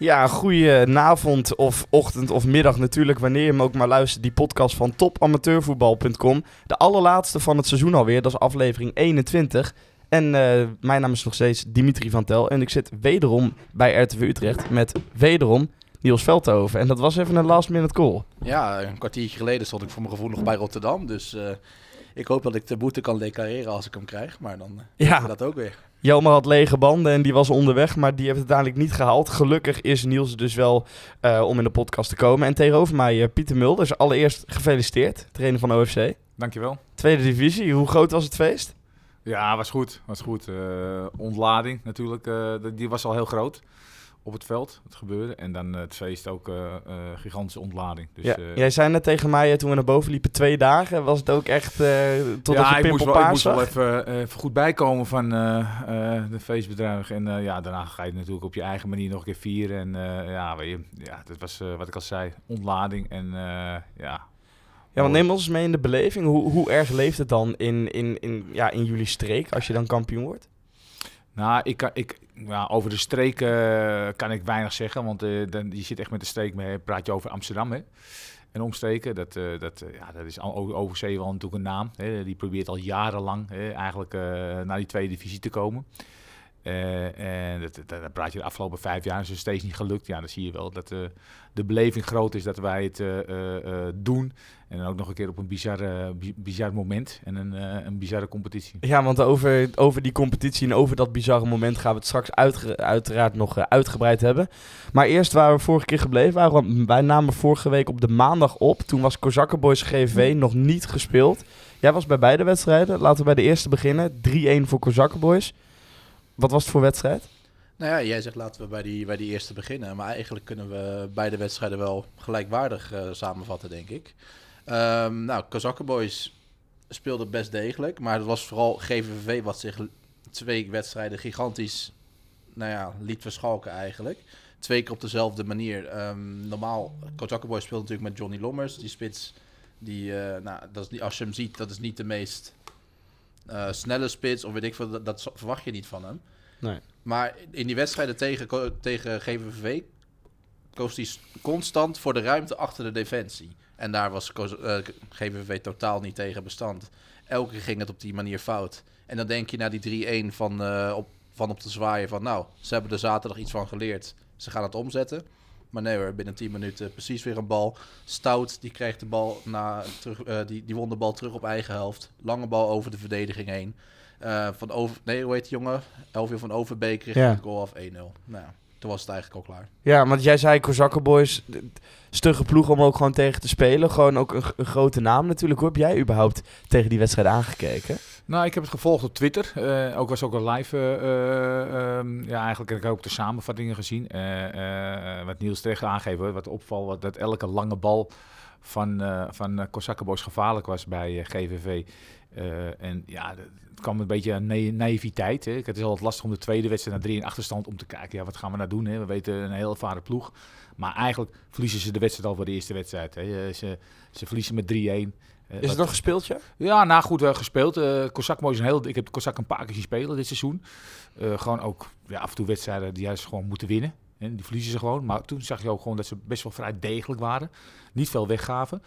Ja, goeie avond of ochtend of middag natuurlijk, wanneer je hem ook maar luistert. Die podcast van topamateurvoetbal.com. De allerlaatste van het seizoen alweer, dat is aflevering 21. En uh, mijn naam is nog steeds Dimitri van Tel. En ik zit wederom bij RTV Utrecht met wederom Niels Veldhoven. En dat was even een last minute call. Ja, een kwartiertje geleden stond ik voor mijn gevoel nog bij Rotterdam. Dus uh, ik hoop dat ik de boete kan declareren als ik hem krijg. Maar dan uh, ja. dat ook weer. Jelmer had lege banden en die was onderweg, maar die heeft het uiteindelijk niet gehaald. Gelukkig is Niels dus wel uh, om in de podcast te komen. En tegenover mij uh, Pieter Mulders. Allereerst gefeliciteerd, trainer van OFC. Dankjewel. Tweede divisie, hoe groot was het feest? Ja, was goed. Was goed. Uh, ontlading natuurlijk, die was al heel groot op het veld. Het gebeurde. En dan het feest ook uh, uh, gigantische ontlading. Dus, ja, uh, jij zei net tegen mij toen we naar boven liepen twee dagen. Was het ook echt tot ja, je ik moest, wel, ik moest wel even, even, goed bijkomen van de feestbedrijf. En ja, daarna ga je natuurlijk op je eigen manier nog een keer vieren. En ja, weet je, ja, dat was wat ik al zei, ontlading. En ja, ja, want neem ons mee in de beleving. Hoe, hoe erg leeft het dan in, in, in, ja, in jullie streek als je dan kampioen wordt? Nou, ik, ik, ja, over de streek uh, kan ik weinig zeggen, want uh, dan, je zit echt met de streek mee, praat je over Amsterdam hè? en omstreken. Dat, uh, dat, ja, dat is overzee wel natuurlijk een naam. Hè? Die probeert al jarenlang hè, eigenlijk naar die tweede divisie te komen. En dat, dat, praat je de afgelopen vijf jaar is het steeds niet gelukt. Ja, dan zie je wel dat de beleving groot is dat wij het doen. En dan ook nog een keer op een bizarre, bizar moment en een, een bizarre competitie. Ja, want over, over die competitie en over dat bizarre moment gaan we het straks uiteraard nog uitgebreid hebben. Maar eerst waar we vorige keer gebleven waren, wij namen vorige week op de maandag op. Toen was Kozakkenboys GVV nog niet gespeeld. Jij was bij beide wedstrijden. Laten we bij de eerste beginnen. 3-1 voor Kozakkenboys. Wat was het voor wedstrijd? Nou ja, jij zegt laten we bij die, bij die eerste beginnen. Maar eigenlijk kunnen we beide wedstrijden wel gelijkwaardig uh, samenvatten, denk ik. Um, nou, Boys speelden best degelijk. Maar het was vooral GVV wat zich twee wedstrijden gigantisch nou ja, liet verschalken eigenlijk. Twee keer op dezelfde manier. Um, normaal, Boys speelt natuurlijk met Johnny Lommers. Die spits, die, uh, nou, dat is niet, als je hem ziet, dat is niet de meest uh, snelle spits of weet ik veel, dat, dat, verwacht je niet van hem. Nee. Maar in die wedstrijden tegen, tegen GVV koos hij constant voor de ruimte achter de defensie. En daar was eh, GVV totaal niet tegen bestand. Elke keer ging het op die manier fout. En dan denk je naar die 3-1 van, uh, op, van op te zwaaien van... nou, ze hebben er zaterdag iets van geleerd. Ze gaan het omzetten. Maar nee hoor, binnen 10 minuten precies weer een bal. Stout, die kreeg de bal na, terug, uh, die, die won de bal terug op eigen helft. Lange bal over de verdediging heen. Uh, van over, nee, hoe heet die jongen? Elvio van Overbeek kreeg ja. de goal af 1-0. Nou ja, toen was het eigenlijk al klaar. Ja, want jij zei Kozakkenboys, stugge ploeg om ook gewoon tegen te spelen. Gewoon ook een, een grote naam natuurlijk. Hoe heb jij überhaupt tegen die wedstrijd aangekeken? Nou, ik heb het gevolgd op Twitter. Uh, ook was ook een live. Uh, um, ja, eigenlijk heb ik ook de samenvattingen gezien. Uh, wat Niels terecht aangeven, wat opvalt, wat, dat elke lange bal van, van Kosakkenbos gevaarlijk was bij GVV. En ja, het kwam een beetje aan naïviteit. Hè. Het is altijd lastig om de tweede wedstrijd naar drie in achterstand om te kijken. Ja, wat gaan we nou doen? Hè? We weten een heel ervaren ploeg. Maar eigenlijk verliezen ze de wedstrijd al voor de eerste wedstrijd. Hè. Ze, ze verliezen met 3-1. Is het nog gespeeld, ja? Ja, nou goed, gespeeld. Uh, is een heel... Ik heb Kozak een paar keer zien spelen dit seizoen. Gewoon ook ja, af en toe wedstrijden die juist gewoon moeten winnen. En die verliezen ze gewoon. Maar toen zag je ook gewoon dat ze best wel vrij degelijk waren. Niet veel weggaven.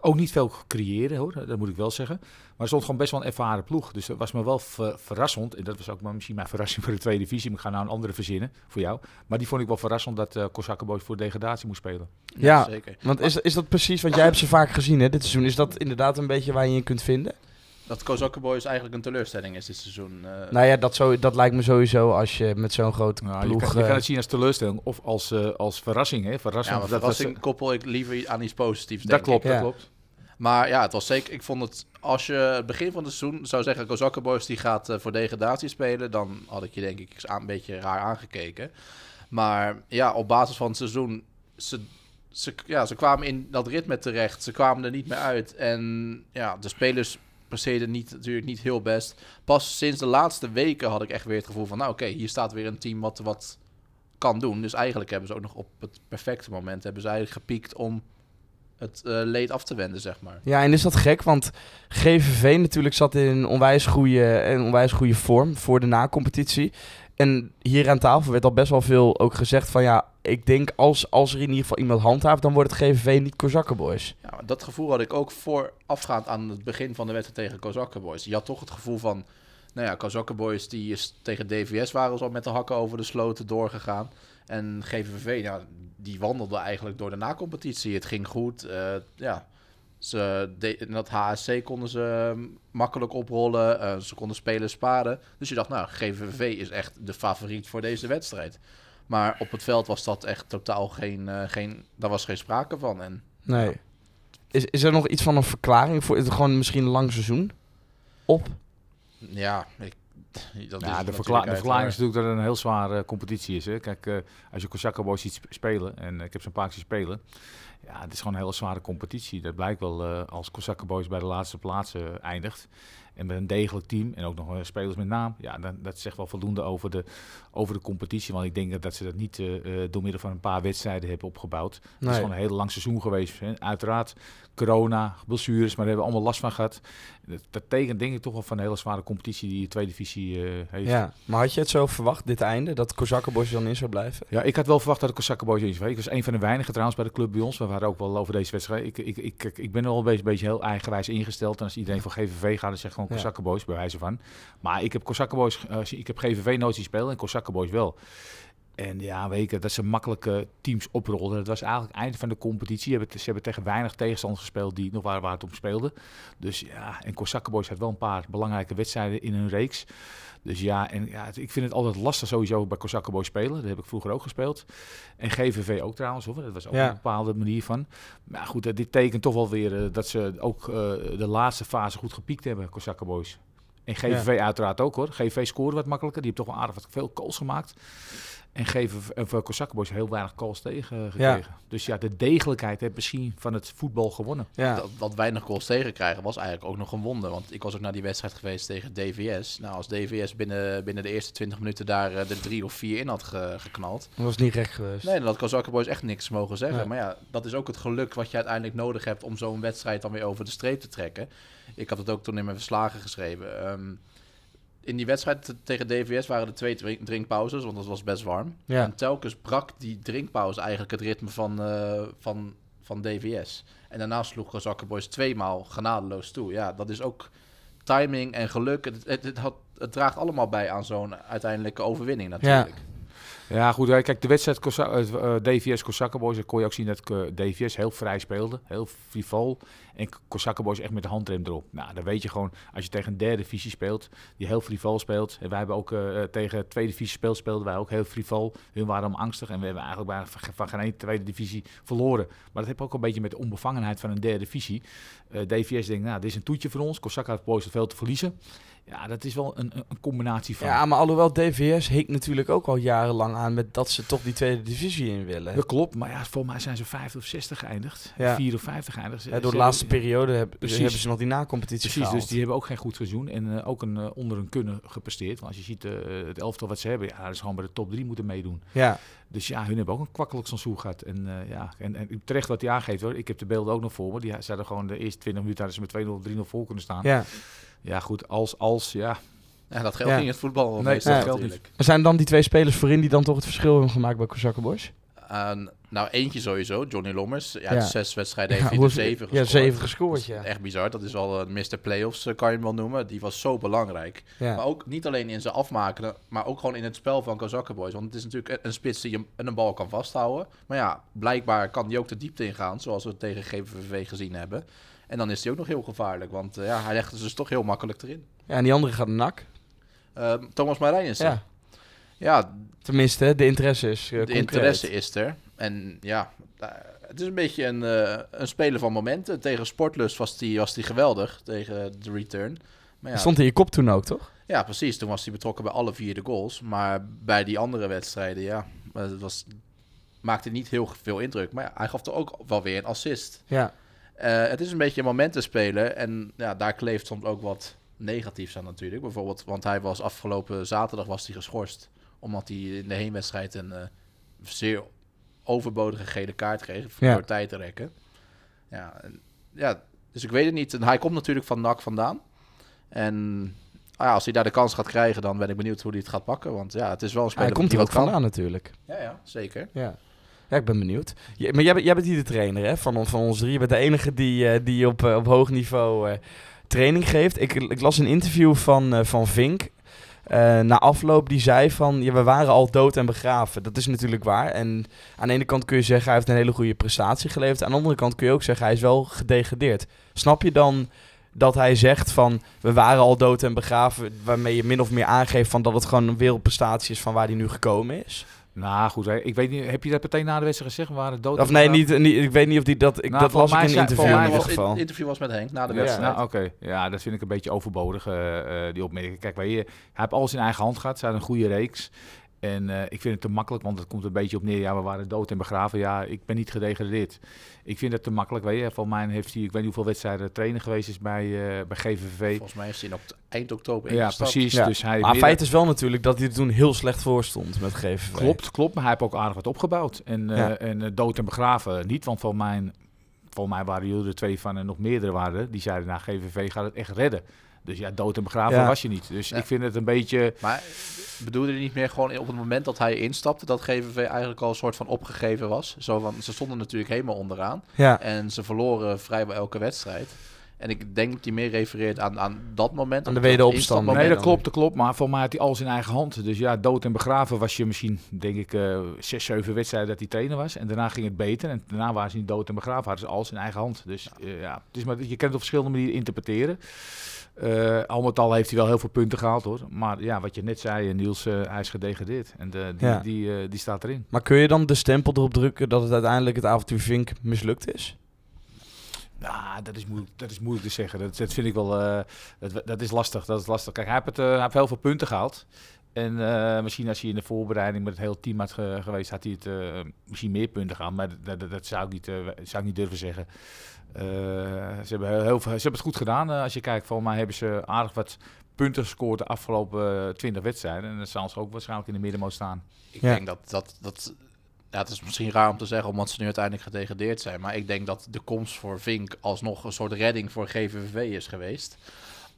Ook niet veel creëren, hoor. Dat moet ik wel zeggen. Maar er stond gewoon best wel een ervaren ploeg. Dus dat was me wel verrassend. En dat was ook misschien mijn verrassing voor de tweede divisie. Ik ga nou een andere verzinnen voor jou. Maar die vond ik wel verrassend dat uh, voor degradatie moest spelen. Ja, ja, zeker. Want is, is dat precies, want jij hebt ze vaak gezien hè, dit seizoen. Is dat inderdaad een beetje waar je in kunt vinden? Dat Kozakkenboys eigenlijk een teleurstelling is dit seizoen. Uh... Nou ja, dat, zo, dat lijkt me sowieso als je met zo'n grote nou, ploeg... Je kan, je kan, het zien als teleurstelling of als, uh, als verrassing. Hè? verrassing ja, maar verrassing koppel ik liever aan iets positiefs, Dat klopt, dat klopt. Maar ja, het was zeker. Ik vond het. Als je het begin van het seizoen zou zeggen. Kozakkenboys die gaat uh, voor degradatie spelen. Dan had ik je denk ik een beetje raar aangekeken. Maar ja, op basis van het seizoen. Ze, ze, ja, ze kwamen in dat ritme terecht. Ze kwamen er niet meer uit. En ja, de spelers presteerden niet, natuurlijk niet heel best. Pas sinds de laatste weken had ik echt weer het gevoel van... nou oké, hier staat weer een team wat, wat kan doen. Dus eigenlijk hebben ze ook nog op het perfecte moment... hebben ze eigenlijk gepiekt om het uh, leed af te wenden, zeg maar. Ja, en is dat gek? Want GVV natuurlijk zat in onwijs goede, een onwijs goede vorm voor de na-competitie. En hier aan tafel werd al best wel veel ook gezegd van ja, ik denk als, als er in ieder geval iemand handhaaft, dan wordt het GVV niet Kozakkenboys. Ja, dat gevoel had ik ook voorafgaand aan het begin van de wedstrijd tegen Kozakkenboys. Je had toch het gevoel van, nou ja, Kozakkenboys die is tegen DVS waren al met de hakken over de sloten doorgegaan. En GVV, ja, die wandelde eigenlijk door de nacompetitie. Het ging goed, eh, ja... Ze de, in dat HSC konden ze ehm, makkelijk oprollen. eh, ze konden spelen sparen. Dus je dacht, nou, GVV is echt de favoriet voor deze wedstrijd. Maar op het veld was dat echt totaal geen... eh, geen daar was geen sprake van. En Nee. Is, is er nog iets van een verklaring voor? Is het gewoon misschien een lang seizoen? Op? ja, ik, dat Ja, is de, natuurlijk verkla de verklaring is uiteraard. natuurlijk dat het een heel zware competitie is. Hè. Kijk, eh, als je ziet sp- spelen, en ik heb ze een paar keer spelen, ja, het is gewoon een hele zware competitie. Dat blijkt wel eh, als Kosakke Boys bij de laatste plaatsen eindigt. En met een degelijk team en ook nog eh, spelers met naam. Ja, dan, dat zegt wel voldoende over de, over de competitie. Want ik denk dat, ze dat niet eh, eh, door middel van een paar wedstrijden hebben opgebouwd. Het is gewoon een heel lang seizoen geweest. Hè. Uiteraard corona, blessures, maar daar hebben we allemaal last van gehad. Dat, dat tekent denk ik toch wel van een hele zware competitie die de tweede divisie heeft. Ja. Maar had je het zo verwacht, dit einde? Dat Kozakkenboys er dan in zou blijven? Ja, ik had wel verwacht dat Boys in zou. Ik was een van de weinigen trouwens bij de club bij ons. We waren ook wel over deze wedstrijd. Ik, ik, ik, ik, ben wel een beetje, beetje heel eigenwijs ingesteld. En als iedereen van GVV gaat, dan zegt gewoon Ja. Kosakke Boys, bij wijze van. Maar ik heb Kosakke Boys, eh, ik heb GVV nooit zien spelen en Kosakke Boys wel. En ja, je, dat ze makkelijke teams oprolden. Dat was eigenlijk het eind van de competitie. Ze hebben, ze hebben tegen weinig tegenstanders gespeeld die nog waar, waar het om speelden. Dus ja, en Kosakke Boys had wel een paar belangrijke wedstrijden in hun reeks. Dus ja, en ja, ik vind het altijd lastig sowieso bij Kosakke Boys spelen. Dat heb ik vroeger ook gespeeld. En GVV ook trouwens, hoor. dat was ook Ja. een bepaalde manier van. Maar goed, dit tekent toch wel weer eh, dat ze ook eh, de laatste fase goed gepiekt hebben, Kosakke Boys. En GVV uiteraard ook hoor. GVV scoorde wat makkelijker. Die heeft toch wel aardig wat veel goals gemaakt. En GVV, of uh, Kosakke Boys heel weinig goals tegen eh, gekregen. Dus ja, de degelijkheid heeft misschien van het voetbal gewonnen. Ja. Dat, dat weinig goals tegenkrijgen was eigenlijk ook nog een wonder. Want ik was ook naar die wedstrijd geweest tegen DVS. Nou, als DVS binnen, binnen de eerste 20 minuten daar eh, de drie of vier in had ge- geknald. Dat was niet recht geweest. Nee, dan had Kozakke Boys echt niks mogen zeggen. Maar ja, dat is ook het geluk wat je uiteindelijk nodig hebt om zo'n wedstrijd dan weer over de streep te trekken. Ik had het ook toen in mijn verslagen geschreven. Ehm, in die wedstrijd tegen DVS waren er twee drink- drinkpauzes, want het was best warm. Ja. En telkens brak die drinkpauze eigenlijk het ritme van, eh, van, van DVS. En daarna sloeg Boys tweemaal genadeloos toe. Ja, dat is ook timing en geluk. Het, het, het, had- het draagt allemaal bij aan zo'n uiteindelijke overwinning natuurlijk. Ja, goed. hè, Kijk, de wedstrijd eh, eh, DVS Kosakke Boys, dan kon je ook zien dat eh, DVS heel vrij speelde. Heel frivol. En Kosakke Boys echt met de handrem erop. Nou, dan weet je gewoon, als je tegen een derde divisie speelt, die heel frivol speelt. En wij hebben ook eh, eh, tegen tweede divisie speelden wij ook heel frivol. Hun waren om angstig en we hebben eigenlijk van, van geen tweede divisie verloren. Maar dat heeft ook een beetje met de onbevangenheid van een derde divisie. Eh, DVS denkt, nou, dit is een toetje voor ons. Kosakke Boys heeft veel te verliezen. Ja, dat is wel een, een, een combinatie van. Ja, maar alhoewel DVS hikt natuurlijk ook al jarenlang aan met dat ze toch die tweede divisie in willen. Dat klopt, maar ja, volgens mij zijn ze 50 of 60 geëindigd. Ja. 4 of 50 geëindigd. Ja, door de laatste hebben- periode heb- Precies. hebben ze nog die na-competitie Precies, gehaald. dus die hebben ook geen goed seizoen en eh, ook een, eh, onder hun kunnen gepresteerd. Want als je ziet eh, het elftal wat ze hebben, ja, dat is gewoon bij de top 3 moeten meedoen. Ja, Dus ja, hun hebben ook een kwakkelijk seizoen gehad. En, ja, en, en terecht wat hij aangeeft hoor. Ik heb de beelden ook nog voor me. Die ze hadden gewoon de eerste 20 minuten hadden ze met 2-0 of 3-0 voor kunnen staan. Ja, ja. goed, als, als, ja. Ja, dat geldt Ja. in het voetbal Nee, meestal dat geldt natuurlijk. Er zijn dan die twee spelers voorin die dan toch het verschil hebben gemaakt bij Kozakke Boys? Uh, nou, eentje sowieso, Johnny Lommers. Ja, Ja. de zes wedstrijden Ja, heeft hij er is- zeven Ja, gescoord. zeven gescoord, ja. Echt bizar. Dat is al een Mr. Playoffs, eh, kan je hem wel noemen. Die was zo belangrijk. Maar ja. ook niet alleen in zijn afmaken, maar ook gewoon in het spel van Kozakke Boys. Want het is natuurlijk een- een spits die hem- een bal kan vasthouden. Maar ja, blijkbaar kan die ook de diepte ingaan, zoals we het tegen GVV gezien hebben. En dan is hij ook nog heel gevaarlijk, want eh, ja, hij legt het dus toch heel makkelijk erin. Ja, en die andere gaat NAC. Ehm, Thomas Marijnissen. Ja, ja, tenminste, de interesse is eh, de interesse is er. En ja, het is een beetje een, eh, een speler van momenten. Tegen Sportlust was die, was die geweldig, tegen de return. Maar ja, Stond in je kop toen ook, toch? ja, precies. Toen was hij betrokken bij alle vier de goals. Maar bij die andere wedstrijden, ja, het was, maakte niet heel veel indruk. Maar ja, hij gaf er ook wel weer een assist. Ja. Eh, het is een beetje een momentenspeler. En ja, daar kleeft soms ook wat negatiefs aan natuurlijk. Bijvoorbeeld, want hij was afgelopen zaterdag was hij geschorst. Omdat hij in de heenwedstrijd een eh, zeer overbodige gele kaart kreeg. Ja. Door tijd te rekken. Ja, en- ja, dus ik weet het niet. En hij komt natuurlijk van NAC vandaan. En ah ja, als hij daar de kans gaat krijgen, dan ben ik benieuwd hoe hij het gaat pakken. Want ja, het is wel een Hij speler komt die er wat ook vandaan natuurlijk. Ja, ja, zeker. Ja. Ja, ik ben benieuwd. Je- maar jij, jij bent hier de trainer hè, van, van ons drie. Je bent de enige die, eh, die op, eh, op hoog niveau eh, training geeft. Ik, ik las een interview van, van Vink. na afloop die zei van, ja, we waren al dood en begraven. Dat is natuurlijk waar. En aan de ene kant kun je zeggen, hij heeft een hele goede prestatie geleverd. Aan de andere kant kun je ook zeggen, hij is wel gedegradeerd. Snap je dan dat hij zegt van, we waren al dood en begraven... waarmee je min of meer aangeeft van dat het gewoon een wereldprestatie is van waar hij nu gekomen is? Nou goed, hè, ik weet niet, heb je dat meteen na de wedstrijd gezegd? We waren dood. Of nee, niet, niet, ik weet niet of die dat... Ik, Nou, dat las voor ik in een interview voor in mij ieder Het geval. interview was met Henk na de Ja. wedstrijd. Nou, oké. Ja, dat vind ik een beetje overbodig, eh, eh, die opmerking. Kijk, weet je, hij heeft alles in eigen hand gehad. Ze had een goede reeks. En eh, ik vind het te makkelijk, want het komt een beetje op neer. Ja, we waren dood en begraven. Ja, ik ben niet gedegradeerd. Ik vind het te makkelijk. Weet je, voor mij heeft hij, ik weet niet hoeveel wedstrijden trainer geweest is bij, eh, bij GVV. Volgens mij is hij in oct- eind oktober Ja, precies. Ja. Dus hij Maar feit is wel natuurlijk dat hij er toen heel slecht voor stond met GVV. Klopt, klopt. Maar hij heeft ook aardig wat opgebouwd. En, eh, Ja. en eh, dood en begraven niet. Want voor mij, voor mij waren jullie er twee van en nog meerdere waren. Die zeiden, nou, GVV gaat het echt redden. Dus ja, dood en begraven Ja. was je niet. Dus Ja. ik vind het een beetje... Maar bedoelde hij niet meer gewoon op het moment dat hij instapte... dat GVV eigenlijk al een soort van opgegeven was? Zo van, ze stonden natuurlijk helemaal onderaan. Ja, En ze verloren vrijwel elke wedstrijd. En ik denk dat hij meer refereert aan, aan dat moment. Aan de wederopstand. Nee, dat klopt, dat klopt. Maar voor mij had hij alles in eigen hand. Dus ja, dood en begraven was je misschien, denk ik, eh zes, zeven wedstrijden dat hij trainer was. En daarna ging het beter. En daarna waren ze niet dood en begraven. Hadden ze alles in eigen hand. Dus eh, ja, het is maar, je kan het op verschillende manieren interpreteren. Eh al met al heeft hij wel heel veel punten gehaald hoor. Maar ja, wat je net zei, eh, Niels, eh, hij is gedegradeerd. En de, die, Ja. die, eh, die staat erin. maar kun je dan de stempel erop drukken dat het uiteindelijk het avontuur Vink mislukt is? Nou, dat is moeilijk, dat is moeilijk te zeggen. Dat, dat vind ik wel. eh, dat, dat is lastig. Dat is lastig. Kijk, hij heeft, het, eh, hij heeft heel veel punten gehaald. En eh, misschien als hij in de voorbereiding met het hele team had ge- geweest, had hij het eh, misschien meer punten gehaald. Maar dat, dat, dat zou, ik niet, eh, zou ik niet durven zeggen. Eh, ze, hebben heel, heel veel, ze hebben het goed gedaan. als je kijkt, volgens mij hebben ze aardig wat punten gescoord de afgelopen twintig wedstrijden. En dan zal ze ook waarschijnlijk in de middenmoot staan. Ik Ja. denk dat, dat, dat... Ja, het is misschien raar om te zeggen, omdat ze nu uiteindelijk gedegradeerd zijn. Maar ik denk dat de komst voor Vink alsnog een soort redding voor GVV is geweest.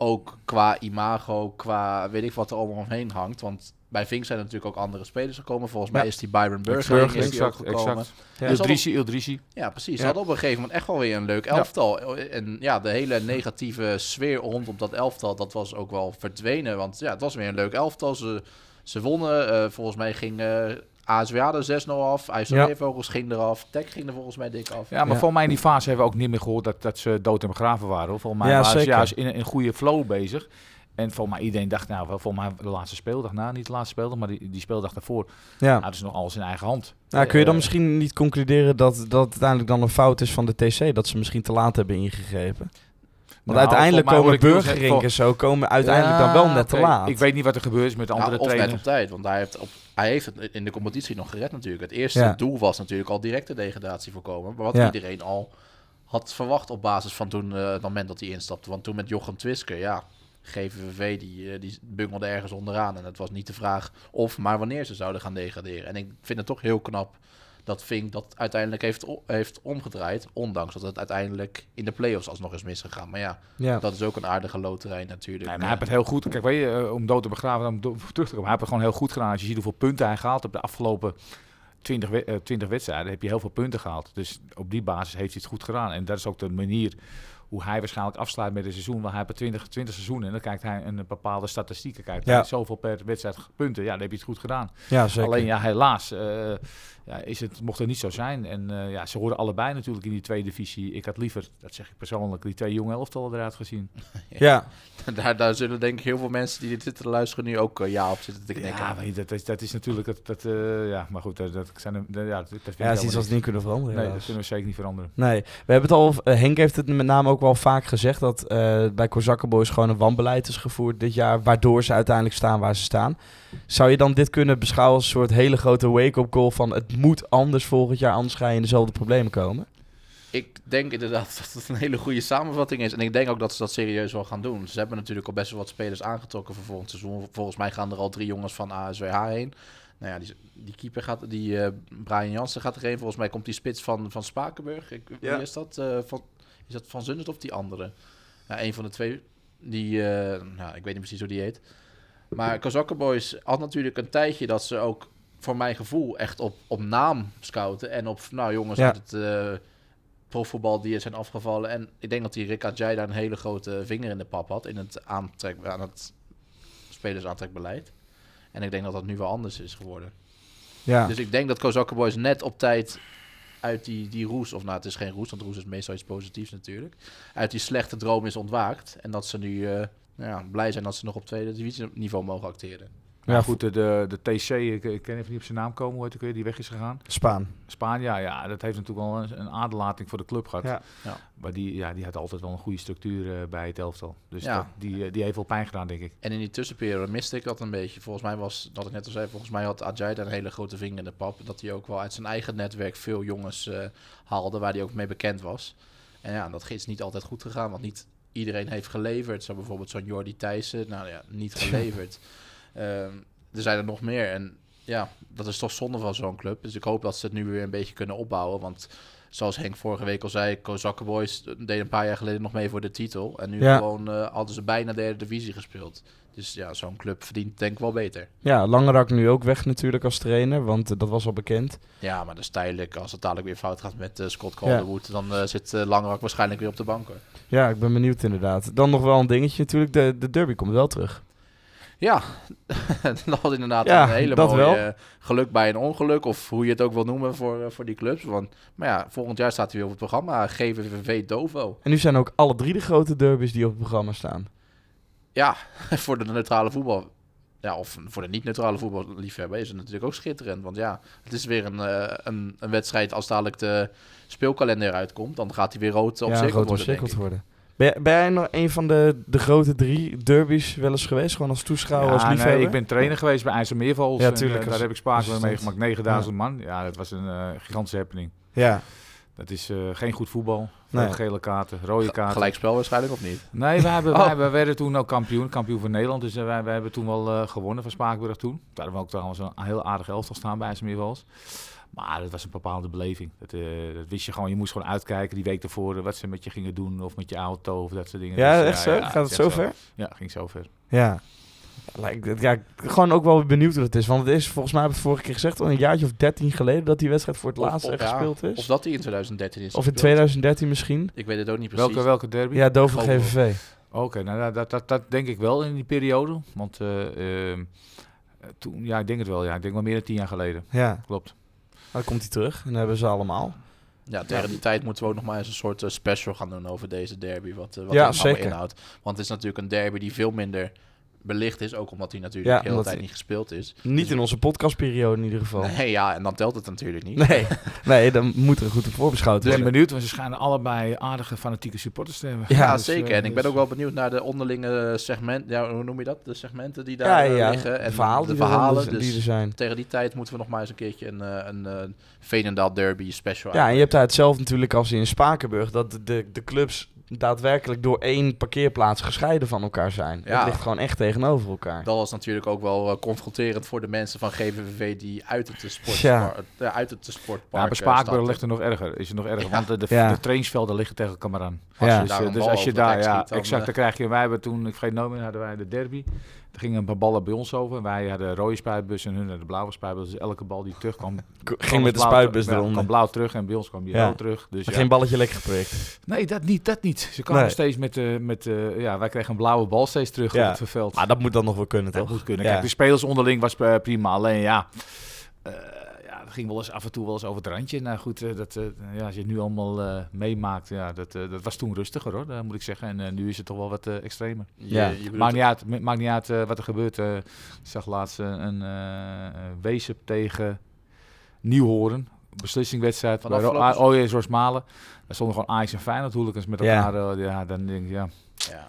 Ook qua imago, qua weet ik wat er allemaal omheen hangt. Want bij Vink zijn er natuurlijk ook andere spelers gekomen. Volgens mij is die Byron Burger Burger, is die ook gekomen. Ja. Dus Ildrisi, Ildrisi. Ja, precies. Ze Ja. hadden op een gegeven moment echt wel weer een leuk elftal. En ja, de hele negatieve sfeer rondom dat elftal, dat was ook wel verdwenen. Want ja, het was weer een leuk elftal. Ze, ze wonnen. Eh, volgens mij ging eh ASWA er 6-0 af. IJsselmeervogels ging eraf. Tech ging er volgens mij dik af. Ja, maar Ja. voor mij in die fase hebben we ook niet meer gehoord dat, dat ze dood en begraven waren. Hoor. Volgens mij Ja, waren ze zeker. juist in een, goede flow bezig. En volgens mij iedereen dacht, nou, volgens mij de laatste speeldag, nou niet de laatste speeldag, maar die, die speeldag daarvoor, Ja. hadden ze nog alles in eigen hand. Nou, kun je dan Eh, misschien niet concluderen dat dat uiteindelijk dan een fout is van de TC, dat ze misschien te laat hebben ingegrepen? Want nou, uiteindelijk komen hoor ik Niels Burgerink zeggen, en zo komen uiteindelijk dan Ja, wel net te laat. Ik weet niet wat er gebeurd is met de Ja, andere of net op tijd, want hij heeft, op, hij heeft het in de competitie nog gered natuurlijk. Het eerste Ja. doel was natuurlijk al direct de degradatie voorkomen. Maar wat Ja. iedereen al had verwacht op basis van toen, eh, het moment dat hij instapte. Want toen met Jochem Twisker, ja, GVV die, eh, die bungelde ergens onderaan. En het was niet de vraag of, maar wanneer ze zouden gaan degraderen. En ik vind het toch heel knap dat Vink dat uiteindelijk heeft, heeft omgedraaid. Ondanks dat het uiteindelijk in de play-offs alsnog is misgegaan. Maar ja, ja. dat is ook een aardige loterij natuurlijk. Nee, maar hij heeft het heel goed. Kijk, weet je, eh, om dood te begraven, om do- terug te komen. Hij heeft het gewoon heel goed gedaan. Als je ziet hoeveel punten hij gehaald heeft de afgelopen 20, we- eh, 20 wedstrijden, heb je heel veel punten gehaald. Dus op die basis heeft hij het goed gedaan. En dat is ook de manier hoe hij waarschijnlijk afsluit met een seizoen. Want hij heeft 20, 20 seizoenen en dan kijkt hij een bepaalde statistieken. Kijkt Ja. hij zoveel per wedstrijd punten. Ja, dan heb je het goed gedaan. ja, zeker. Alleen ja, helaas eh, ja, is het, mocht het niet zo zijn. En eh, ja, ze horen allebei natuurlijk in die tweede divisie. Ik had liever, dat zeg ik persoonlijk, die twee jonge elftallen eruit gezien. ja. Daar, daar zullen denk ik heel veel mensen die dit zitten te luisteren nu ook eh, ja op zitten te knikken. Ja, dat, is, dat is natuurlijk... Dat, dat, eh, ja, maar goed, dat, dat zijn... de- ja, dat, dat vind ik ja, dat is iets wat we niks. niet kunnen veranderen. Nee, dat kunnen we zeker niet veranderen. Nee, we hebben het al. Henk heeft het met name ook wel vaak gezegd dat eh, bij Kozakkenboys gewoon een wanbeleid is gevoerd dit jaar, waardoor ze uiteindelijk staan waar ze staan. Zou je dan dit kunnen beschouwen als een soort hele grote wake-up call van het moet anders volgend jaar, anders ga je in dezelfde problemen komen? Ik denk inderdaad dat het een hele goede samenvatting is. En ik denk ook dat ze dat serieus wel gaan doen. Ze hebben natuurlijk al best wel wat spelers aangetrokken voor volgend seizoen. Volgens mij gaan er al drie jongens van ASWH heen. Nou ja, die, die keeper gaat, die eh, Brian Jansen gaat erheen. Volgens mij komt die spits van, van Spakenburg. Ik, Ja. Wie is dat? Eh, van, is dat Van Zundert of die andere? Ja, een van de twee. Die, eh, nou, ik weet niet precies hoe die heet. Maar Kozakken Boys had natuurlijk een tijdje dat ze ook, voor mijn gevoel, echt op, op naam scouten. En op, nou jongens, Ja. uit het eh, profvoetbal die zijn afgevallen. En ik denk dat die Rick Ajay daar een hele grote vinger in de pap had. In het, aantrek, aan het spelersaantrekbeleid. En ik denk dat dat nu wel anders is geworden. Ja. Dus ik denk dat Kozakken Boys net op tijd uit die, die roes, of nou het is geen roes, want roes is meestal iets positiefs natuurlijk, uit die slechte droom is ontwaakt. En dat ze nu eh, nou ja, blij zijn dat ze nog op tweede divisieniveau mogen acteren. Ja, Ja, goed, de, de, de TC, ik, ik ken even niet op zijn naam komen, hoe heet ik weer, die weg is gegaan. Spaan. Spanje, ja, ja, dat heeft natuurlijk wel een, een aderlating voor de club gehad. Ja. Ja. Maar die, ja, die had altijd wel een goede structuur eh, bij het elftal. Dus Ja. dat, die, eh, die heeft wel pijn gedaan, denk ik. En in die tussenperiode miste ik dat een beetje. Volgens mij was, dat ik net al zei, volgens mij had Ajay daar een hele grote vinger in de pap. Dat hij ook wel uit zijn eigen netwerk veel jongens eh, haalde, waar hij ook mee bekend was. En ja, dat is niet altijd goed gegaan, want niet iedereen heeft geleverd. Zo bijvoorbeeld zo'n Jordi Thijssen, nou ja, niet geleverd. Ehm, er zijn er nog meer en ja, dat is toch zonde van zo'n club. Dus ik hoop dat ze het nu weer een beetje kunnen opbouwen, want... Zoals Henk vorige week al zei, Kozakken Boys deden een paar jaar geleden nog mee voor de titel. En nu Ja. gewoon eh, hadden ze bijna derde divisie gespeeld. Dus ja, zo'n club verdient denk ik wel beter. Ja, Langerak nu ook weg natuurlijk als trainer, want eh, dat was al bekend. Ja, maar dat is tijdelijk. Als het dadelijk weer fout gaat met eh, Scott Calderwood, dan zit Langerak waarschijnlijk weer op de bank. Hoor. Ja, ik ben benieuwd inderdaad. Dan nog wel een dingetje natuurlijk, de, de derby komt wel terug. Ja, dat was inderdaad Ja, een hele mooie wel. eh, geluk bij een ongeluk. Of hoe je het ook wil noemen voor, eh, voor die clubs. Want, maar ja, volgend jaar staat hij weer op het programma. GVVV Dovo. En nu zijn ook alle drie de grote derbies die op het programma staan. Ja, voor de neutrale voetbal. Ja, of voor de niet-neutrale voetballiefhebber is het natuurlijk ook schitterend. Want ja, het is weer een, eh, een, een wedstrijd als dadelijk de speelkalender uitkomt. Dan gaat hij weer rood op ja, worden, omcirkeld ik. worden. Ben, jij- ben jij nog een van de, de grote drie derbies wel eens geweest? Gewoon als toeschouwer, als liefhebber? nee, ik ben trainer geweest bij IJsselmeervals. Ja, en, tuurlijk, eh, als daar heb ik assistent. meegemaakt. 9000 man. Ja, dat was een eh, gigantische happening. Ja, Dat is eh, geen goed voetbal. Nee. gele kaarten, rode kaarten. Gelijkspel waarschijnlijk of niet? Nee, wij, hebben, Oh. wij, wij werden toen ook kampioen, kampioen van Nederland. Dus eh, wij, wij hebben toen wel eh, gewonnen van Spakenburg toen. Daar hebben we ook trouwens een heel aardig elftal staan bij IJsselmeervals. Maar dat was een bepaalde beleving. Dat, eh, dat wist je gewoon. Je moest gewoon uitkijken die week ervoor eh, wat ze met je gingen doen. Of met je auto of dat soort dingen. ja Dus, echt zo? Gaat het is zo echt ver? Ja, ging zo ver. Ja. Lijkt Ja, gewoon ook wel benieuwd hoe het is. Want het is, volgens mij heb ik het vorige keer gezegd, al een jaartje of 13 geleden dat die wedstrijd voor het Of- laatst of- echt ja, gespeeld is. Of dat hij in 2013 is Of in gespeeld. 2013 misschien. Ik weet het ook niet precies. Welke, welke derby? Ja, Dover GVV. Oké, nou dat, dat, dat, dat denk ik wel in die periode. Want eh, ehm, eh, toen, ja, ik denk het wel. Ja, ik denk wel meer dan tien jaar geleden. Ja, Klopt. Dan komt hij terug. En dan hebben ze allemaal. Ja, tegen die tijd moeten we ook nog maar eens een soort eh, special gaan doen over deze derby. Wat, eh, wat Ja, het allemaal zeker. inhoudt. Want het is natuurlijk een derby die veel minder belicht is. Ook omdat hij natuurlijk Ja, de hele tijd niet gespeeld is. Niet in onze podcastperiode in ieder geval. Nee, ja, en dan telt het natuurlijk niet. Nee, nee dan moet er goed op voorbeschouwd Ik ben worden. benieuwd, want ze schijnen allebei aardige fanatieke supporters te hebben. Ja, Dus, zeker. eh, En ik ben dus- ook wel benieuwd naar de onderlinge segmenten. Ja, hoe noem je dat? De segmenten die daar Ja, eh, ja. liggen. En de verhalen, de die, er- verhalen. die Dus er zijn. tegen die tijd moeten we nog maar eens een keertje een, eh, een, Veenendaal derby special Ja, en je hebt daar hetzelfde natuurlijk als in Spakenburg. Dat de, de, de clubs daadwerkelijk door één parkeerplaats gescheiden van elkaar zijn. Ja. Het ligt gewoon echt tegenover elkaar. Dat was natuurlijk ook wel eh, confronterend voor de mensen van GVVV die uit het eh, sport, Ja. ja. uit het sportpark Ja, bij eh, ligt het nog erger. Is het nog erger, Ja. want de, de, Ja. de trainingsvelden liggen tegen elkaar aan. Ja. Dus, dus als je daar, hek ja, schiet, dan, exact, dan krijg je, wij hebben toen, ik vergeet nooit meer, hadden wij de derby. Er gingen een paar ballen bij ons over. Wij hadden rode spuitbus en hun hadden de blauwe spuitbus. Dus elke bal die terugkwam, Ging met de spuitbus terug. Ja, eronder. kwam blauw terug en bij ons kwam die Ja. rood terug. Dus ja. Geen balletje lekker geprikt. Nee, dat niet, dat niet. Ze kwamen Nee. steeds met, eh met eh, ja, wij kregen een blauwe bal steeds terug Ja. op het veld. Maar dat moet dan nog wel kunnen, Dat moet kunnen. Kijk, de spelers onderling was eh, prima. Alleen ja, ging wel eens af en toe wel eens over het randje. Nou goed, eh, dat, eh, ja, als je het nu allemaal eh, meemaakt, ja, dat, eh, dat was toen rustiger hoor, dat moet ik zeggen. En eh, nu is het toch wel wat eh, extremer. Ja. je bedoelt- Maakt niet uit, ma- maakt niet uit wat er gebeurt. eh, ik zag laatst een eh Weesp tegen Nieuwhoorn. Beslissingwedstrijd. Van bij Ro- afgelopen Ah, OJS Rosmalen. Daar stonden gewoon Ajax en Feyenoord hooligans met Ja. elkaar. eh, ja, dan denk ik, ja. ja.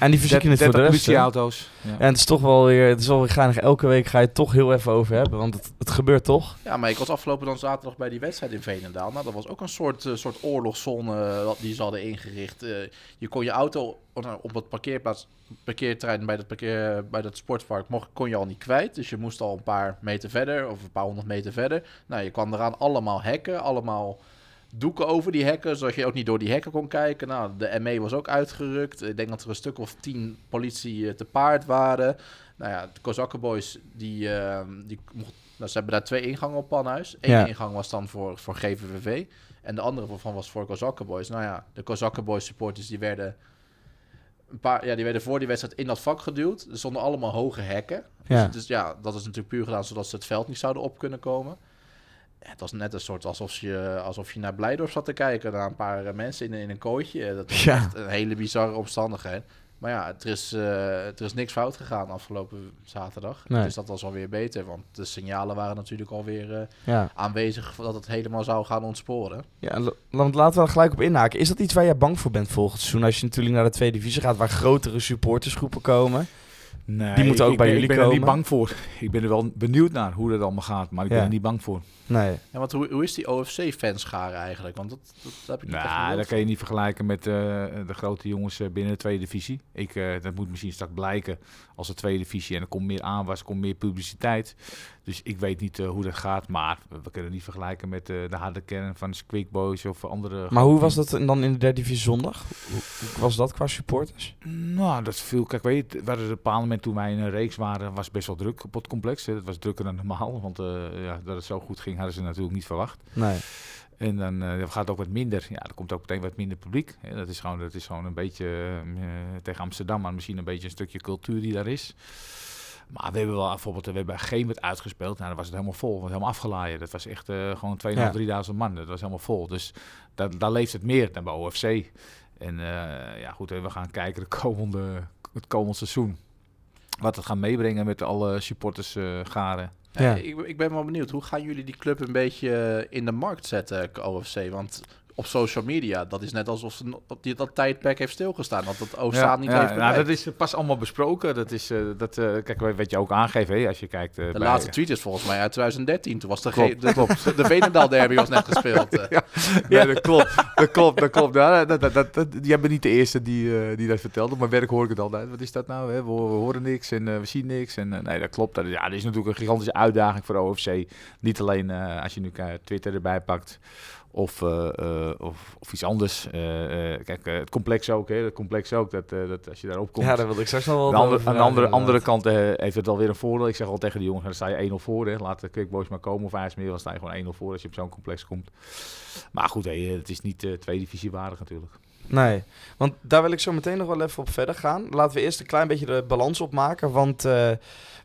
En die verzieken het voor de rest. politieauto's. Ja. En het is toch wel weer, het is wel weer geinig. Elke week ga je het toch heel even over hebben, want het, het gebeurt toch. ja, maar ik was afgelopen dan zaterdag bij die wedstrijd in Veenendaal. Nou, dat was ook een soort, eh, soort oorlogszone eh, wat die ze hadden ingericht. Eh, je kon je auto op- op het parkeerplaats, parkeerterrein bij dat, parkeer, bij dat sportpark, mocht, kon je al niet kwijt. Dus je moest al een paar meter verder of een paar honderd meter verder. Nou, je kwam eraan allemaal hekken, allemaal doeken over die hekken, zodat je ook niet door die hekken kon kijken. Nou, de ME was ook uitgerukt. Ik denk dat er een stuk of tien politie eh, te paard waren. Nou ja, de Kozakkenboys, die, eh, die mocht, nou, ze hebben daar twee ingangen op Panhuis. Eén Ja. ingang was dan voor, voor GVVV en de andere van was voor Kozakkenboys. Nou ja, de Kozakkenboys supporters, die werden... Een paar, ja, die werden voor die wedstrijd in dat vak geduwd. Er stonden allemaal hoge hekken. Ja. Dus, dus ja, dat is natuurlijk puur gedaan zodat ze het veld niet zouden op kunnen komen. Het was net een soort alsof je, alsof je naar Blijdorp zat te kijken. Naar een paar eh, mensen in, in een kooitje. Eh, Dat was Ja. echt een hele bizarre omstandigheid. Maar ja, er is, eh, er is niks fout gegaan afgelopen zaterdag. Nee. Dus dat was alweer beter. Want de signalen waren natuurlijk alweer Ja. aanwezig dat het helemaal zou gaan ontsporen. Ja, want laten we er gelijk op inhaken. Is dat iets waar jij bang voor bent volgend seizoen? Als je natuurlijk naar de tweede divisie gaat, waar grotere supportersgroepen komen. Nee, Die moeten ik- ook bij ik jullie ben, Ik ben er niet komen. bang voor. Ik ben er wel benieuwd naar hoe dat allemaal gaat, maar ik Ja. ben er niet bang voor. Nee. Ja, want hoe, hoe is die OFC-fanscharen eigenlijk? Want dat, dat, dat heb ik niet echt Nou, dat kan je niet vergelijken met eh, de grote jongens eh, binnen de tweede divisie. Ik, eh, dat moet misschien straks blijken als de tweede divisie. En er komt meer aanwas, er komt meer publiciteit. Dus ik weet niet eh, hoe dat gaat. Maar we kunnen niet vergelijken met eh, de harde kern van Squeak Boys of andere... Maar hoe was dat dan in de derde divisie zondag? Hoe, was dat qua supporters? Nou, dat viel. Kijk, weet je, hadden op een bepaald moment toen wij in een reeks waren, was best wel druk op het complex. Hè. Het was drukker dan normaal, want eh, ja, dat het zo goed ging hadden ze natuurlijk niet verwacht. Nee. En dan eh, gaat het ook wat minder. Ja, er komt ook meteen wat minder publiek. Dat, is gewoon, dat is gewoon een beetje eh, eh, tegen Amsterdam, maar misschien een beetje een stukje cultuur die daar is. Maar we hebben wel bijvoorbeeld, we hebben Geemert uitgespeeld. Nou, dan was het helemaal vol, was helemaal afgelaaien. Dat was echt gewoon 2.500, Ja. 3000 man. Dat was helemaal vol. Dus daar, daar leeft het meer dan bij OFC. En ja, goed, we gaan kijken de komende, het komende seizoen. Wat het gaat meebrengen met alle supporters garen. Ja, ik, ik ben wel benieuwd, hoe gaan jullie die club een beetje eh, in de markt zetten, OFC? Want op social media, dat is net alsof ze die, dat tijdperk heeft stilgestaan. Dat dat OSA niet heeft nou, dat is pas allemaal besproken. Dat is, eh, dat, eh, kijk, wat je ook aangeeft, hè, als je kijkt... eh, de bij- laatste tweet is volgens mij uit 2013. Toen was de, Klopt, de, klopt. de Veenendaal derby was net gespeeld. Ja, nee, dat klopt. Dat klopt, dat klopt. Ja, dat, dat, dat, dat- jij bent niet de eerste die, die dat vertelde. Mijn werk hoor ik het altijd. Wat is dat nou? Hè? We, we horen niks en we zien niks. En, nee, dat klopt. Dat, ja, dat is natuurlijk een gigantische uitdaging voor de OFC. Niet alleen als je nu Twitter erbij pakt. Of, eh, eh, of, of iets anders. Eh, kijk, het complex ook. Hè? Het complex ook. Dat, dat als je daarop komt. Ja, daar wilde ik straks nog wel Aan de andere, aan andere, andere kant heeft het alweer een voordeel. Ik zeg al tegen de jongens, dan sta je 1-0 voor. Hè. Laat de Quickboys maar komen of IJsmeer. Dan sta je gewoon 1-0 voor als je op zo'n complex komt. Maar goed, hè, het is niet twee divisie waardig natuurlijk. Nee, want daar wil ik zo meteen nog wel even op verder gaan. Laten we eerst een klein beetje de balans opmaken. Want eh,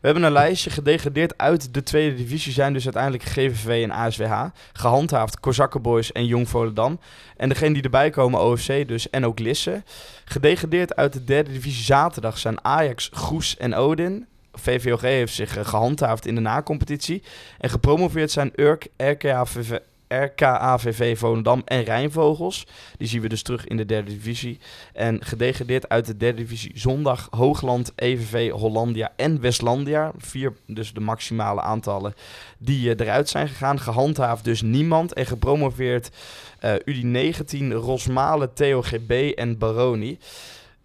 we hebben een lijstje gedegradeerd uit de tweede divisie. Zijn dus uiteindelijk GVV en ASWH. Gehandhaafd Kozakkenboys en Jong Volendam. En degene die erbij komen, OFC dus en ook Lisse. Gedegradeerd uit de derde divisie zaterdag zijn Ajax, Goes en Odin. VVOG heeft zich eh, gehandhaafd in de nacompetitie. En gepromoveerd zijn Urk, RKAVV, RKAVV Volendam en Rijnvogels. Die zien we dus terug in de derde divisie. En gedegradeerd uit de derde divisie zondag Hoogland, EVV, Hollandia en Westlandia. Vier, dus de maximale aantallen die eh, eruit zijn gegaan. Gehandhaafd dus niemand. En gepromoveerd eh UD19, Rosmalen, TOGB en Baroni.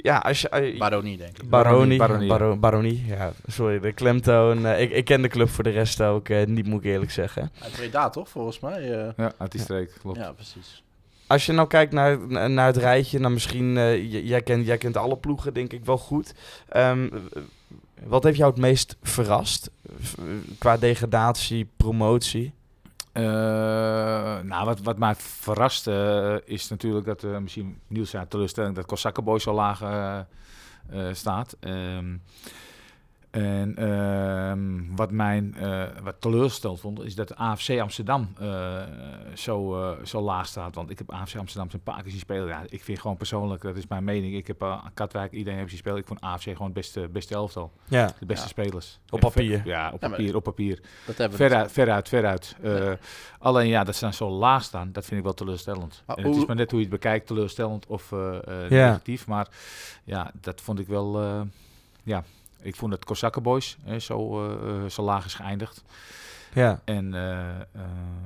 Ja, als je... eh, Baronie, denk ik. Baroni, Baronie, Baronie, ja. Baronie, ja, sorry, de klemtoon. eh, ik, ik ken de club voor de rest ook eh, niet, moet ik eerlijk zeggen. Uit Breda, toch, volgens mij? eh. Ja, uit die streek, klopt. ja, precies. Als je nou kijkt naar, naar het rijtje, nou misschien, eh, jij, kent, jij kent alle ploegen denk ik wel goed. Ehm, wat heeft jou het meest verrast qua degradatie, promotie? Eh, nou, wat, wat mij verrast eh, is natuurlijk dat eh, misschien Niels zei teleurstelling dat Kossakkenboy zo laag staat. Ehm, en ehm, wat mij eh, wat teleurgesteld vond, is dat de AFC Amsterdam eh, zo, eh, zo laag staat. Want ik heb AFC Amsterdam een paar keer zien spelen. Ja, ik vind gewoon persoonlijk, dat is mijn mening. Ik heb uh, Katwijk, iedereen heeft zien spelen. Ik vond AFC gewoon het beste, beste elftal. Ja, De beste Ja. spelers. Op papier. ver- Ja, op Ja, papier, op papier. Dat hebben we Veruit, veruit, veruit. Eh, Ja. Alleen ja, dat ze dan zo laag staan, dat vind ik wel teleurstellend. Maar En het is maar net hoe je het bekijkt, teleurstellend of Ja. negatief. Maar ja, dat vond ik wel... eh, ja, ik vond dat Kosakkenboys zo, eh, eh, zo laag is geëindigd. ja, En eh, eh,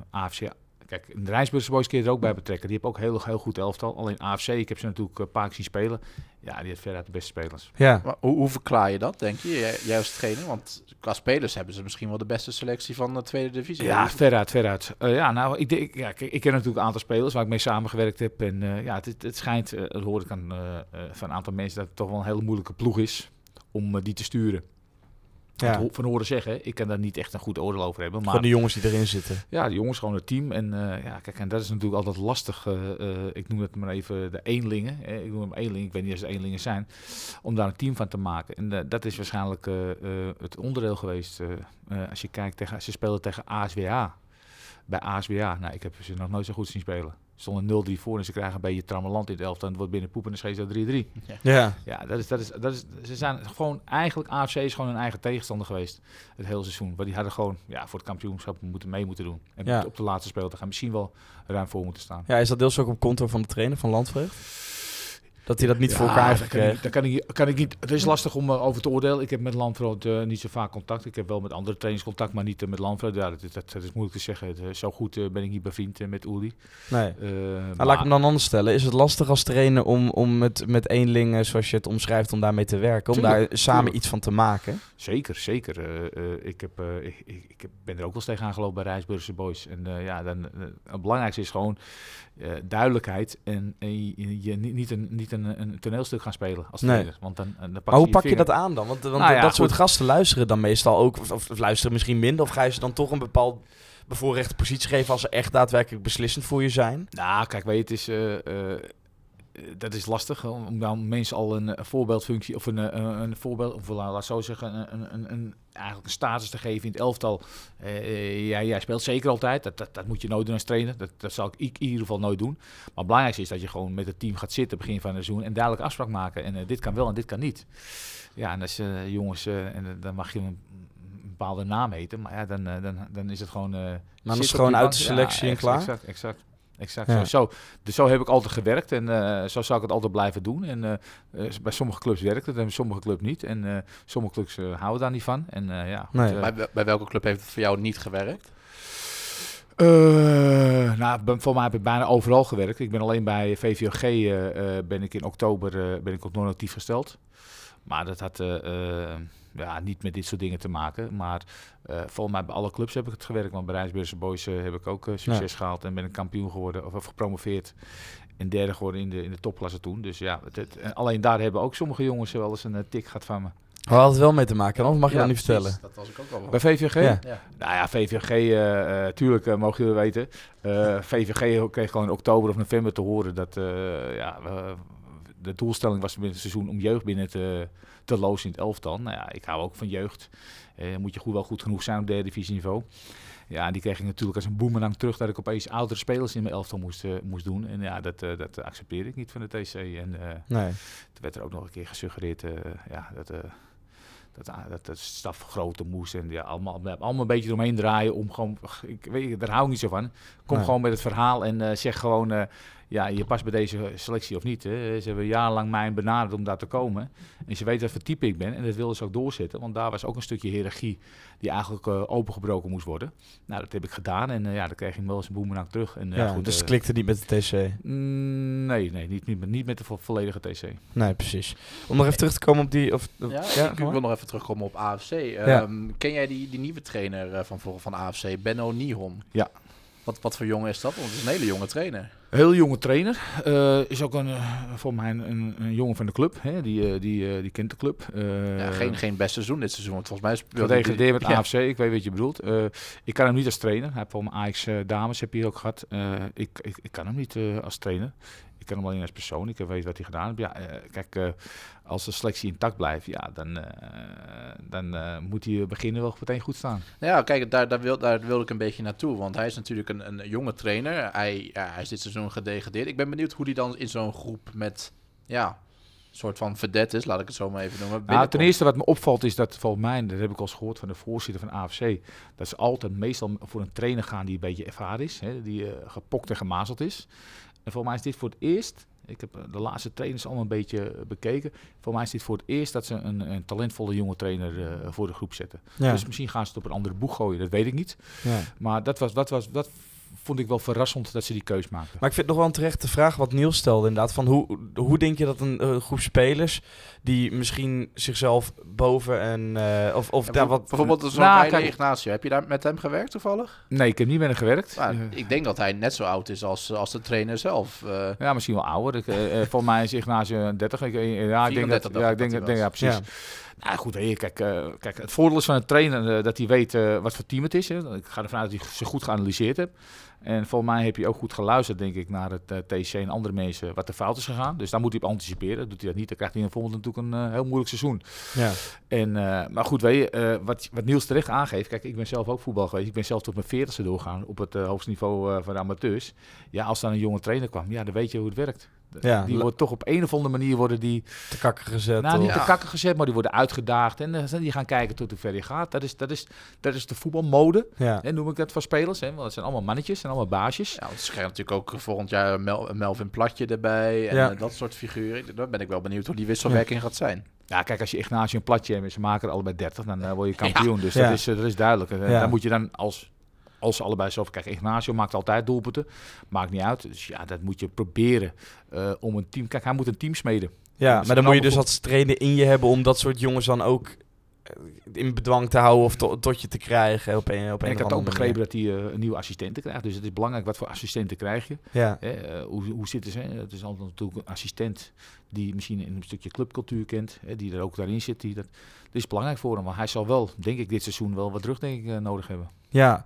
AFC kijk, de Rijnsburgse boys kun je er ook bij betrekken. Die hebben ook heel, heel goed elftal. Alleen AFC, ik heb ze natuurlijk een paar keer zien spelen. Ja, die heeft veruit de beste spelers. Ja. Maar hoe, hoe verklaar je dat, denk je? Als trainer? Want qua spelers hebben ze misschien wel de beste selectie van de tweede divisie. Ja, veruit, veruit. Eh, ja, nou, ik, denk- ja, ik ken natuurlijk een aantal spelers waar ik mee samengewerkt heb. En eh, ja, het, het schijnt, eh, dat hoor ik aan, eh, eh, van een aantal mensen, dat het toch wel een hele moeilijke ploeg is om eh, die te sturen. ja. Van horen zeggen, ik kan daar niet echt een goed oordeel over hebben. Maar Gewoon de jongens die erin zitten. Ja, die jongens gewoon het team. En eh, ja, kijk, en dat is natuurlijk altijd lastig. eh, ik noem het maar even de eenlingen. Hè. Ik noem hem eenling. Ik weet niet of ze eenlingen zijn. Om daar een team van te maken. En dat is waarschijnlijk het onderdeel geweest. als je kijkt tegen, ze spelen tegen ASWA. Bij ASWA. Nou, ik heb ze nog nooit zo goed zien spelen. Ze stonden 0-3 voor en ze krijgen een beetje trammeland in het elftal. En het wordt binnen poep en dan scheet ze 3-3. Ja. Ja, dat is, dat is, dat is, ze zijn gewoon eigenlijk AFC is gewoon hun eigen tegenstander geweest het hele seizoen. Maar die hadden gewoon ja, voor het kampioenschap moeten mee moeten doen. En Ja. op de laatste speeldag gaan misschien wel ruim voor moeten staan. ja, is dat deels ook op konto van de trainer van Landvreugd? Dat hij dat niet voor elkaar heeft daar kan ik- gekregen? Daar kan ik, kan ik niet. Het is lastig om eh, over te oordelen. Ik heb met Landvroot eh, niet zo vaak contact. Ik heb wel met andere trainers contact, maar niet eh, met Landvroot. Ja, dat, is- dat, dat is moeilijk te zeggen. Het, zo goed ben ik niet bevriend met Uli. Nee. Nou, maar- laat ik hem dan anders stellen. Is het lastig als trainer om, om met, met eenlingen, zoals je het omschrijft, om daarmee te werken? Om Tuurlijk, daar samen tuurlijk. iets van te maken? Zeker, zeker. Ik, heb, ik, ik, ben er ook wel eens tegenaan gelopen bij Rijsburgse Boys. En ja, dan, het belangrijkste is gewoon eh, duidelijkheid en, en je, niet, een, niet een, een toneelstuk gaan spelen als Nee. trainer. Want dan, dan pak Maar hoe je pak je dat aan dan? Want, want Nou ja, dat soort goed. gasten luisteren dan meestal ook, of, of luisteren misschien minder, of ga je ze dan toch een bepaald bevoorrechte positie geven als ze echt daadwerkelijk beslissend voor je zijn? Nou, kijk, weet je, het is, eh, eh, eh, dat is lastig om dan mensen al een, eh, voorbeeldfunctie of een, eh, een, een voorbeeld, of laat zo zeggen, een, een, een, eigenlijk een status te geven in het elftal. Eh, eh, jij, speelt zeker altijd, dat, dat, dat moet je nooit doen als trainer. Dat, dat zal ik in ieder geval nooit doen. Maar het belangrijkste is dat je gewoon met het team gaat zitten begin van het seizoen en duidelijk afspraak maken. En eh, dit kan wel en dit kan niet. Ja, en als je jongens, eh, en eh, dan mag je een, bepaalde naam heten, maar ja, dan, eh, dan, dan is het gewoon. eh, Maar dan is het gewoon uit de selectie en ex- klaar? Exact, exact. Exact. Ja. Zo, zo, dus zo heb ik altijd gewerkt en eh, zo zou ik het altijd blijven doen. En eh, eh, bij sommige clubs werkt het en bij sommige clubs niet. En eh, sommige clubs eh, houden daar niet van. En eh, ja, goed, Nee. Bij, bij welke club heeft het voor jou niet gewerkt? eh, nou, voor mij heb ik bijna overal gewerkt. Ik ben alleen bij VVOG ben ik in oktober eh, ben ik op non-actief gesteld. Maar dat had eh, eh, ja, niet met dit soort dingen te maken. Maar eh volgens mij bij alle clubs heb ik het gewerkt. Want bij Rijsburgse Boys heb ik ook eh, succes gehaald en ben ik kampioen geworden of, of gepromoveerd. En derde geworden in de, in de topklasse toen. Dus ja, het, het- en alleen daar hebben ook sommige jongens wel eens een eh, tik gehad van me. We hadden het wel mee te maken, anders mag je Ja, dat niet precies. vertellen. Dat was ik ook al. Bij VVG? Ja. Ja. Nou ja, VVG, eh, eh, tuurlijk eh, mogen jullie weten. Eh, VVG kreeg gewoon in oktober of november te horen dat eh, ja, we- de doelstelling was binnen het seizoen om jeugd binnen te, te lozen in het elftal. Nou ja, ik hou ook van jeugd. Eh moet je goed, wel goed genoeg zijn op derde divisieniveau. Ja, die kreeg ik natuurlijk als een boemerang terug dat ik opeens oudere spelers in mijn elftal moest, eh, moest doen. En ja, dat, eh, dat accepteerde ik niet van de TC. En Nee. toen werd er ook nog een keer gesuggereerd ja, dat, eh dat, ah, dat de staf groter moest. En ja, allemaal, allemaal een beetje eromheen draaien om gewoon... Ik weet, daar hou ik niet zo van. Kom Nee. gewoon met het verhaal en zeg gewoon... ja, je past bij deze selectie of niet. Hè. Ze hebben jarenlang mij benaderd om daar te komen. En ze weten wat voor type ik ben. En dat wilden ze ook doorzetten. Want daar was ook een stukje hiërarchie die eigenlijk eh, opengebroken moest worden. Nou, dat heb ik gedaan. En eh, ja, dan kreeg ik wel eens een boemerang terug. En, ja, Ja, goed, dus het klikte niet met de TC. mm, nee, nee niet, niet, met- niet met de vo- volledige TC. Nee, precies. Om nog even terug te komen op die... Of, Ja, ja, ik wil nog even terugkomen op AFC. Ehm, Ken jij die, die nieuwe trainer eh, van, vroeger van AFC, Benno Nihon? Ja. Wat, wat voor jongen is dat? Want het is een hele jonge trainer. Heel jonge trainer. Eh, is ook een, eh, voor mij een, jongen van de club. Hè? Die, eh, die, die kent de club. Ja, geen, geen best seizoen dit seizoen. Want volgens mij speelde hij- Gedegradeerd met Ja. AFC, ik weet wat je bedoelt. Ik kan hem niet als trainer. Hij heeft voor mijn Ajax dames heb je ook gehad. Eh, ik, ik, ik kan hem niet als trainer. Ik ken hem alleen als persoon. Ik weet wat hij gedaan heeft. Ja, kijk, als de selectie intact blijft, ja, dan, eh, dan eh, moet hij beginnen wel meteen goed staan. Ja, kijk, daar, daar, wil, daar wilde ik een beetje naartoe. Want hij is natuurlijk een, een jonge trainer. Hij, ja, hij is dit seizoen gedegradeerd. Ik ben benieuwd hoe hij dan in zo'n groep met, ja, een soort van vedette is, laat ik het zo maar even noemen. Nou, ten eerste wat me opvalt is dat volgens mij, dat heb ik al eens gehoord van de voorzitter van AFC, dat ze altijd meestal voor een trainer gaan die een beetje ervaren is, hè, die eh, gepokt en gemazeld is. En volgens mij is dit voor het eerst, ik heb eh, de laatste trainers allemaal een beetje eh, bekeken, volgens mij is dit voor het eerst dat ze een, een talentvolle jonge trainer eh, voor de groep zetten. Ja. Dus misschien gaan ze het op een andere boeg gooien, dat weet ik niet. ja. Maar dat was, dat was, dat vond ik wel verrassend dat ze die keus maakten. Maar ik vind het nog wel een terechte vraag wat Niels stelde inderdaad. Van hoe, hoe denk je dat een groep spelers die misschien zichzelf boven en... eh, of of Ja, daar wat... Bijvoorbeeld zo'n Nou, kijk- Ignacio. Heb je daar met hem gewerkt toevallig? Nee, ik heb niet met hem gewerkt. Nou, ik denk dat hij net zo oud is als, als de trainer zelf. eh. Ja, misschien wel ouder. Ik, eh, volgens mij is Ignacio 30. Ik, ja, ik denk 34 dat, ja, ik denk, dat ja, precies. Nou goed, hey, kijk, eh, kijk, het voordeel is van een trainer eh, dat hij weet eh, wat voor team het is. Hè. Ik ga ervan uit dat hij ze goed geanalyseerd hebt. En volgens mij heb je ook goed geluisterd, denk ik, naar het TC en andere mensen wat er fout is gegaan. Dus daar moet hij op anticiperen. Doet hij dat niet, dan krijgt hij in volgende natuurlijk een heel moeilijk seizoen. Ja. En, maar goed, weet je, wat, wat Niels terecht aangeeft. Kijk, ik ben zelf ook voetbal geweest. Ik ben zelf tot mijn veertigste doorgaan op het hoogste niveau van de amateurs. Ja, als dan een jonge trainer kwam, ja, dan weet je hoe het werkt. Ja, die wordt toch op een of andere manier worden die, te kakken gezet. nou niet Ja. te kakken gezet, maar die worden uitgedaagd. En eh, die gaan kijken tot hoe ver je gaat. Dat is, dat is, dat is de voetbalmode, Ja. hè, noem ik dat, van spelers. Hè? Want het zijn allemaal mannetjes en allemaal baasjes. Ja, ze krijgen natuurlijk ook volgend jaar Mel- Melvin Platje erbij en Ja. eh, dat soort figuren. Daar ben ik wel benieuwd hoe die wisselwerking gaat zijn. Ja, kijk, als je Ignacio een platje hebt en ze maken er allebei 30, dan eh, word je kampioen. Dus Ja. dat, is, dat is duidelijk. En, Ja. Dan moet je dan als, als ze allebei zelf... Kijk, Ignacio maakt altijd doelpunten. Maakt niet uit. Dus ja, dat moet je proberen eh, om een team... Kijk, hij moet een team smeden. Ja, maar dan moet je dus als trainer in je hebben om dat soort jongens dan ook eh, in bedwang te houden of to- tot je te krijgen op een, op En ik had ook begrepen dat hij eh, een nieuwe assistenten krijgt. Dus het is belangrijk wat voor assistenten krijg je. Ja. Hè, eh, hoe, hoe zitten ze? Het is altijd natuurlijk een assistent die misschien een stukje clubcultuur kent. Hè, die er ook daarin zit. Die dat, dat is belangrijk voor hem. Want hij zal wel, denk ik, dit seizoen wel wat terugdenking eh, nodig hebben. Ja,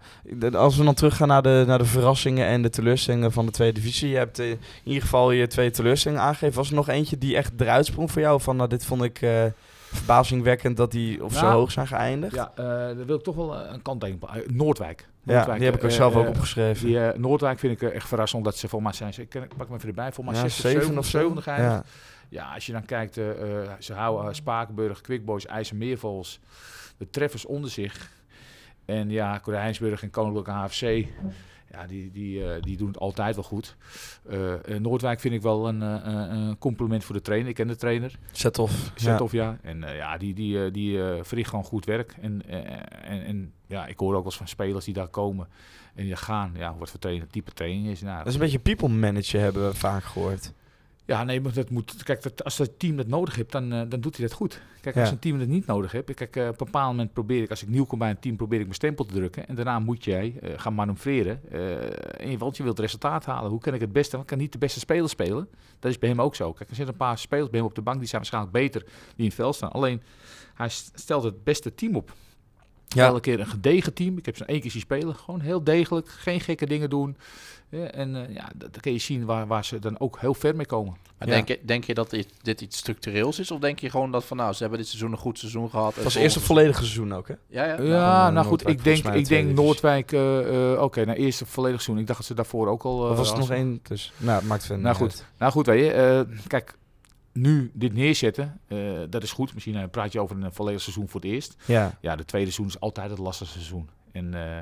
als we dan teruggaan naar de, naar de verrassingen en de teleurstellingen van de tweede divisie. Je hebt eh, in ieder geval je twee teleurstellingen aangegeven. Was er nog eentje die echt eruit sprong voor jou? Van nou, dit vond ik eh, verbazingwekkend dat die of zo hoog zijn geëindigd. Ja, eh daar wil ik toch wel een kanttekening op. Noordwijk. Ja, Noordwijk, die heb ik er eh, zelf ook opgeschreven. Die, Noordwijk vind ik echt verrassend, omdat ze voor mij zijn. Ik, pak hem even erbij, voor mij ja, 6 of 7 of 7 zo. geëindigd. Ja. Ja, als je dan kijkt, ze houden Spakenburg, Quickboys, IJsselmeervals, de treffers onder zich. En ja, Korijnsburg en Koninklijke HFC, ja, die, die, eh, die doen het altijd wel goed. Eh, eh, Noordwijk vind ik wel een, compliment voor de trainer. Ik ken de trainer, Zet of. zet of ja. En ja, die, die, die verricht gewoon goed werk. En, en, en ja, ik hoor ook wel eens van spelers die daar komen en die gaan. Ja, wat voor trainer, type training is. Nou, Dat is een beetje people manager hebben we vaak gehoord. Ja, nee, maar dat moet. Kijk, dat, als het team dat nodig heeft, dan, eh, dan doet hij dat goed. Kijk, Ja. als een team dat niet nodig heeft. Kijk, eh, op een bepaald moment probeer ik, als ik nieuw kom bij een team, probeer ik mijn stempel te drukken. En daarna moet jij eh, gaan manoeuvreren. en je, want je wilt resultaat halen. Hoe kan ik het beste? Want ik kan niet de beste speler spelen. Dat is bij hem ook zo. Kijk, er zitten een paar spelers bij hem op de bank die zijn waarschijnlijk beter die in het veld staan. Alleen hij st- stelt het beste team op. Ja. Elke keer een gedegen team. Ik heb ze één keer zien spelen. Gewoon heel degelijk. Geen gekke dingen doen. Ja, en eh, ja, dat- dan kun je zien waar, waar ze dan ook heel ver mee komen. Maar Ja. denk, je, denk je dat dit, dit iets structureels is? Of denk je gewoon dat van nou, ze hebben dit seizoen een goed seizoen gehad? Het was het eerste volledige seizoen ook, hè? Ja, ja. Ja, nou goed, ik denk, ik de denk Noordwijk, eh, eh, oké, nou eerste volledig seizoen. Ik dacht dat ze daarvoor ook al... eh, Of was er nog één? Dus, nou, het maakt verder Nou goed. uit. Nou goed, weet je, eh, kijk, nu dit neerzetten, eh, dat is goed. Misschien eh, praat je over een volledig seizoen voor het eerst. Ja. Ja, de tweede seizoen is altijd het lastigste seizoen. En, eh,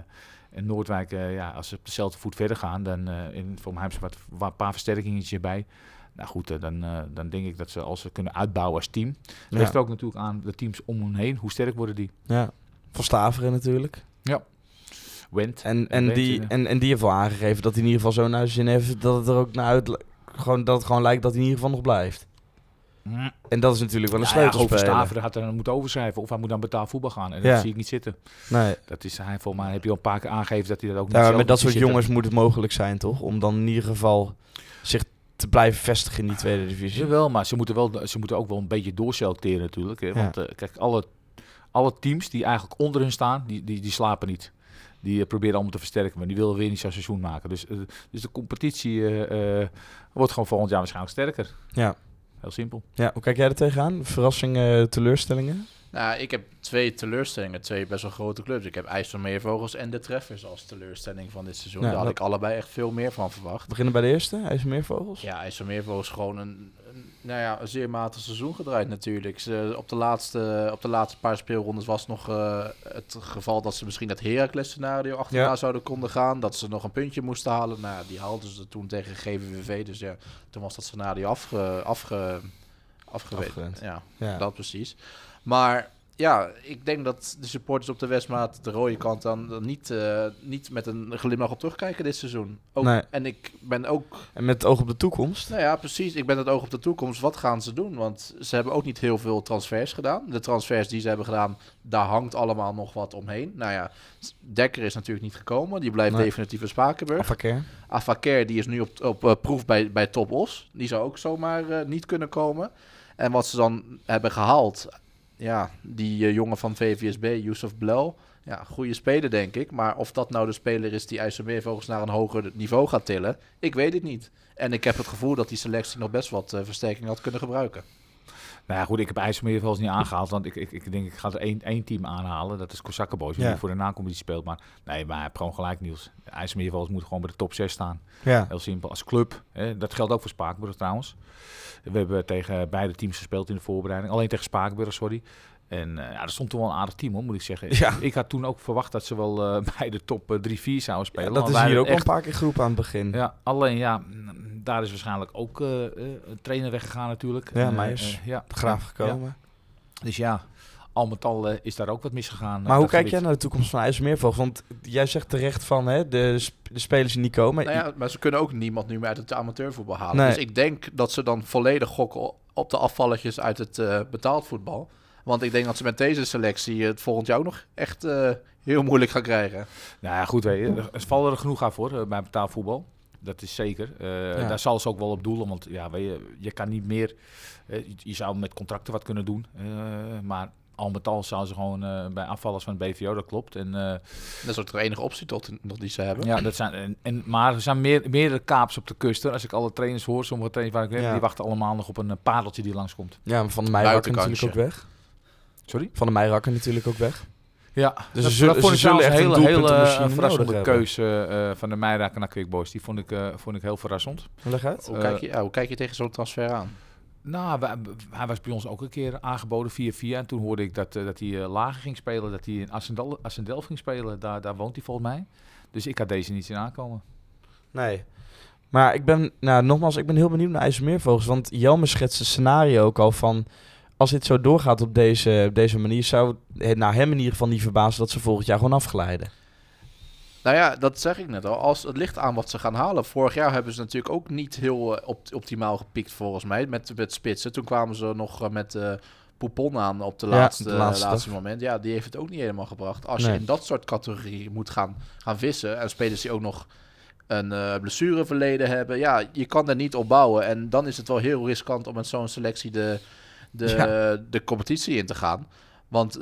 en Noordwijk, ja, als ze op dezelfde voet verder gaan, dan uh, in, voor mij hebben ze wat, wat een paar versterkingen erbij. Nou goed, dan, dan denk ik dat ze als ze kunnen uitbouwen als team. Ja. Ligt er ook natuurlijk aan de teams om hen heen. Hoe sterk worden die? ja. Van Staveren natuurlijk. Wendt. En, en, die, en, en die heeft wel aangegeven dat hij in ieder geval zo naar zijn zin heeft dat het er ook naar uit... Gewoon, dat het gewoon lijkt dat hij in ieder geval nog blijft. Mm. En dat is natuurlijk wel een Ja, ja, over sleutelspeler. Staveren had hij dan moeten overschrijven. Of hij moet dan betaald voetbal gaan. En Ja. dat zie ik niet zitten. nee. Dat is hij volgens mij heb je al een paar keer aangegeven dat hij dat ook niet Ja, met dat soort zitten. jongens moet het mogelijk zijn, toch? Om dan in ieder geval zich te blijven vestigen in die tweede divisie. Jawel, maar ze moeten, wel, ze moeten ook wel een beetje doorselecteren natuurlijk. Hè? Want eh, kijk, alle, alle teams die eigenlijk onder hun staan, die, die, die slapen niet. Die eh, proberen allemaal te versterken, maar die willen weer niet zo'n seizoen maken. Dus, eh, dus de competitie wordt gewoon volgend jaar waarschijnlijk sterker. Ja. Heel simpel. ja, hoe kijk jij er tegenaan? Verrassingen, teleurstellingen? Nou, ik heb twee teleurstellingen, twee best wel grote clubs. Ik heb IJsselmeervogels en de Treffers als teleurstelling van dit seizoen. Ja, Daar had dat- ik allebei echt veel meer van verwacht. We beginnen bij de eerste, IJsselmeervogels. Ja, IJsselmeervogels gewoon een, een, nou ja, een zeer matig seizoen gedraaid natuurlijk. Ze, op, de laatste, op de laatste paar speelrondes was nog eh, het geval dat ze misschien het Heracles scenario achterna Ja. zouden konden gaan. Dat ze nog een puntje moesten halen. Nou, die haalden ze toen tegen GVVV. Dus ja, toen was dat scenario afge, afge, afgewezen. Ja. dat precies. Maar ja, ik denk dat de supporters op de Westmaat de rode kant dan, dan niet, eh, niet met een glimlach op terugkijken dit seizoen. Ook, Nee. En ik ben ook, En met het oog op de toekomst. nou ja, precies, ik ben het oog op de toekomst. Wat gaan ze doen? Want ze hebben ook niet heel veel transfers gedaan. De transfers die ze hebben gedaan, daar hangt allemaal nog wat omheen. Nou ja, Dekker is natuurlijk niet gekomen. Die blijft Nee. definitief in Spakenburg. Affaker. Avaker die is nu op, op eh, proef bij, bij Top Os. Die zou ook zomaar eh, niet kunnen komen. En wat ze dan hebben gehaald, ja, die eh, jongen van VVSB, Yusuf Blel. Ja, goede speler denk ik. Maar of dat nou de speler is die IJsselmeervogels naar een hoger niveau gaat tillen, ik weet het niet. En ik heb het gevoel dat die selectie nog best wat eh, versterking had kunnen gebruiken. Nou ja, goed, ik heb IJsselmeer wel eens niet aangehaald. Want ik, ik, ik denk, ik ga er één, één team aanhalen. Dat is Kozakenboys, die Ja. voor de nacompetitie speelt. Maar nee, maar gewoon gelijk, Niels. IJsselmeer moet gewoon bij de top 6 staan. Ja. Heel simpel. Als club. Hè, dat geldt ook voor Spakenburg trouwens. We hebben tegen beide teams gespeeld in de voorbereiding. Alleen tegen Spakenburg, sorry. En eh, ja, er stond toen wel een aardig team, hoor, moet ik zeggen. Ja. Ik had toen ook verwacht dat ze wel eh, bij de top 3-4 zouden spelen. Ja, dat is hier ook echt een paar keer geroepen aan het begin. ja, alleen ja, mm, daar is waarschijnlijk ook eh, eh, een trainer weggegaan natuurlijk. Ja, Eh, Meijers. eh, ja, Graaf Ja. gekomen. Dus ja, al met al eh, is daar ook wat misgegaan. Maar hoe kijk jij naar de toekomst van IJsselmeervogels? Want jij zegt terecht van hè, de, sp- de spelers die niet komen. Nou ja, maar ze kunnen ook niemand nu meer uit het amateurvoetbal halen. Nee. Dus ik denk dat ze dan volledig gokken op de afvalletjes uit het eh, betaald voetbal. Want ik denk dat ze met deze selectie het volgend jaar ook nog echt eh, heel moeilijk gaan krijgen. Nou ja, goed, weet je, er- vallen er genoeg aan voor eh, bij betaalvoetbal. Dat is zeker. Eh, Ja. Daar zal ze ook wel op doelen, want ja, weet je, je kan niet meer. eh, je- zou met contracten wat kunnen doen, eh, maar al met al zouden ze gewoon eh, bij afvallers van het BVO, dat klopt. En eh, Dat is ook de enige optie tot nog die ze hebben. Ja, dat zijn, en, en, maar er zijn meer, meerdere kaaps op de kust. hoor. Als ik alle trainers hoor, sommige trainers waar ik Ja. die wachten allemaal nog op een padeltje die langskomt. Ja, maar Van de Meijrakker natuurlijk ook weg. Sorry? Van de Meijrakker natuurlijk ook weg. Ja, Dus dat, ze zullen- ze echt een hele, hele eh, verrassende keuze eh, van de Meijraken naar Quick Boys. Die vond ik, eh, vond ik heel verrassend. Leg uit. Hoe, kijk je, ja, hoe kijk je tegen zo'n transfer aan? Nou, wij- hij was bij ons ook een keer aangeboden 4-4. En toen hoorde ik dat, dat hij eh, lager ging spelen. Dat hij in Assendelf ging spelen. Daar, daar woont hij volgens mij. Dus ik had deze niet zien aankomen. Nee. Maar ik ben, nou nogmaals, ik ben heel benieuwd naar IJsselmeervogels. Want Jelme schetst een scenario ook al van... Als dit zo doorgaat op deze, op deze manier... zou het nou hem in ieder geval niet verbazen... dat ze volgend jaar gewoon afglijden. Nou ja, dat zeg ik net al. Als het ligt aan wat ze gaan halen. Vorig jaar hebben ze natuurlijk ook niet heel eh, op, optimaal gepikt volgens mij met, met spitsen. Toen kwamen ze nog eh, met eh Poupon aan op de Ja, laatste, laatste. laatste moment. Ja, die heeft het ook niet helemaal gebracht. Als Nee. je in dat soort categorieën moet gaan, gaan vissen en spelers die ook nog een eh blessureverleden hebben. Ja, je kan er niet op bouwen. En dan is het wel heel riskant om met zo'n selectie de, de, Ja. de competitie in te gaan. Want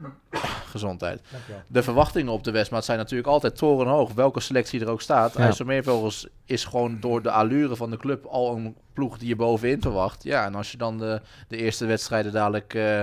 gezondheid. De verwachtingen op de Westmaat zijn natuurlijk altijd torenhoog. Welke selectie er ook staat. Ja. IJsselmeervogels is gewoon door de allure van de club al een ploeg die je bovenin verwacht. Ja, en als je dan de, de eerste wedstrijden dadelijk eh,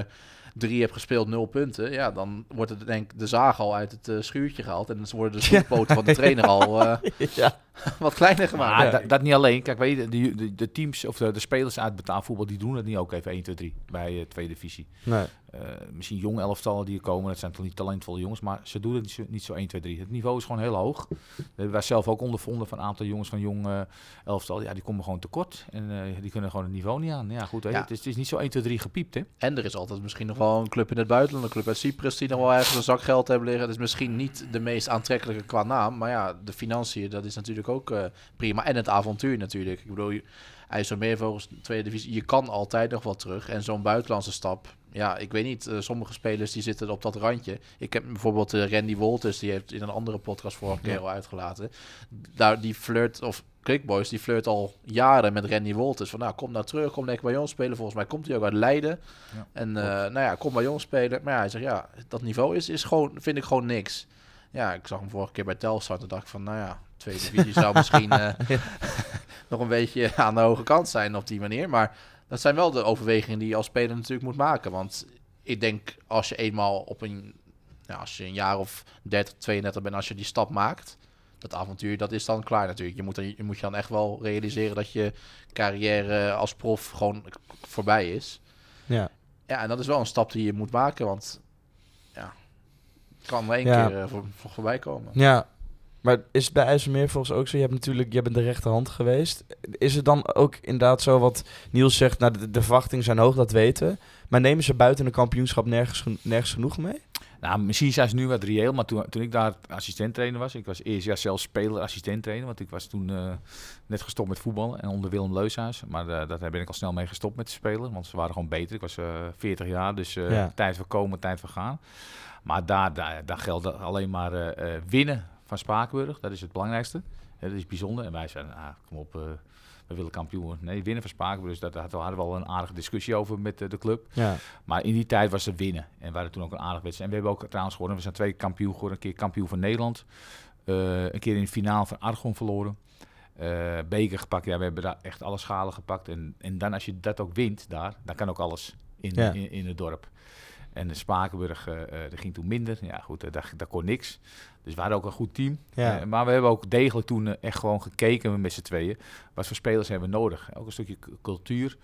drie hebt gespeeld, nul punten. Ja, dan wordt het denk ik de zaag al uit het eh, schuurtje gehaald. En dan worden de schoenpoten van de trainer al eh, ja. wat kleiner gemaakt. Maar Ja. dat, dat niet alleen. Kijk, weet je, de, de, de teams of de, de spelers uit betaalvoetbal, die doen het niet ook even 1, 2, 3 bij eh, tweede divisie. Nee. Eh, misschien jonge elftallen die er komen, dat zijn toch niet talentvolle jongens, maar ze doen het niet zo, niet zo 1, 2, 3. Het niveau is gewoon heel hoog. Dat hebben wij zelf ook ondervonden van een aantal jongens van jong eh, elftal. Ja, die komen gewoon tekort en eh, die kunnen gewoon het niveau niet aan. Ja, goed, Ja. Het, is, het is niet zo 1, 2, 3 gepiept, hè? En er is altijd misschien nog wel een club in het buitenland, een club uit Cyprus die nog wel ergens een zak geld hebben liggen. Het is misschien niet de meest aantrekkelijke qua naam, maar ja, de financiën, dat is natuurlijk ook eh, prima. En het avontuur natuurlijk. Ik bedoel, IJsselmeervogels, tweede divisie, je kan altijd nog wel terug. En zo'n buitenlandse stap, ja, ik weet niet, eh, sommige spelers die zitten op dat randje. Ik heb bijvoorbeeld eh, Randy Wolters, die heeft in een andere podcast vorige keer Ja. al uitgelaten. Daar, die flirt, of Clickboys, die flirt al jaren met Randy Wolters. Van nou, kom nou terug, kom lekker bij ons spelen. Volgens mij komt hij ook uit Leiden. Ja, en nou ja, kom bij ons spelen. Maar ja, hij zegt ja, dat niveau is, is gewoon, vind ik gewoon niks. Ja, ik zag hem vorige keer bij Telstar. Toen dacht ik van, nou ja, tweede divisie zou misschien eh, nog een beetje aan de hoge kant zijn op die manier. Maar dat zijn wel de overwegingen die je als speler natuurlijk moet maken. Want ik denk, als je eenmaal op een, als je een jaar of 30, 32 bent, als je die stap maakt, dat avontuur, dat is dan klaar natuurlijk. Je moet, je moet je dan echt wel realiseren dat je carrière als prof gewoon voorbij is. Ja. Ja, en dat is wel een stap die je moet maken, want ja, het kan maar één Ja. keer eh, voor, voor voorbij komen. Ja. Maar is het bij IJsselmeer volgens ook zo? Je hebt natuurlijk, je bent de rechterhand geweest. Is het dan ook inderdaad zo wat Niels zegt, nou de, de verwachtingen zijn hoog, dat weten we. Maar nemen ze buiten een kampioenschap nergens, gen- nergens genoeg mee? Nou, misschien zijn ze nu wat reëel, maar toen, toen ik daar assistent-trainer was, ik was eerst jaar zelfs speler-assistent-trainer, want ik was toen eh, net gestopt met voetballen en onder Willem Leushuis. Maar eh, daar ben ik al snel mee gestopt met spelen, want ze waren gewoon beter. Ik was eh 40 jaar, dus Ja. tijd voor komen, tijd voor gaan. Maar daar, daar, daar geldt alleen maar winnen van Spakenburg, dat is het belangrijkste. Dat is bijzonder. En wij zeiden, ah, kom op, eh, we willen kampioen. Nee, winnen van Spakenburg, dus daar hadden we wel een aardige discussie over met eh, de club. Ja. Maar in die tijd was het winnen. En we hadden toen ook een aardig wedstrijd. En we hebben ook trouwens gewonnen. We zijn twee kampioen geworden. Een keer kampioen van Nederland. Eh, een keer in de finale van Argon verloren. Beker gepakt. Ja, we hebben daar echt alle schalen gepakt. En, en dan als je dat ook wint daar, dan kan ook alles in, Ja. in, in het dorp. En de Spakenburg, eh, dat ging toen minder. Ja goed, eh, daar, daar kon niks. Dus we hadden ook een goed team. Ja. Eh, maar we hebben ook degelijk toen eh, echt gewoon gekeken met z'n tweeën. Wat voor spelers hebben we nodig? Ook een stukje cultuur.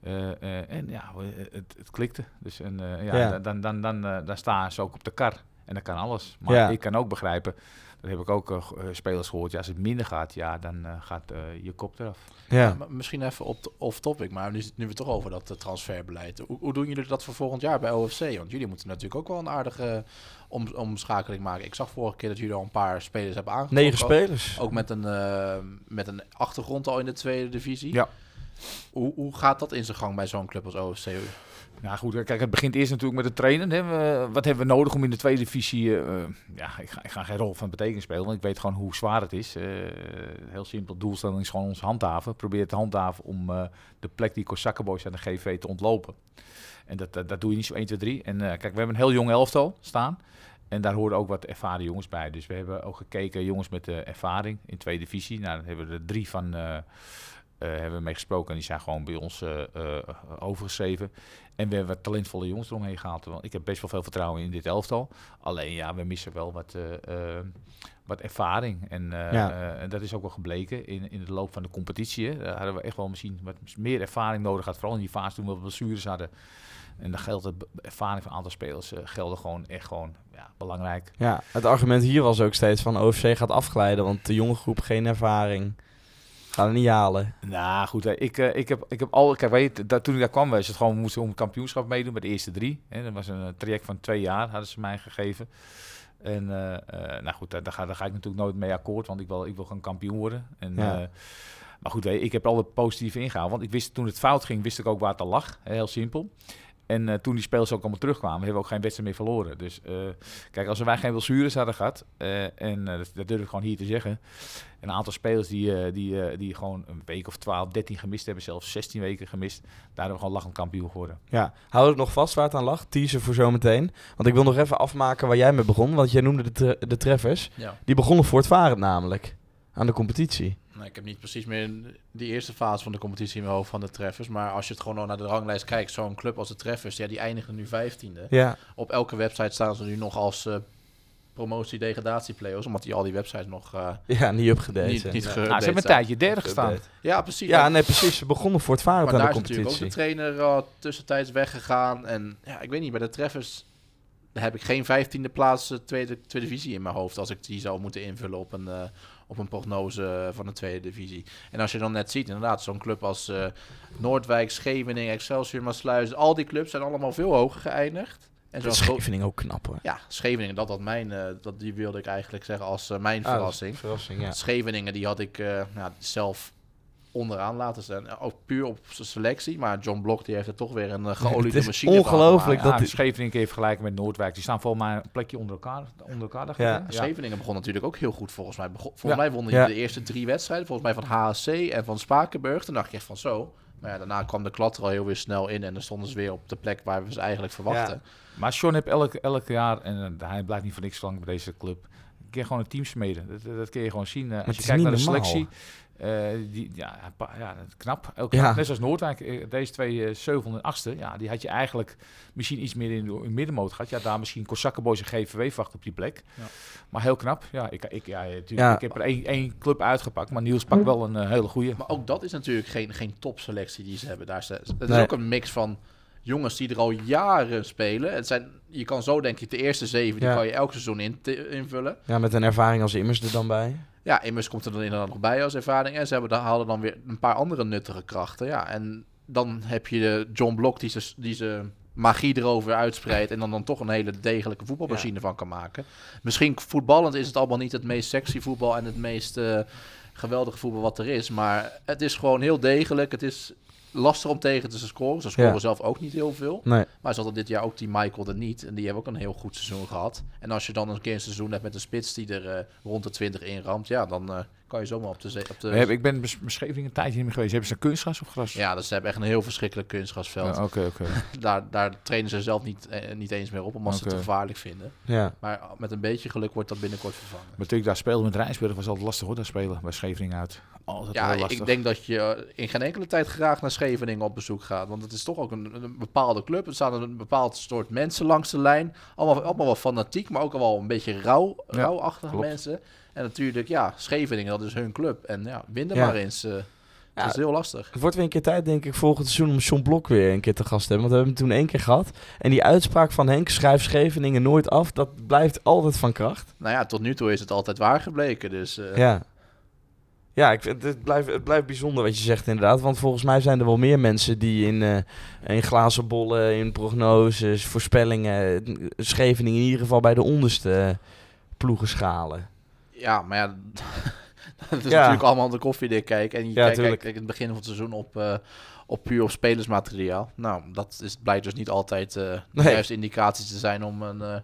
Eh, en ja, het, het klikte. Dus en, ja, Ja. Dan, dan, dan, dan staan ze ook op de kar. En dan kan alles. Maar Ja. ik kan ook begrijpen, dat heb ik ook eh, eh, spelers gehoord. Ja, als het minder gaat, ja, dan eh, gaat eh, je kop eraf. Ja. Misschien even op off-topic, maar nu, nu we het toch over dat transferbeleid. Hoe, hoe doen jullie dat voor volgend jaar bij OFC? Want jullie moeten natuurlijk ook wel een aardige om, omschakeling maken. Ik zag vorige keer dat jullie al een paar spelers hebben aangetrokken. Negen Ook- spelers. Ook met een, met een achtergrond al in de tweede divisie. Ja. Hoe, hoe gaat dat in zijn gang bij zo'n club als OFC? Nou goed, eh, kijk, het begint eerst natuurlijk met het trainen. Hè. Wat hebben we nodig om in de tweede divisie... eh, eh, ja, ik ga, ik ga geen rol van betekenis spelen, want ik weet gewoon hoe zwaar het is. Heel simpel, doelstelling is gewoon ons handhaven. Probeer te handhaven om de plek die Korsakkenboys aan de GV te ontlopen. En dat, dat, doe je niet zo 1, 2, 3. En kijk, we hebben een heel jong elftal staan. En daar horen ook wat ervaren jongens bij. Dus we hebben ook gekeken, jongens met ervaring in tweede divisie. Nou, daar hebben we er drie van... eh, hebben we mee gesproken en die zijn gewoon bij ons eh, overgeschreven. En we hebben wat talentvolle jongens eromheen gehaald. Want ik heb best wel veel vertrouwen in dit elftal. Alleen ja, we missen wel wat, eh, eh, wat ervaring. En, eh, Ja. en dat is ook wel gebleken in, in de loop van de competitie. Hè. Daar hadden we echt wel misschien wat meer ervaring nodig gehad. Vooral in die fase toen we blessures hadden. En dan geldt be- ervaring van een aantal spelers gelden gewoon echt gewoon ja, belangrijk. Ja, het argument hier was ook steeds van OFC gaat afglijden, want de jonge groep geen ervaring. Het niet halen. Nou goed, hè, ik, eh, ik, heb, ik heb al. Kijk, weet je, dat, toen ik daar kwam, was het gewoon we moesten om kampioenschap meedoen met de eerste drie. Hè. Dat was een eh, traject van twee jaar, hadden ze mij gegeven. En eh, nou goed, daar, daar, ga, daar ga ik natuurlijk nooit mee akkoord, want ik wil, ik wil gewoon kampioen worden. En, Ja. maar goed, ik heb er altijd positief ingehaald, want ik wist toen het fout ging, wist ik ook waar het al lag. Heel simpel. En eh, toen die spelers ook allemaal terugkwamen, hebben we ook geen wedstrijd meer verloren. Dus eh, kijk, als wij geen blessures hadden gehad, eh, en eh, dat, dat durf ik gewoon hier te zeggen. Een aantal spelers die, eh, die, eh, die gewoon een week of 12, 13 gemist hebben, zelfs 16 weken gemist. Daar hebben we gewoon lachend kampioen geworden. Ja, hou het nog vast waar het aan lag. Teaser voor zometeen. Want ik wil nog even afmaken waar jij mee begon. Want jij noemde de, tre- de treffers. Ja. Die begonnen voortvarend namelijk. Aan de competitie. Nou, ik heb niet precies meer die eerste fase van de competitie in mijn hoofd van de treffers. Maar als je het gewoon nog naar de ranglijst kijkt, zo'n club als de treffers, ja, die eindigen nu vijftiende. Ja, Op elke website staan ze nu nog als eh promotie-degradatie-players, omdat die al die websites nog eh, ja niet upgedate. niet, zijn. niet Ja. Nou, ze hebben een tijdje derde gestaan. Ja, precies. Ja, nee, precies. Ze begonnen voortvarend maar aan daar de is natuurlijk ook de competitie. trainer uh, tussentijds weggegaan. En ja, ik weet niet, bij de treffers heb ik geen vijftiende plaats eh, tweede, tweede divisie in mijn hoofd. Als ik die zou moeten invullen op een, eh, op een prognose van de tweede divisie. En als je dan net ziet, inderdaad, zo'n club als eh, Noordwijk, Scheveningen, Excelsior, Maasluis. Al die clubs zijn allemaal veel hoger geëindigd. En gro- Scheveningen ook knap hoor. ja, Scheveningen, dat, dat, mijn, eh, dat die wilde ik eigenlijk zeggen als eh, mijn Ah, verrassing. Verrassing, ja. Scheveningen, die had ik ja, zelf onderaan laten staan. Ook puur op zijn selectie. Maar John Blok die heeft er toch weer een Het geoliede is machine van ongelooflijk dat Ja, die- Scheveningen kun je vergelijken met Noordwijk. Die staan volgens mij een plekje onder elkaar. Onder elkaar dacht Ja. Ja, Scheveningen begon natuurlijk ook heel goed volgens mij. Begon, volgens Ja. mij wonnen Ja. die de eerste drie wedstrijden. Volgens mij van HSC en van Spakenburg. Toen dacht je echt van zo. Maar ja, daarna kwam de klad er al heel weer snel in. En dan stonden ze weer op de plek waar we ze eigenlijk verwachten. Maar Sean heeft elk, elk jaar, en eh, hij blijft niet voor niks lang bij deze club, kun je gewoon een team smeden. Dat, dat kun je gewoon zien. eh, als je is kijkt naar de normaal. selectie. Eh, die, ja, pa- ja, knap. Ja. jaar. Net zoals Noordwijk. eh, Deze twee eh, zevende en achtste. Ja, die had je eigenlijk misschien iets meer in de middenmoot gehad. Ja, daar misschien Korsakkenboys en GVW wacht op die plek. Ja. Maar heel knap. Ja, ik, ik, ja, natuurlijk, Ja. ik heb er één, één club uitgepakt. Maar Niels pakt wel een hele goede. Maar ook dat is natuurlijk geen, geen topselectie die ze hebben. Daar is, het is Nee. ook een mix van jongens die er al jaren spelen. Het zijn, je kan zo denk ik de eerste zeven, die kan je elk seizoen in, te- invullen. Ja, met een ervaring als immers er dan bij. Ja, immers komt er dan inderdaad nog bij als ervaring. En ze hebben dan, hadden dan weer een paar andere nuttige krachten. Ja, en dan heb je de John Blok die ze, die ze magie erover uitspreidt. En dan, dan toch een hele degelijke voetbalmachine van kan maken. Misschien voetballend is het allemaal niet het meest sexy voetbal en het meest eh, geweldige voetbal wat er is. Maar het is gewoon heel degelijk. Het is lastig om tegen te scoren. Ze scoren Ja. zelf ook niet heel veel. Nee. Maar ze hadden dit jaar ook die Michael er niet. En die hebben ook een heel goed seizoen gehad. En als je dan een keer een seizoen hebt met een spits die er eh, rond de 20 inramt, ja, dan eh, kan je zomaar op de... ze- Op de hebben- ik ben bes- beschreven een tijdje niet meer geweest. Hebben ze kunstgras of gras? ja, dus ze hebben echt een heel verschrikkelijk kunstgrasveld. Ja, Oké, oké. Daar, daar trainen ze zelf niet, eh, niet eens meer op, omdat ze het te gevaarlijk vinden. Ja. Maar met een beetje geluk wordt dat binnenkort vervangen. Maar toen ik daar speelde met Rijnsburg was altijd lastig hoor, dat spelen bij Scheveningen uit. Altijd Ja, heel lastig. ik denk dat je eh, in geen enkele tijd graag naar Scheveningen op bezoek gaat. Want het is toch ook een, een bepaalde club. Er staan een bepaald soort mensen langs de lijn. Allemaal, allemaal wel fanatiek, maar ook wel een beetje rauw, Ja, rauwachtige klopt. mensen. En natuurlijk, ja, Scheveningen, dat is hun club. En ja, win er Ja. maar eens. eh Ja. Dat is heel lastig. Het wordt weer een keer tijd, denk ik, volgend seizoen om John Blok weer een keer te gast te hebben. Want we hebben hem toen één keer gehad. En die uitspraak van Henk, schrijf Scheveningen nooit af, dat blijft altijd van kracht. Nou ja, tot nu toe is het altijd waar gebleken. Dus eh, Ja. Ja, ik vind, het, blijft, het blijft bijzonder wat je zegt inderdaad. Want volgens mij zijn er wel meer mensen die in, eh in glazen bollen, in prognoses, voorspellingen, Scheveningen in ieder geval bij de onderste ploegen schalen. Ja, maar ja, het is Ja. natuurlijk allemaal de koffiedik kijken. En je Ja, kijkt in het begin van het seizoen op, eh, op puur op spelersmateriaal. Nou, dat is, blijkt dus niet altijd eh de Nee. juiste indicaties te zijn om een, eh,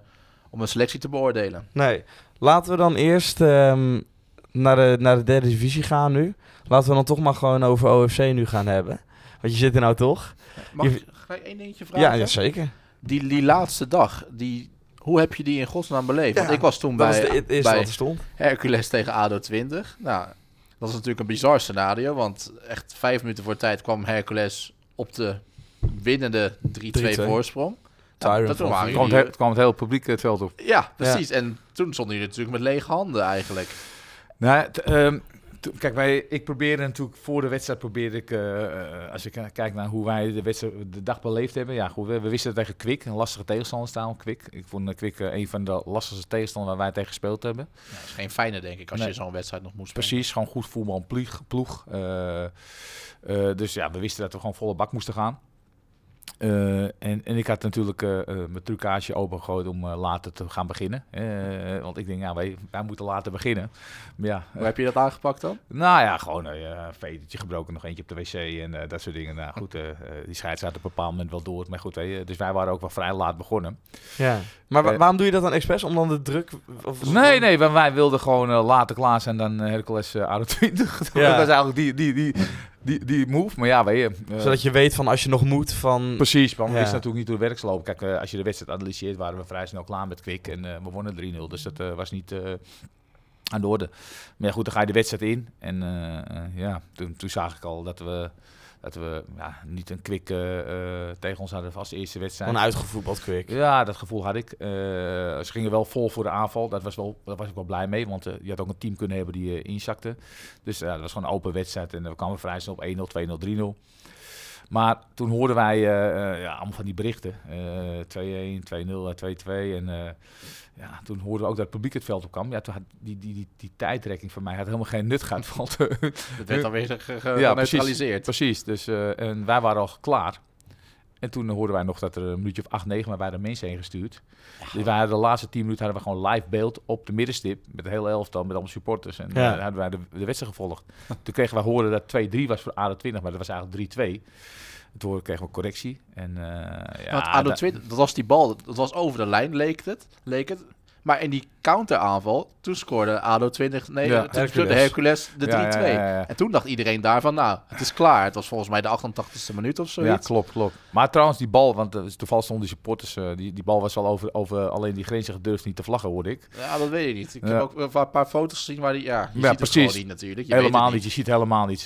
om een selectie te beoordelen. Nee, laten we dan eerst ehm, naar, de, naar de derde divisie gaan nu. Laten we dan toch maar gewoon over OFC nu gaan hebben. Want je zit er nou toch? Mag Je- ik gelijk één dingetje vragen? Ja, ja, zeker. Die, die laatste dag, die, hoe heb je die in godsnaam beleefd? Want Ja, ik was toen bij, is de, bij wat er stond. Hercules tegen ADO 20. Nou, dat is natuurlijk een bizar scenario, want echt vijf minuten voor tijd kwam Hercules op de winnende 3-2 3-2. voorsprong. Tyron Nou, dat kwam, het, he- kwam het hele publiek het veld op. Ja, precies. En toen stonden jullie natuurlijk met lege handen eigenlijk. Nou, t- ehm, kijk, wij, ik probeerde natuurlijk voor de wedstrijd, probeerde ik, eh, als ik kijk naar hoe wij de, wedstrijd, de dag beleefd hebben. Ja, goed, we, we wisten dat tegen Kwik, een lastige tegenstander staan. Kwik. Ik vond uh, Kwik eh, een van de lastigste tegenstanders waar wij tegen gespeeld hebben. Ja, dat is geen fijne, denk ik, als Nee. je zo'n wedstrijd nog moet spelen. Precies, gewoon goed voetbal, ploeg. ploeg. Dus ja, we wisten dat we gewoon volle bak moesten gaan. Eh, en, en ik had natuurlijk eh, eh, mijn trucage opengegooid om eh, later te gaan beginnen. Want ik denk, ja, wij, wij moeten later beginnen. Maar ja, Hoe heb je dat aangepakt dan? nou ja, gewoon eh, een vetertje gebroken, nog eentje op de wc en eh, dat soort dingen. Nou goed, eh, eh, die scheids had op een bepaald moment wel door. Maar goed, hè, dus wij waren ook wel vrij laat begonnen. Ja. Maar wa- waarom doe je dat dan expres? Om dan de druk... Of, Nee, nee, want wij wilden gewoon later klaar zijn dan Hercules uh, ADO 20. Ja. dat was eigenlijk die, die, die, die, die move. Maar ja, weet je... eh, Zodat je weet van als je nog moet van... Precies, want we wisten natuurlijk niet hoe de werksloop. Kijk, eh, als je de wedstrijd analyseert, waren we vrij snel klaar met Kwik. En eh, we wonnen 3-0, dus dat was niet aan de orde. Maar ja, goed, dan ga je de wedstrijd in. En ja, toen, toen zag ik al dat we, dat we ja, niet een Kwik eh, eh, tegen ons hadden als eerste wedstrijd. Gewoon uitgevoetbald quick. Ja, dat gevoel had ik. Eh, ze gingen wel vol voor de aanval. Dat was, wel, daar was ik wel blij mee. Want je had ook een team kunnen hebben die inzakte. Dus dat was gewoon een open wedstrijd. En we kwamen vrij snel op 1-0, 2-0, 3-0. Maar toen hoorden wij ja, allemaal van die berichten. Eh 2-1, 2-0, eh, 2-2. En ja, toen hoorden we ook dat het publiek het veld op kwam. Ja, toen had die, die, die, die tijdrekking van mij had helemaal geen nut gehad. Want, eh, Dat werd dan weer ge- ge- Ja, geneutraliseerd. Precies, dus, eh, en wij waren al klaar. En toen hoorden wij nog dat er een minuutje of 8, 9 maar wij er mensen heen gestuurd. Dus wij hadden de laatste 10 minuten hadden we gewoon live beeld op de middenstip. Met de hele elftal, met allemaal supporters. En Ja. eh, hadden wij de, de wedstrijd gevolgd. toen kregen wij horen dat 2-3 was voor ADO20, maar dat was eigenlijk 3-2. Toen kregen we correctie. En, eh, ja, Want ADO da- 20, dat was die bal, dat was over de lijn, leek het. Leek het. Maar in die counteraanval, toen scoorde ADO 20, nee, Ja, toen Hercules. scoorde Hercules de 3-2. Ja, ja, ja, ja. En toen dacht iedereen daarvan, nou, het is klaar. Het was volgens mij de 88ste minuut of Ja, zoiets. klopt, klopt. Maar trouwens, die bal, want uh, toevallig stonden die supporters, eh, die, die bal was wel over, over alleen die grenzen gedurfd niet te vlaggen, hoorde ik. Ja, dat weet ik niet. Ik Ja. heb ook een paar foto's gezien waar die, ja, je Ja, ziet precies. niet natuurlijk. Je helemaal niet. Je ziet helemaal niets.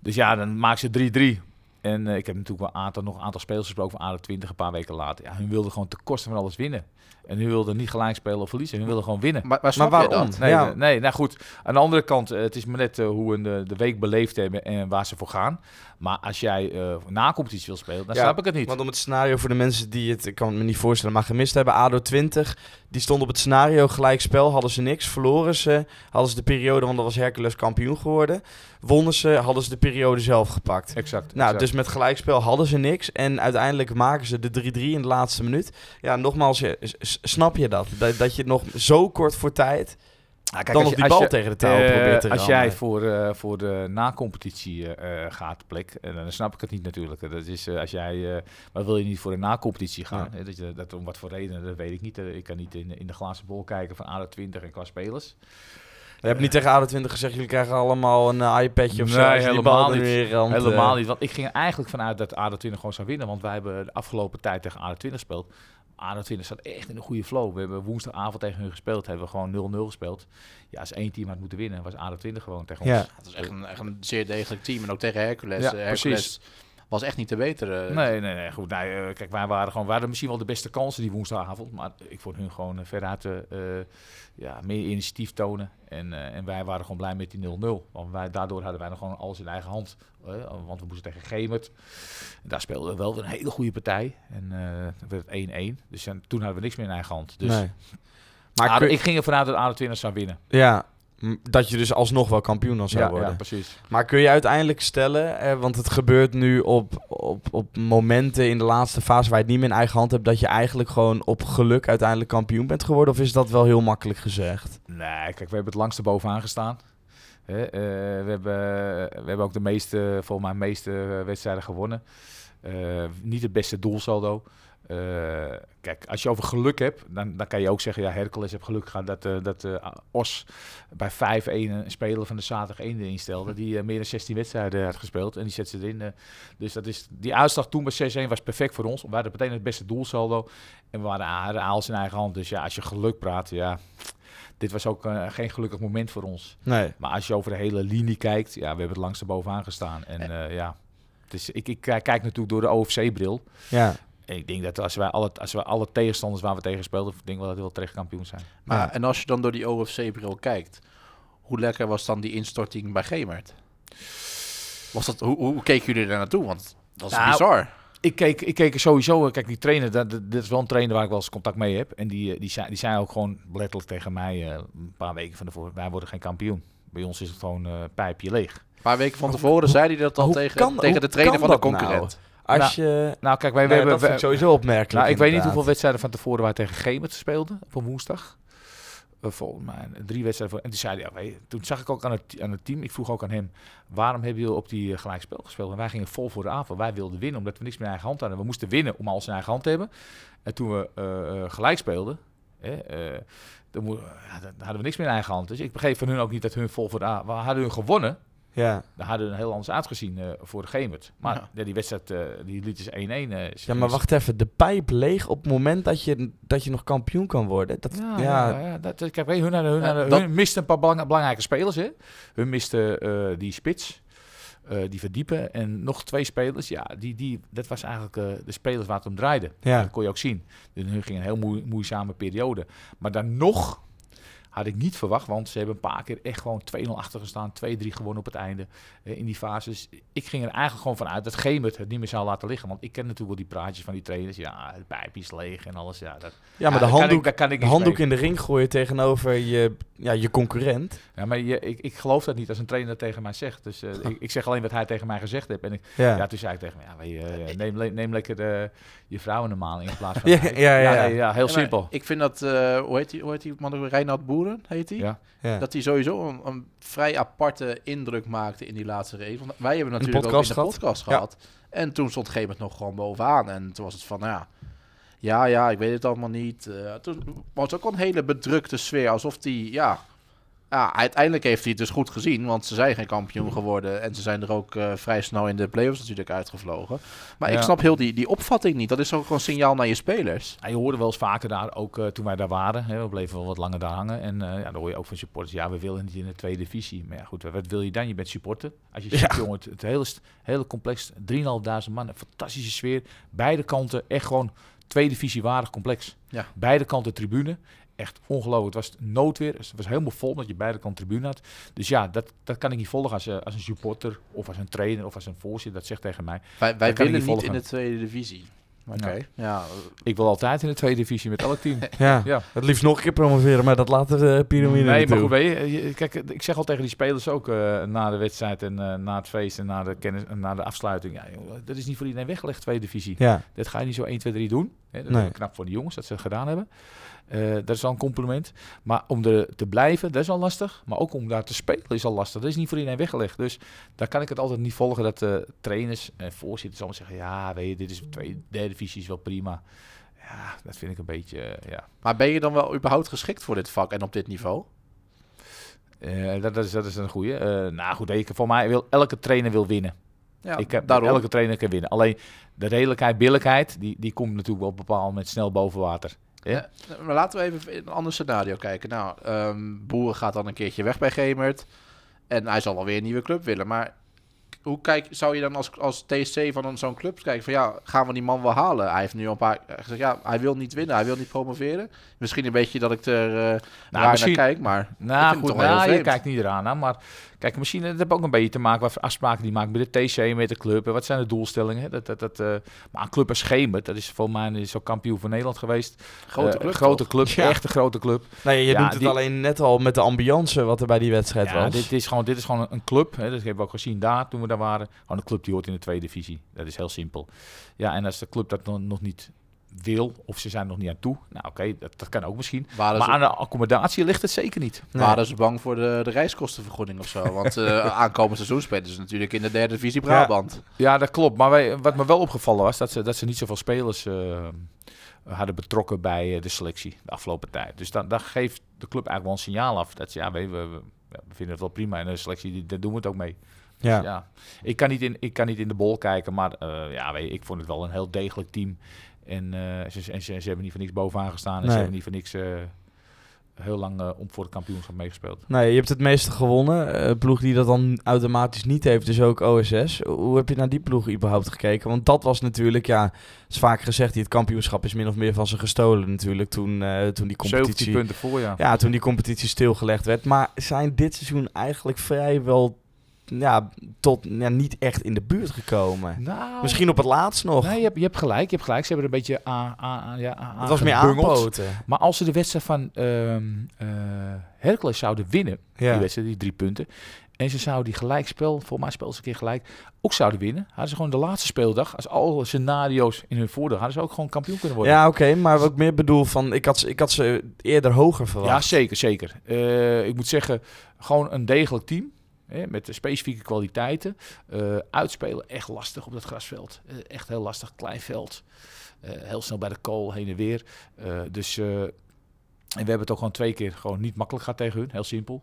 dus ja, dan maakt ze 3-3. En eh, ik heb natuurlijk wel aantal, nog een aantal spelers gesproken van ADO 20 een paar weken later. Ja, hun wilden gewoon te kosten van alles winnen. En hun wilden niet gelijk spelen of verliezen. Hun wilden gewoon winnen. Maar, waarom? dat? Nee, Ja. nee, nou goed. Aan de andere kant, eh, het is maar net eh, hoe hun de, de week beleefd hebben en waar ze voor gaan. Maar als jij eh na competitie wil spelen, dan Ja, snap ik het niet. Want om het scenario voor de mensen die het, ik kan het me niet voorstellen, maar gemist hebben. ADO 20, die stond op het scenario gelijkspel, hadden ze niks, verloren ze. Hadden ze de periode, want dat was Hercules kampioen geworden. Wonnen ze, hadden ze de periode zelf gepakt. Exact. Nou, exact. dus met gelijkspel hadden ze niks. En uiteindelijk maken ze de 3-3 in de laatste minuut. Ja, nogmaals, snap je dat? dat? Dat je nog zo kort voor tijd Ah, kijk, dan als nog die bal je- tegen de touw Eh, probeert te Als rammen. jij voor, eh, voor de na-competitie eh, gaat, plek, en dan snap ik het niet natuurlijk. Dat is als jij, maar wil je niet voor de na-competitie gaan? hè, dat, je, dat om wat voor redenen, dat weet ik niet. Ik kan niet in, in de glazen bol kijken van ADO 20 en qua spelers. Je hebt niet tegen ADO 20 gezegd, jullie krijgen allemaal een eh, iPadje of zo. Nee, je die helemaal niet. het, Helemaal eh, niet, want ik ging er eigenlijk vanuit dat ADO 20 gewoon zou winnen. Want wij hebben de afgelopen tijd tegen ADO 20 gespeeld. ADO 20 zat echt in een goede flow. We hebben woensdagavond tegen hun gespeeld, hebben we gewoon 0-0 gespeeld. Ja, als één team had moeten winnen, was ADO 20 gewoon tegen Ja. ons. Het is echt een, echt een zeer degelijk team. En ook tegen Hercules. Ja, Eh, Hercules precies. Was echt niet te beter. eh. Nee, nee, nee. Goed, nee, eh, kijk, wij waren gewoon, wij hadden misschien wel de beste kansen die woensdagavond. Maar ik vond hun gewoon veruit eh, eh, ja, meer initiatief tonen. En, eh, en wij waren gewoon blij met die 0-0. Want wij, daardoor hadden wij nog gewoon alles in eigen hand. want we moesten tegen Gemert. En daar speelden we wel weer een hele goede partij. En eh werd het 1-1. Dus en toen hadden we niks meer in eigen hand. Dus nee. Maar ik ging ervan uit dat ADO 20 zou winnen. ja, dat je dus alsnog wel kampioen dan zou Ja, worden. ja, precies. Maar kun je uiteindelijk stellen, eh, want het gebeurt nu op, op, op momenten in de laatste fase waar je het niet meer in eigen hand hebt, dat je eigenlijk gewoon op geluk uiteindelijk kampioen bent geworden? Of is dat wel heel makkelijk gezegd? Nee, kijk, we hebben het langste bovenaan gestaan. Eh, we, hebben, we hebben ook de meeste, volgens mij, meeste wedstrijden gewonnen. Eh, niet het beste doelsaldo. Eh, kijk, als je over geluk hebt, dan, dan kan je ook zeggen, ja, Hercules heeft geluk gehad dat, eh, dat eh, Os bij 5-1 een speler van de zaterdag 1 erin stelde, die eh, meer dan 16 wedstrijden had gespeeld en die zet ze erin. dus dat is, die uitslag toen bij 6-1 was perfect voor ons. We hadden meteen het beste doelsaldo en we hadden alles in eigen hand. Dus ja, als je geluk praat, ja, dit was ook geen gelukkig moment voor ons. Nee. Maar als je over de hele linie kijkt, ja, we hebben het langste bovenaan gestaan. En ja, het is, ik, ik kijk natuurlijk door de OFC-bril. Ja. Ik denk dat als wij alle, als wij alle tegenstanders waar we tegen speelden, denk ik wel dat we wel terecht kampioen zijn. Maar, Ja. En als je dan door die OFC-bril kijkt, hoe lekker was dan die instorting bij Gemert? Was dat, hoe, hoe keken jullie daar naartoe? Want dat is Nou, bizar. Ik keek, ik keek er sowieso, eh, kijk, die trainer, dat, dat- dit is wel een trainer waar ik wel eens contact mee heb. En die, eh, die, zei, die zei ook gewoon letterlijk tegen mij eh, een paar weken van tevoren, wij worden geen kampioen. Bij ons is het gewoon eh pijpje leeg. Een paar weken van tevoren zei hij dat al tegen, kan- tegen de trainer van de nou? Als je... Nou, kijk, wij Nou hebben... dat vind ik sowieso opmerkelijk. Nou, ik weet niet hoeveel wedstrijden van tevoren wij tegen Gemert speelden op een woensdag. Eh, volgens mij drie wedstrijden. Voor, en toen zei hij, ja, toen zag ik ook aan het, aan het team, ik vroeg ook aan hem, waarom hebben jullie op die uh, gelijkspel gespeeld? En wij gingen vol voor de aanval. Wij wilden winnen, omdat we niks meer in eigen hand hadden. We moesten winnen om alles in eigen hand te hebben. En toen we eh, eh, gelijk speelden, hè, eh, dan, ja, dan hadden we niks meer in eigen hand. Dus ik begreep van hun ook niet dat hun vol voor de aanval... We hadden hun gewonnen, Ja. dan hadden hun heel anders uitgezien eh, voor de Gemert. Maar Ja. ja, die wedstrijd, eh, die liet is 1-1. eh, ja, maar wacht even. De pijp leeg op het moment dat je, dat je nog kampioen kan worden. Dat, Ja, ja, ja, ja, dat, kijk, weet je, hun, hun, Ja, hadden- dat- hun misten een paar belang- belangrijke spelers. Hè. Hun misten eh, die spits, eh, die verdiepen. En nog twee spelers. Ja, die, die, dat was eigenlijk eh, de spelers waar het om draaide. Ja. Dat kon je ook zien. Dus hun ging een heel moe, moeizame periode. Maar dan nog had ik niet verwacht. Want ze hebben een paar keer echt gewoon 2-0 achter gestaan. 2-3 gewonnen op het einde eh, in die fases. Ik ging er eigenlijk gewoon vanuit dat Gemert het niet meer zou laten liggen. Want ik ken natuurlijk wel die praatjes van die trainers. Ja, het pijpje is leeg en alles. Ja, dat, ja, maar ja, de kan handdoek, ik, kan ik de handdoek mee. in de ring gooien tegenover je, ja, je concurrent. Ja, maar je, ik, ik geloof dat niet als een trainer dat tegen mij zegt. Dus eh, ik, ik zeg alleen wat hij tegen mij gezegd heeft. En ik, Ja. ja. toen zei ik tegen hem, ja, je, eh, neem, neem lekker de, je vrouw in de maal in plaats van... Ja, ja, ja, ja. nee, ja, heel simpel. Ik vind dat, eh, hoe heet die, hoe heet die man? Reinhard Boeren, heet hij? Ja. Ja. Dat hij sowieso een, een vrij aparte indruk maakte in die laatste race. Want wij hebben natuurlijk ook in de gehad. podcast Ja. gehad. En toen stond Gemert nog gewoon bovenaan. En toen was het van, nou ja, ja, ja, ik weet het allemaal niet. Eh, toen was het ook een hele bedrukte sfeer. Alsof die, ja, Ja, uiteindelijk heeft hij het dus goed gezien, want ze zijn geen kampioen geworden. En ze zijn er ook eh, vrij snel in de playoffs natuurlijk uitgevlogen. Maar ik snap heel die, die opvatting niet. Dat is ook gewoon een signaal naar je spelers. Ja, je hoorde wel eens vaker daar, ook eh, toen wij daar waren. Hè, we bleven wel wat langer daar hangen. En eh, ja, dan hoor je ook van supporters, ja, we willen niet in de tweede divisie. Maar ja, goed, wat wil je dan? Je bent supporter. Als je ziet, Ja. jongen, het, het hele, hele complex, 3.500 man, een fantastische sfeer. Beide kanten, echt gewoon tweede divisie waardig complex. Ja. Beide kanten tribune. Echt ongelooflijk. Het was noodweer. Het was helemaal vol omdat je beide kanten tribune had. Dus ja, dat, dat kan ik niet volgen als, eh, als een supporter of als een trainer of als een voorzitter. Dat zegt tegen mij. Wij, Dat willen niet niet in de tweede divisie. Oké. Ja. Ja. Ik wil altijd in de tweede divisie met elk team. Ja, Ja. het liefst nog een keer promoveren, maar dat laat de uh, piramide Nee, niet maar toe. goed, weet je, kijk, ik zeg al tegen die spelers ook eh, na de wedstrijd en eh, na het feest en na de, kennis, en na de afsluiting. Ja, dat is niet voor iedereen weggelegd, tweede divisie. Ja, Dat ga je niet zo 1, 2, 3 doen. Hè, dat Nee. is knap voor de jongens dat ze het gedaan hebben. Eh, dat is al een compliment. Maar om er te blijven, dat is al lastig. Maar ook om daar te spelen is al lastig. Dat is niet voor iedereen weggelegd. Dus daar kan ik het altijd niet volgen dat de trainers en voorzitters allemaal zeggen... ja, weet je, dit is tweede, derde divisie is wel prima. Ja, dat vind ik een beetje, eh, ja... Maar ben je dan wel überhaupt geschikt voor dit vak en op dit niveau? Dat, dat, is, dat is een goeie. Nou goed, ik, voor mij wil elke trainer wil winnen. Ja, ik heb daarom. elke trainer kan winnen. Alleen de redelijkheid, billijkheid, die, die komt natuurlijk wel bepaald moment snel boven water. Ja. Maar laten we even in een ander scenario kijken. Nou, ehm Boeren gaat dan een keertje weg bij Gemert. En hij zal wel weer een nieuwe club willen. Maar hoe kijk, zou je dan als, als TC van zo'n club kijken van ja, gaan we die man wel halen? Hij heeft nu al een paar gezegd, ja, hij wil niet winnen, hij wil niet promoveren. Misschien een beetje dat ik er eh raar misschien- naar kijk, maar ik Nou goed, nou, je kijkt niet eraan. Hè, maar kijk, misschien dat heeft ook een beetje te maken wat voor afspraken die maakt met de TC, met de club. En wat zijn de doelstellingen? hè? Dat, dat, dat, eh, maar een club als Gemert, dat is voor mij is ook kampioen van Nederland geweest. grote Eh, club. grote club, Ja. echt een grote club. nee, je Ja, doet het die- alleen net al met de ambiance wat er bij die wedstrijd Ja, was. dit is, gewoon, dit is gewoon een club. Hè, dat hebben we ook gezien daar toen we daar waren. Gewoon een club die hoort in de tweede divisie. Dat is heel simpel. Ja, en als de club dat nog, nog niet wil, of ze zijn er nog niet aan toe. Nou oké, dat, dat kan ook misschien. Waren, Maar ze, aan de accommodatie ligt het zeker niet. Nee. waren ze bang voor de, de reiskostenvergoeding of zo? Want eh aankomend seizoen spelen ze natuurlijk in de derde divisie Brabant. Ja, dat klopt. Maar wij, wat me wel opgevallen was, dat ze, dat ze niet zoveel spelers eh, hadden betrokken bij eh, de selectie de afgelopen tijd. Dus dan, dan geeft de club eigenlijk wel een signaal af. Dat ze, ja, we, we, ja, we vinden het wel prima. En de selectie, die, daar doen we het ook mee. ja. Dus ja, ik kan, niet in, ik kan niet in de bol kijken, maar eh, ja, weet je, ik vond het wel een heel degelijk team. En, eh, ze, en ze, ze hebben niet voor niks bovenaan gestaan. En Nee. ze hebben niet voor niks eh, heel lang eh, om voor het kampioenschap meegespeeld. Nee, je hebt het meeste gewonnen. Eh, ploeg die dat dan automatisch niet heeft, dus ook OSS. Hoe heb je naar die ploeg überhaupt gekeken? Want dat was natuurlijk, ja, is vaak gezegd, die het kampioenschap is min of meer van ze gestolen natuurlijk toen, eh, toen die 17 competitie... punten voor, ja. Ja, toen die competitie stilgelegd werd. Maar zijn dit seizoen eigenlijk vrijwel ja, tot ja, niet echt in de buurt gekomen? Nou, Misschien op het laatst nog. Nee, je hebt, je hebt gelijk. Je hebt gelijk. Ze hebben er een beetje aan, aan, aan- ja, aan het was meer aanpoten. Maar als ze de wedstrijd van ehm eh, Hercules zouden winnen, Ja. die wedstrijd, die drie punten, en ze zouden die gelijkspel, voor mij spelen ze een keer gelijk, ook zouden winnen, hadden ze gewoon de laatste speeldag, als alle scenario's in hun voordeel, hadden ze ook gewoon kampioen kunnen worden. Ja, oké, maar wat ik meer bedoel van, ik had, ze- ik had ze eerder hoger Ja, verwacht. zeker, zeker. Eh, ik moet zeggen, gewoon een degelijk team. Hè, met de specifieke kwaliteiten. Eh, uitspelen, echt lastig op dat grasveld. Eh, echt heel lastig, klein veld. Eh, heel snel bij de kool, heen en weer. Dus, en we hebben het ook gewoon twee keer gewoon niet makkelijk gehad tegen hun. Heel simpel.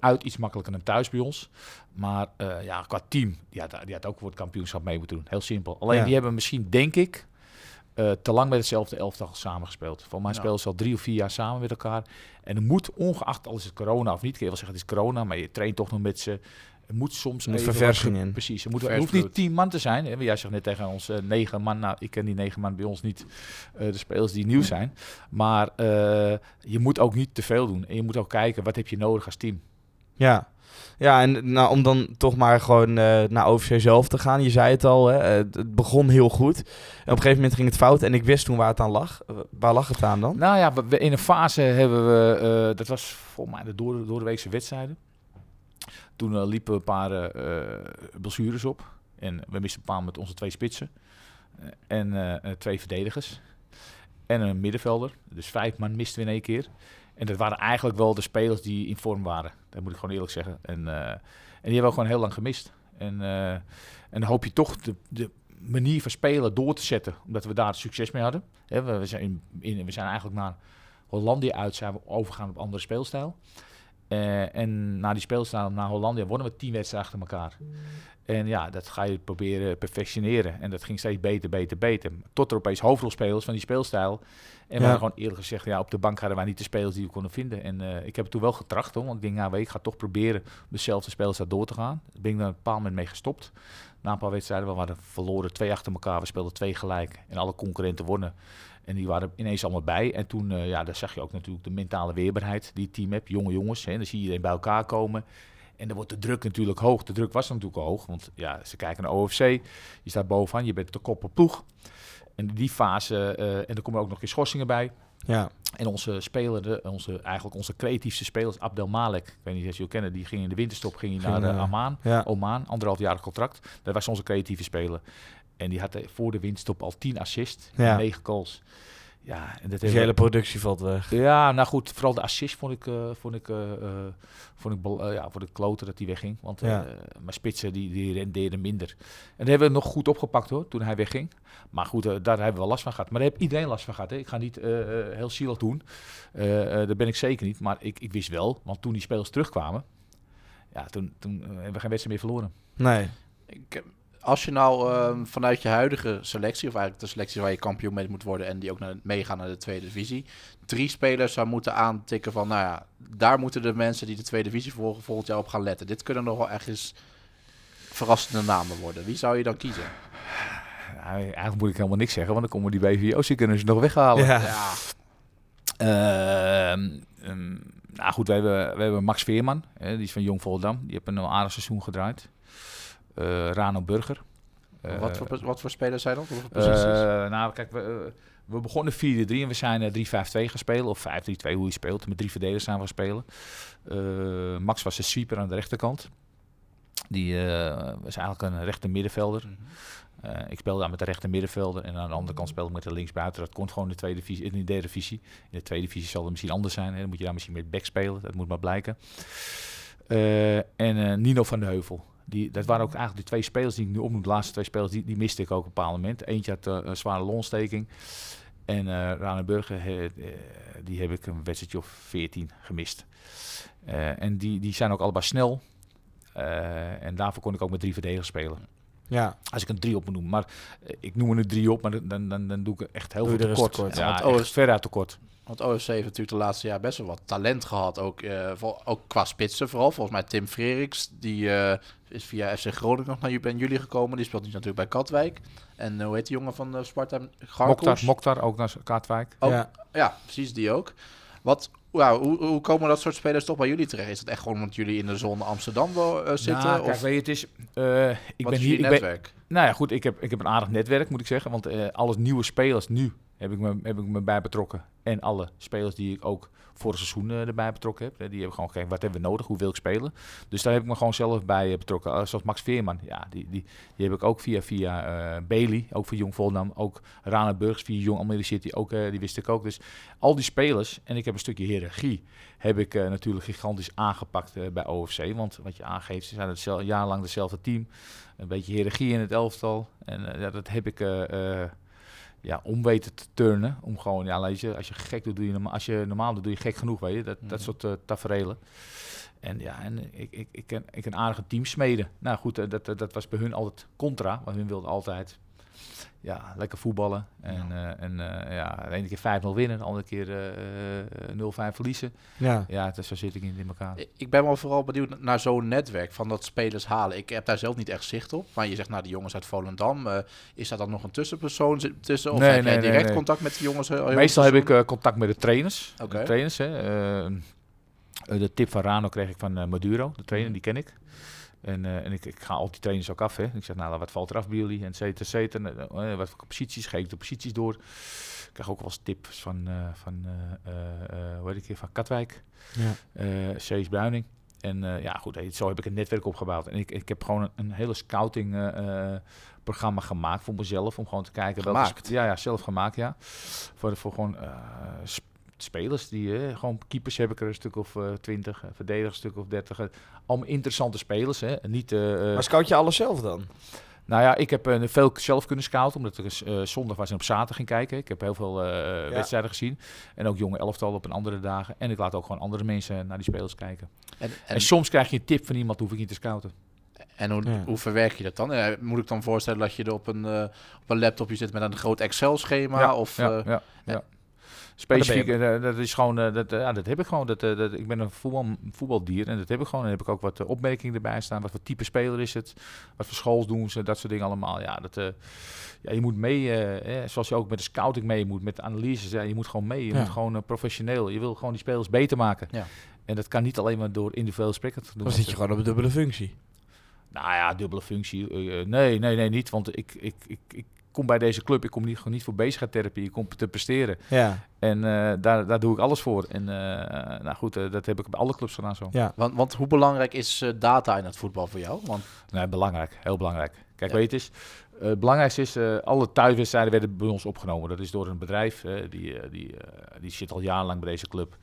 Uit iets makkelijker dan thuis bij ons. Maar ja, qua team, die had, die had ook voor het kampioenschap mee moeten doen. Heel simpel. Alleen Ja. die hebben misschien, denk ik, eh, te lang met hetzelfde elftal samengespeeld. Voor mij Ja. spelen ze al drie of vier jaar samen met elkaar. En er moet, ongeacht al is het corona of niet, kun je wel zeggen het is corona, maar je traint toch nog met ze. Er moet soms wat verversing in. Precies. Er, moet, er Vers hoeft niet tien man te zijn. hè. Jij zegt net tegen ons eh, negen man. Nou, ik ken die negen man bij ons niet. eh, de spelers die nieuw zijn. Maar eh, je moet ook niet te veel doen. En je moet ook kijken, wat heb je nodig als team? Ja. Ja, en nou, om dan toch maar gewoon eh, naar OVC zelf te gaan. Je zei het al, hè, eh, het begon heel goed. En op een gegeven moment ging het fout en ik wist toen waar het aan lag. Eh, Waar lag het aan dan? Nou ja, we, in een fase hebben we, dat was volgens mij de door, door de weekse wedstrijden. Toen liepen een paar blessures op. En we misten een paar met onze twee spitsen. En twee verdedigers. En een middenvelder. Dus vijf man misten we in één keer. En dat waren eigenlijk wel de spelers die in vorm waren. Dat moet ik gewoon eerlijk zeggen. En, eh, en die hebben we gewoon heel lang gemist. En, eh, en dan hoop je toch de, de manier van spelen door te zetten. Omdat we daar succes mee hadden. We, zijn in, we zijn eigenlijk naar Hollandia uit zijn we overgegaan op andere speelstijl. Eh, en na die speelstijl, na Hollandia, wonnen we tien wedstrijden achter elkaar. En ja, dat ga je proberen perfectioneren. En dat ging steeds beter, beter, beter. Tot er opeens hoofdrolspelers van die speelstijl. En we Ja. gewoon eerlijk gezegd, ja, op de bank hadden wij niet de spelers die we konden vinden. En eh, ik heb het toen wel getracht, hoor. Want ik denk, nou, ik ga toch proberen dezelfde speelstijl door te gaan. Daar ben ik op een bepaald moment mee gestopt. Na een paar wedstrijden, we hadden verloren twee achter elkaar. We speelden twee gelijk. En alle concurrenten wonnen. En die waren ineens allemaal bij. En toen, eh, ja, daar zag je ook natuurlijk de mentale weerbaarheid die het team hebt. Jonge jongens, hè, dan zie je iedereen bij elkaar komen. En dan wordt de druk natuurlijk hoog. De druk was natuurlijk hoog, want ja, ze kijken naar OFC. Je staat bovenaan, je bent de kop op ploeg. En die fase, eh, en er komen ook nog eens schorsingen bij. Ja. En onze speler, de, onze, eigenlijk onze creatiefste spelers, Abdel Malek, ik weet niet of je hem kennen, die ging in de winterstop ging hij Ging, naar eh, eh, Amman. Ja. Oman, anderhalf jaar contract. Dat was onze creatieve speler. En die had eh, voor de winststop al 10 assists Ja. en 9 goals. Ja, en dat Dus je we- hele productie valt weg. ja, nou goed, vooral de assist vond ik, eh, vond ik, eh, eh, vond ik eh, ja, voor de kloten dat hij wegging. Want eh Ja. mijn spitsen die, die rendeerden minder. En dat hebben we nog goed opgepakt hoor, toen hij wegging. Maar goed, daar hebben we wel last van gehad. Maar daar heeft iedereen last van gehad. Hè. Ik ga niet heel zielig doen. Eh eh, dat ben ik zeker niet. Maar ik, ik wist wel, want toen die spelers terugkwamen, ja, toen, toen hebben we geen wedstrijd meer verloren. Nee. Ik, als je nou ehm, vanuit je huidige selectie, of eigenlijk de selectie waar je kampioen mee moet worden en die ook naar, meegaan naar de tweede divisie, drie spelers zou moeten aantikken van, nou ja, daar moeten de mensen die de tweede divisie volgen volgend jaar op gaan letten. Dit kunnen nog wel echt eens verrassende namen worden. Wie zou je dan kiezen? Ja, eigenlijk moet ik helemaal niks zeggen, want dan komen die BVO's, die kunnen ze nog weghalen. Ja. Ja, Ehm, ehm, nou goed, we hebben, we hebben Max Veerman, hè, die is van Jong Volendam. Die heeft een aardig seizoen gedraaid. Eh, Rano Burger. Eh, wat, voor, wat voor spelers zijn dat? Eh, nou, kijk, we, we begonnen 4-3 en we zijn eh, 3-5-2 gaan spelen. Of 5-3-2, hoe je speelt. Met drie verdedigers zijn we gaan spelen. Eh, Max was de sweeper aan de rechterkant. Die eh, was eigenlijk een rechter middenvelder. Mhm. Ik speelde daar met de rechter middenvelder en aan de andere kant speelde ik met de linksbuiten. Dat kon gewoon in de tweede divisie, in de derde divisie. In de tweede divisie zal het misschien anders zijn. Hè. Dan moet je daar misschien met back spelen. Dat moet maar blijken. En Nino van de Heuvel. Die, dat waren ook eigenlijk de twee spelers die ik nu opnoem. De laatste twee spelers, die, die miste ik ook op een bepaald moment. Eentje had eh, een zware longontsteking. En eh Rane Burger, eh, eh, die heb ik een wedstrijdje of 14 gemist. Eh, en die, die zijn ook allebei snel. Eh, en daarvoor kon ik ook met drie verdedigers spelen. Ja. Als ik een drie op moet noemen. Maar eh, ik noem er nu drie op, maar dan, dan, dan doe ik echt heel Doe veel tekort. tekort. Ja, Ja, OS veruit tekort. Want OFC heeft natuurlijk de laatste jaar best wel wat talent gehad. Ook, eh, vol- ook qua spitsen vooral. Volgens mij Tim Freriks. Die eh, is via FC Groningen nog naar jullie gekomen. Die speelt nu natuurlijk bij Katwijk. En eh, hoe heet die jongen van uh, Sparta? Mokhtar, Garkos? Mokhtar, ook naar Kaatwijk. Ook- Ja. Ja, precies die ook. Wat, ja, hoe, hoe komen dat soort spelers toch bij jullie terecht? Is het echt gewoon omdat jullie in de zone Amsterdam wel, eh, zitten? Nou, kijk, of weet je, het is... eh, ik wat ben is hier... jullie Ik ben, netwerk? nou ja, goed, ik heb, ik heb een aardig netwerk, moet ik zeggen. Want eh alle nieuwe spelers nu heb ik, me, heb ik me bij betrokken. En alle spelers die ik ook vorig seizoen eh, erbij betrokken heb. Die hebben gewoon gekeken, wat hebben we nodig? Hoe wil ik spelen? Dus daar heb ik me gewoon zelf bij eh, betrokken. Eh, zoals Max Veerman, ja, die, die, die heb ik ook via, via eh, Bailey, ook voor Jong Volendam. Ook Rane Burgs via Jong Almere City, ook, die wist ik ook. Dus al die spelers, en ik heb een stukje hiërarchie, heb ik natuurlijk gigantisch aangepakt bij OFC. Want wat je aangeeft, ze zijn het jarenlang hetzelfde team. Een beetje hiërarchie in het elftal. En ja, dat heb ik ja, om weten te turnen. Om gewoon, ja, weet je, als je gek doet, doe je normaal. Als je normaal doet, doe je gek genoeg, weet je. Dat, dat Mhm. soort uh, taferelen. En ja, en ik, ik, ik, ken, ik een aardige team smeden. Nou goed, eh, dat, dat, dat was bij hun altijd contra. Want hun wilden altijd ja, lekker voetballen. En, ja. en uh, ja, de ene keer 5-0 winnen, de andere keer uh, 0-5 verliezen. Ja, ja het, zo zit ik in, in elkaar. Ik ben wel vooral benieuwd naar zo'n netwerk van dat spelers halen. Ik heb daar zelf niet echt zicht op. Maar je zegt, nou, die jongens uit Volendam. Uh, is daar dan nog een tussenpersoon tussen? Of nee, heb nee, jij direct nee, nee. contact met die jongens? Uh, Meestal heb ik uh, contact met de trainers. Okay. De trainers, hè. de tip van Rano kreeg ik van Maduro, de trainer, die ken ik. En, uh, en ik, ik, ga al die trainers ook af. Hè. Ik zeg, nou, wat valt er af bij jullie? En cetera, cetera. Uh, wat voor posities? Geef ik de posities door. Ik krijg ook wel eens tips van, uh, van hoe heet ik hier, van Katwijk. Ja. Cees Bruining. En ja, goed, zo heb ik een netwerk opgebouwd. En ik, ik heb gewoon een, een hele scouting programma gemaakt voor mezelf. Om gewoon te kijken. Gemaakt? Welke, ja, ja, zelf gemaakt, ja. Voor, voor gewoon spelers die uh, gewoon keepers heb ik er een stuk of uh, 20, uh, verdedigers een stuk of 30. allemaal interessante spelers, hè? Niet, uh, maar scout je alles zelf dan? Nou ja, ik heb eh, veel zelf kunnen scouten, omdat ik eh, zondag was en op zaterdag ging kijken. Ik heb heel veel eh, wedstrijden gezien. En ook jonge elftal op een andere dagen. En ik laat ook gewoon andere mensen naar die spelers kijken. En, En, en, soms krijg je een tip van iemand, hoef ik niet te scouten. en hoe, Ja. hoe verwerk je dat dan? Eh, moet ik dan voorstellen dat je er op een, eh, op een laptopje zit met een groot Excel-schema? of, ja, eh, ja, ja. ja. Specifiek, eh, dat is gewoon, eh, dat, eh, ja, dat heb ik gewoon. Dat, dat, ik ben een voetbal, voetbaldier en dat heb ik gewoon. En dan heb ik ook wat opmerkingen erbij staan. Wat voor type speler is het? Wat voor schools doen ze? Dat soort dingen allemaal. Ja, dat, ja je moet mee, zoals je ook met de scouting mee moet, met de analyses. Ja, je moet gewoon mee. Je Ja. moet gewoon professioneel. Je wil gewoon die spelers beter maken. Ja. En dat kan niet alleen maar door individuele gesprekken te doen. Dan zit je gewoon op een dubbele functie. Nou ja, dubbele functie. nee, nee, nee, niet. Want ik, ik, ik, ik kom bij deze club. Ik kom niet, gewoon niet voor bezigheidstherapie. Ik kom te presteren. Ja, En eh, daar, daar doe ik alles voor. En eh, nou goed, eh, dat heb ik bij alle clubs gedaan zo. ja. Want, want hoe belangrijk is eh, data in het voetbal voor jou? Want Nee, belangrijk. Heel belangrijk. Kijk, Ja. weet je eens. eh, het belangrijkste is, eh, alle thuiswedstrijden werden bij ons opgenomen. Dat is door een bedrijf, die, die, die zit al jarenlang bij deze club.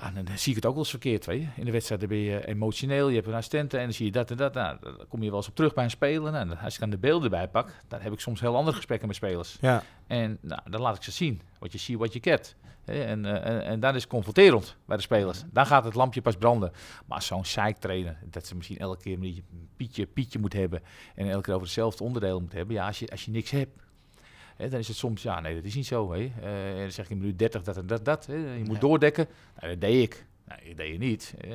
Ja, dan zie ik het ook wel eens verkeerd, weet je. In de wedstrijd ben je emotioneel, je hebt een assistente en dan zie je dat en dat. Nou, dan kom je wel eens op terug bij een speler. Nou, en als ik dan de beelden erbij pak, dan heb ik soms heel andere gesprekken met spelers. ja. En nou, dan laat ik ze zien. Wat je ziet, wat je kent. Hè, En, eh, en, en dat is confronterend bij de spelers. Dan gaat het lampje pas branden. Maar zo'n zeik trainer, dat ze misschien elke keer een Pietje, Pietje moet hebben. En elke keer over hetzelfde onderdeel moet hebben. Ja, als je, als je niks hebt, hè, dan is het soms, ja, nee, dat is niet zo. Hè. Eh, dan zeg ik in minuut 30 dat en dat, dat. Hè. Je moet Ja. doordekken. Nou, dat deed ik. Nee, dat deed je niet. Eh,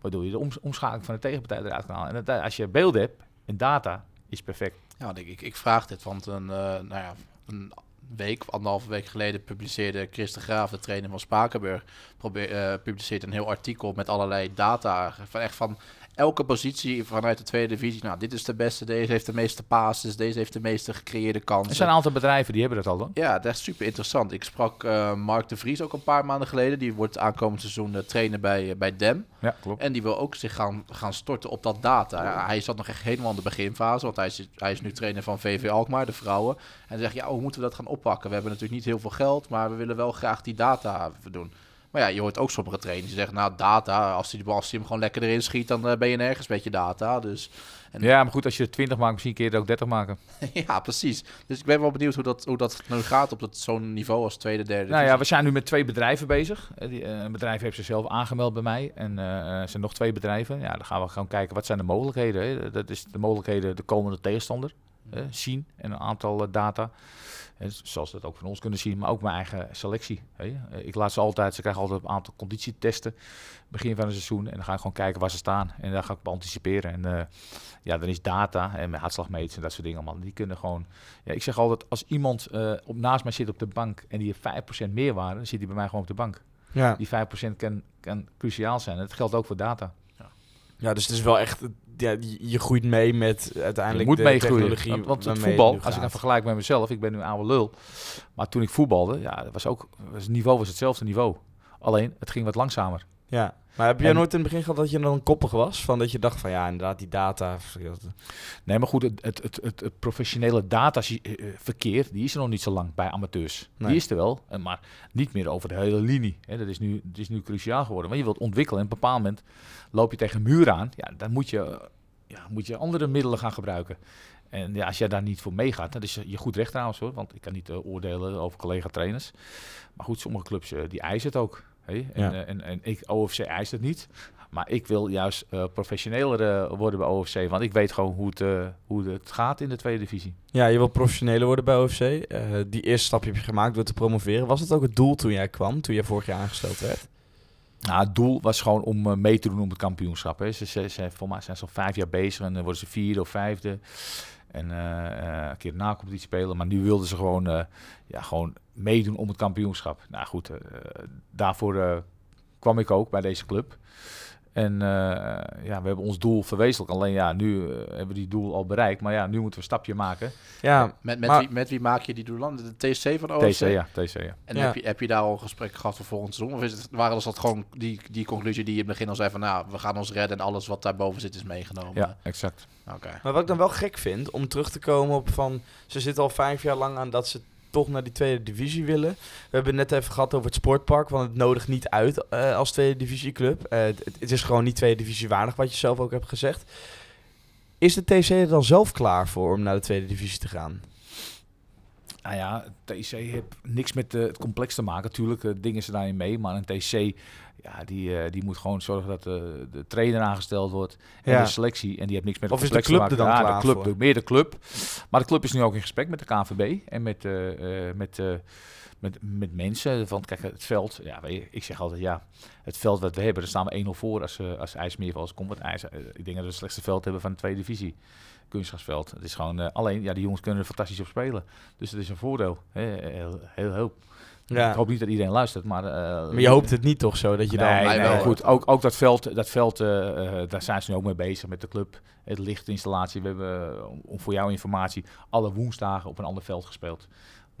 waardoor je de oms- omschakeling van de tegenpartij eruit kan halen. En dat, als je beelden hebt en data, is perfect. Ja, ik, ik, ik vraag dit, want een, eh, nou ja, een week, anderhalve week geleden publiceerde Chris de Graaf, de trainer van Spakenburg, probeer, eh, publiceert een heel artikel met allerlei data. Van echt van elke positie vanuit de tweede divisie. Nou, dit is de beste, deze heeft de meeste passes, deze heeft de meeste gecreëerde kansen. Er zijn een aantal bedrijven die hebben dat al dan. Ja, dat is super interessant. Ik sprak eh, Mark de Vries ook een paar maanden geleden. Die wordt aankomend seizoen eh, trainer bij, eh, bij Dem. Ja, klopt. En die wil ook zich gaan, gaan storten op dat data. Ja, hij zat nog echt helemaal in de beginfase, want hij is, hij is nu trainer van VV Alkmaar, de vrouwen. En zegt, ja, hoe moeten we dat gaan oppakken? We hebben natuurlijk niet heel veel geld, maar we willen wel graag die data doen. Maar ja, je hoort ook sommige trainers die zeggen, nou, data, als hij, als hij hem gewoon lekker erin schiet, dan eh, ben je nergens met je data. Dus En- Ja, maar goed, als je er 20 maakt, misschien kun je er ook 30 maken. ja, precies. Dus ik ben wel benieuwd hoe dat, hoe dat nu gaat op dat- zo'n niveau als tweede, derde. Nou ja, we zijn nu met twee bedrijven bezig. Eh, die, eh, een bedrijf heeft zichzelf aangemeld bij mij. En er zijn nog twee bedrijven. Ja, dan gaan we gewoon kijken wat zijn de mogelijkheden. Hè. Dat is de mogelijkheden de komende tegenstander eh, zien. En een aantal data. En zoals ze dat ook van ons kunnen zien. Maar ook mijn eigen selectie. Eh, Ik laat ze altijd, ze krijgen altijd een aantal conditietesten. Begin van het seizoen. En dan ga ik gewoon kijken waar ze staan. En daar ga ik op anticiperen. En eh, ja, dan is data en met hartslagmeters en dat soort dingen allemaal. Die kunnen gewoon... Ja, ik zeg altijd, als iemand eh, op, naast mij zit op de bank en die heeft 5% meerwaarde, dan zit hij bij mij gewoon op de bank. Ja. Die 5% kan, kan cruciaal zijn. En dat geldt ook voor data. ja, dus het is wel echt... Ja, je groeit mee met uiteindelijk Je moet de meegroeien. technologie Want, het voetbal, als ik dan vergelijk met mezelf, ik ben nu een oude lul. Maar toen ik voetbalde, ja, was ook, was, het niveau was hetzelfde niveau. Alleen, het ging wat langzamer. Ja. Maar heb jij En- nooit in het begin gehad dat je dan koppig was? Van dat je dacht van ja, inderdaad, die data... Nee, maar goed, het, het, het, het, professionele dataverkeer, die is er nog niet zo lang bij amateurs. Nee. Die is er wel, eh, maar niet meer over de hele linie. Hè. Dat, is nu, dat is nu cruciaal geworden. Maar je wilt ontwikkelen en op een bepaald moment loop je tegen een muur aan. Ja, dan moet je, eh, ja, moet je andere middelen gaan gebruiken. En ja, als jij daar niet voor meegaat, dat is je goed recht trouwens hoor. Want ik kan niet eh, oordelen over collega-trainers. Maar goed, sommige clubs eh, die eisen het ook. En, Ja. eh, en, en ik, OFC eist het niet. Maar ik wil juist eh, professioneler eh, worden bij OFC. Want ik weet gewoon hoe het, hoe het gaat in de tweede divisie. Ja, je wil professioneler worden bij OFC. Die eerste stap heb je gemaakt door te promoveren. Was dat ook het doel toen jij kwam, toen jij vorig jaar aangesteld werd? Nou, het doel was gewoon om mee te doen om het kampioenschap. Hè. Ze, ze, ze, voor mij zijn ze al vijf jaar bezig en dan worden ze vierde of vijfde. En eh, eh, een keer na competitie spelen. Maar nu wilden ze gewoon, eh, ja, gewoon meedoen om het kampioenschap. Nou goed, daarvoor kwam ik ook bij deze club. En eh, ja, we hebben ons doel verwezenlijk. Alleen ja, nu eh, hebben we die doel al bereikt. Maar ja, nu moeten we een stapje maken. Ja, met, met, maar- wie, met wie maak je die doelen? dan? De TC van OFC? TC, ja. TC, ja. En Ja. heb, je, heb je daar al een gesprek gehad voor volgend seizoen? Of is het, waren dat gewoon die, die conclusie die je in het begin al zei van... nou, we gaan ons redden en alles wat daarboven zit is meegenomen? ja, exact. Oké. Maar wat ik dan wel gek vind, om terug te komen op van... Ze zitten al vijf jaar lang aan dat ze toch naar die tweede divisie willen. We hebben net even gehad over het sportpark, want het nodigt niet uit eh, als tweede divisieclub. Eh, het, het is gewoon niet tweede divisie waardig, wat je zelf ook hebt gezegd. Is de TC er dan zelf klaar voor om naar de tweede divisie te gaan? Nou ja, TC heeft niks met eh, het complex te maken. Natuurlijk, eh, dingen ze daarin mee. Maar een TC, ja, die, eh, die moet gewoon zorgen dat de trainer aangesteld wordt. En Ja. de selectie. En die heeft niks met Of het is de complex club te er maken. dan ja, klaar de club, de- meer de club. Maar de club is nu ook in gesprek met de KNVB. En met, met, met, met mensen. Want kijk, het veld. Ja, weet je, ik zeg altijd, ja, het veld wat we hebben, daar staan we 1-0 voor als, eh als IJsmeervals komt. Want IJs, ik denk dat we het slechtste veld hebben van de tweede divisie. Kunstgrasveld. Het is gewoon, eh, alleen, ja, die jongens kunnen er fantastisch op spelen. Dus dat is een voordeel. Heel, heel, heel. Ja. Ik hoop niet dat iedereen luistert, maar... eh, Maar je hoopt het niet toch zo dat je dan... nee, Wij nee, wel, goed. Ook, ook dat veld, dat veld eh, daar zijn ze nu ook mee bezig met de club. Het lichtinstallatie. We hebben, om, om voor jouw informatie, alle woensdagen op een ander veld gespeeld.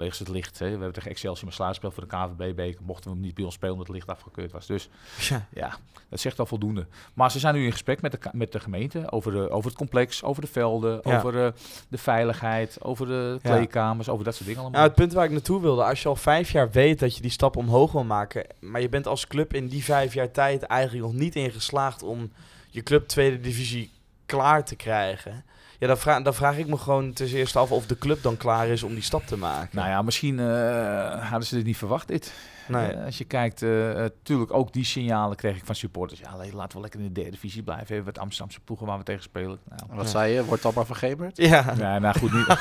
Wegens het licht. Hè. We hebben tegen Excelsior maar gespeeld voor de KVB-beker. Mochten we hem niet bij ons spelen omdat het licht afgekeurd was. Dus Ja. ja, dat zegt al voldoende. Maar ze zijn nu in gesprek met de, met de gemeente over, de, over het complex, over de velden, Ja. over eh, de veiligheid, over de kleedkamers, over dat soort dingen allemaal. Nou, het punt waar ik naartoe wilde, als je al vijf jaar weet dat je die stap omhoog wil maken, maar je bent als club in die vijf jaar tijd eigenlijk nog niet in geslaagd om je club tweede divisie klaar te krijgen. Ja, dan, vraag, dan vraag ik me gewoon ten eerste af of de club dan klaar is om die stap te maken. Nou ja, misschien eh, hadden ze dit niet verwacht, dit. Nee. Eh, als je kijkt, natuurlijk ook die signalen kreeg ik van supporters. Ja, le- laten we lekker in de derde divisie blijven. Hebben we het Amsterdamse ploegen waar we tegen spelen. Nou, Wat Ja. zei je? Wordt dat maar vergemerd? Ja, ja, nou goed, niet.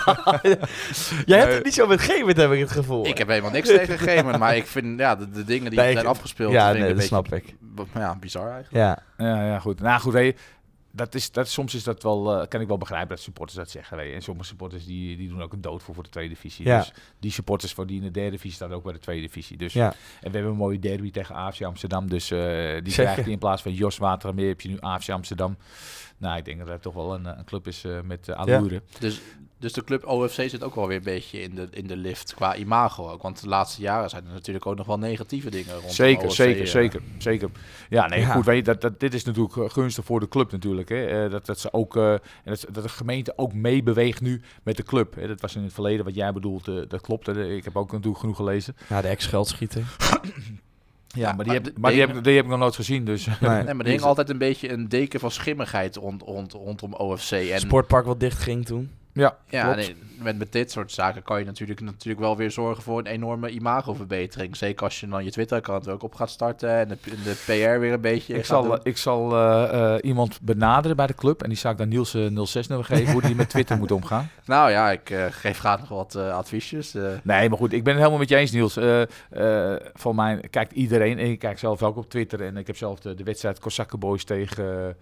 jij hebt Nee. het niet zo met heb ik het gevoel. Ik heb helemaal niks tegen gegeven, maar ik vind ja, de, de dingen die Nee, ik- zijn afgespeeld, ja, ik nee, dat beetje snap ik. Ja, bizar eigenlijk. Ja, ja, ja, goed. Nou goed, weet je, dat is, dat, soms is dat wel, eh, kan ik wel begrijpen dat supporters dat zeggen. Weet je. En sommige supporters die, die doen ook een dood voor voor de tweede divisie. Ja. Dus die supporters voor die in de derde divisie staan ook bij de tweede divisie. Dus, ja. En we hebben een mooie derby tegen AFC Amsterdam. Dus eh, die Zeker. krijgt die in plaats van Jos Watermeer heb je nu AFC Amsterdam. Nou, ik denk dat dat toch wel een, een club is eh, met uh, allure. Dus, dus de club OFC zit ook wel weer een beetje in de, in de lift qua imago ook. Want de laatste jaren zijn er natuurlijk ook nog wel negatieve dingen rond Zeker, OFC, zeker, eh. zeker, zeker. Ja, nee, Ja. goed, weet je, dat, dat, dit is natuurlijk eh, gunstig voor de club natuurlijk. Hè. Eh, dat, dat, ze ook, eh, en dat, dat de gemeente ook meebeweegt nu met de club. Hè. Dat was in het verleden wat jij bedoelt, eh, dat klopt. Ik heb ook natuurlijk genoeg gelezen. ja de ex-geldschieter. Ja, maar die, maar heb, de- maar die, heb, die heb ik nog nooit gezien. Dus. Nee. Nee, maar er hing altijd een beetje een deken van schimmigheid rond, rond, rondom OFC. En Sportpark wat dicht ging toen. Ja, ja, nee, met, met dit soort zaken kan je natuurlijk, natuurlijk wel weer zorgen voor een enorme imagoverbetering. Zeker als je dan je Twitter-account er ook op gaat starten en de, de PR weer een beetje Ik zal, doen. ik zal eh, eh, iemand benaderen bij de club. En die zou ik dan Niels eh, 06 nummer geven, hoe die met Twitter moet omgaan. Nou ja, ik eh, geef graag nog wat adviesjes. Nee, maar goed, ik ben het helemaal met je eens, Niels. Van mij kijkt iedereen, en ik kijk zelf ook op Twitter. En ik heb zelf de, de wedstrijd Kozakken Boys tegen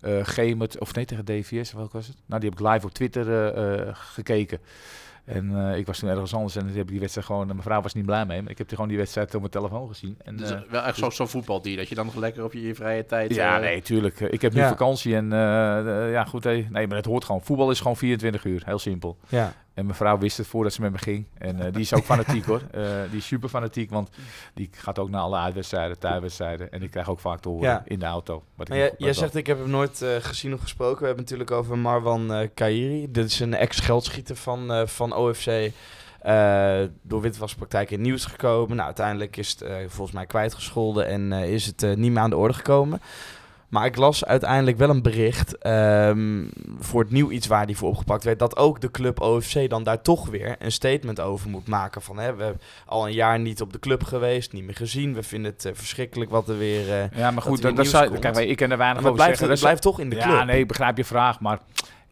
eh eh Gemert, of nee, tegen DVS, welke was het? Nou, die heb ik live op Twitter eh, eh, gekeken. En eh, ik was toen ergens anders en heb ik die wedstrijd gewoon... Mijn vrouw was niet blij mee, maar ik heb die gewoon die wedstrijd op mijn telefoon gezien. En, Dus wel echt zo- zo'n voetbaldier, dat je dan nog lekker op je, je vrije tijd... ja, nee, tuurlijk. Ik heb nu Ja. vakantie en ja, goed. eh, nee, maar het hoort gewoon. Voetbal is gewoon 24 uur, heel simpel. Ja. En mijn vrouw wist het voordat ze met me ging. En eh, die is ook fanatiek hoor. Eh, die is super fanatiek, want die gaat ook naar alle uitwedstrijden, thuiswedstrijden. En ik krijg ook vaak te horen Ja. in de auto. Wat Maar ik jij, zegt, ik heb hem nooit eh, gezien of gesproken. We hebben het natuurlijk over Marwan Kairi. Dit is een ex-geldschieter van, van OFC. door witwaspraktijk in het nieuws gekomen. Nou, uiteindelijk is het volgens mij kwijtgescholden en is het niet meer aan de orde gekomen. Maar ik las uiteindelijk wel een bericht ehm, voor het nieuw iets waar die voor opgepakt werd. Dat ook de club OFC dan daar toch weer een statement over moet maken. Van hè, we hebben al een jaar niet op de club geweest, niet meer gezien. We vinden het eh, verschrikkelijk wat er weer. eh, Ja, maar goed, dat, dat zou, kijk, ik ken er weinig maar het over blijft, het is- blijft toch in de club. Ja, nee, ik begrijp je vraag, maar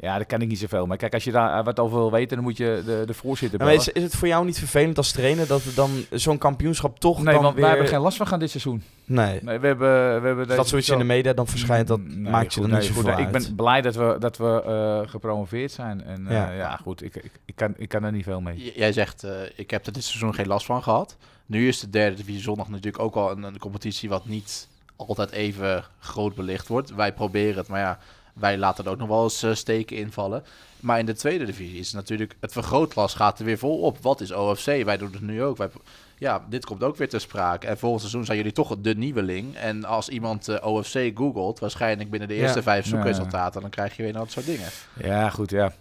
ja, daar kan ik niet zoveel. Maar kijk, als je daar eh, wat over wil weten, dan moet je de, de voorzitter Maar bellen. is, is het voor jou niet vervelend als trainer dat er dan zo'n kampioenschap toch nee, dan want weer... wij hebben geen last van gaan dit seizoen. Nee. Nee, we hebben, we hebben deze- dat zoiets in de media dan verschijnt, dat Nee, maakt je dan nee, niet goed, nee, Ik uit. ben blij dat we, dat we eh, gepromoveerd zijn. En eh, Ja. ja. goed, ik, ik, ik, kan, ik kan er niet veel mee. J- Jij zegt, eh, ik heb er dit seizoen geen last van gehad. Nu is de derde divisie zondag natuurlijk ook wel een, een competitie wat niet altijd even groot belicht wordt. Wij proberen het, maar ja, wij laten er ook nog wel eens eh, steken invallen. Maar in de tweede divisie is het natuurlijk, het vergrootglas gaat er weer vol op. Wat is OFC? Wij doen het nu ook. Wij, ja, dit komt ook weer ter sprake. En volgend seizoen zijn jullie toch de nieuweling. En als iemand eh, OFC googelt, waarschijnlijk binnen de Ja. eerste vijf Ja. zoekresultaten, dan krijg je weer dat soort dingen. Ja, goed, ja.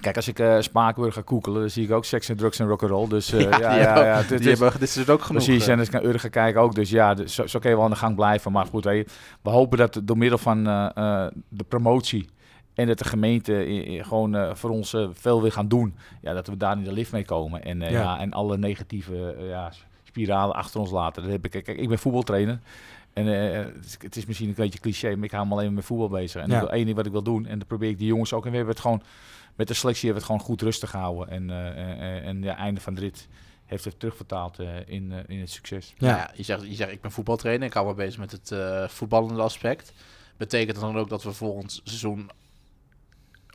Kijk, als ik eh Spakenburg ga koekelen, dan zie ik ook seks en drugs en rock'n'roll. Dus eh, ja, ja, ja, is- hebben, dit is het ook genoeg. Precies, eh. en als ik naar Urgen kijk ook. Dus ja, dus zo, zo kun je wel aan de gang blijven. Maar goed, we hopen dat door middel van eh, eh, de promotie En dat de gemeente gewoon eh, voor ons veel wil gaan doen. Ja, dat we daar in de lift mee komen. En, eh, Ja. ja. en alle negatieve ja, spiralen achter ons laten. Dat heb ik, kijk, ik ben voetbaltrainer. En eh, het, is, het is misschien een beetje cliché, maar ik hou me alleen maar met voetbal bezig. En Ja. ik wil één ding wat ik wil doen. En dat probeer ik die jongens ook. En we hebben het gewoon, met de selectie hebben we het gewoon goed rustig gehouden. En, eh, eh, eh, en ja, einde van de rit heeft het terugvertaald eh, in, eh, in het succes. Ja. Ja, je, zegt, je zegt, ik ben voetbaltrainer, ik hou me bezig met het eh, voetballende aspect. Betekent dat dan ook dat we volgend seizoen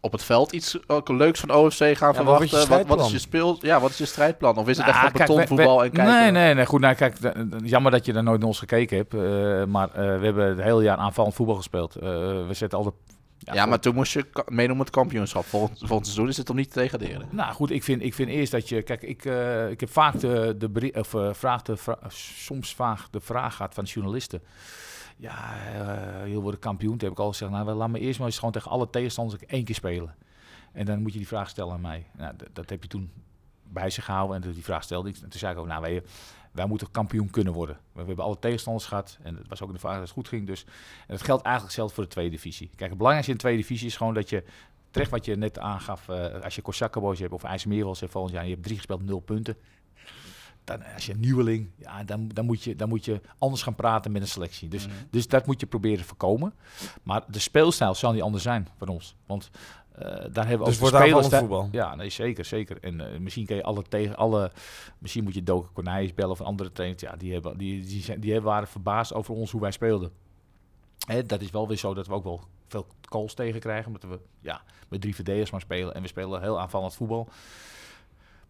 op het veld iets ook leuks van OFC gaan Ja, verwachten? Wat, wat, is je speel, ja, wat is je strijdplan? Of is het Nou, echt gewoon kijk, betonvoetbal we- en kijken? Nee, nee, nee. Goed, nou, kijk, jammer dat je daar nooit naar ons gekeken hebt. eh, maar eh, we hebben het hele jaar aanvallend voetbal gespeeld. Eh, we zetten altijd... Ja, maar toen moest je meedoen met het kampioenschap. Volgend, volgend seizoen is het om niet te degraderen. Nou goed, ik vind, ik vind eerst dat je... Kijk, ik, ik heb vaak de, de, of, eh, vraag de vra- soms vaak de vraag gehad van journalisten. Ja, eh je wordt kampioen. Toen heb ik al gezegd, nou, laat me eerst maar eens gewoon tegen alle tegenstanders één keer spelen. En dan moet je die vraag stellen aan mij. Nou, dat heb je toen bij zich gehouden en toen die vraag stelde ik. En toen zei ik ook, nou je, wij moeten kampioen kunnen worden. We, hebben alle tegenstanders gehad en het was ook in de vraag dat het goed ging. Dus, en dat geldt eigenlijk zelfs voor de tweede divisie. Kijk, het belangrijkste in de tweede divisie is gewoon dat je terecht wat je net aangaf, eh, als je Korsakka Boys hebt of IJsselmeerwals hebt volgend jaar, je hebt drie gespeeld, nul punten. Dan, als je een nieuweling, ja, dan, dan, moet je, dan moet je anders gaan praten met een selectie. Dus, Mhm. dus dat moet je proberen voorkomen. Maar de speelstijl zal niet anders zijn van ons. Want eh, daar hebben we Dus ook spelers... daar- voetbal. Ja, nee, zeker, zeker. En eh, misschien kun je alle tegen alle... Misschien moet je Doken Cornijs bellen of andere trainers. Ja, die, hebben, die, die, zijn, die hebben, waren verbaasd over ons hoe wij speelden. Hè, dat is wel weer zo dat we ook wel veel calls tegen krijgen. Omdat we ja, met drie verdedigers maar spelen. En we spelen heel aanvallend voetbal.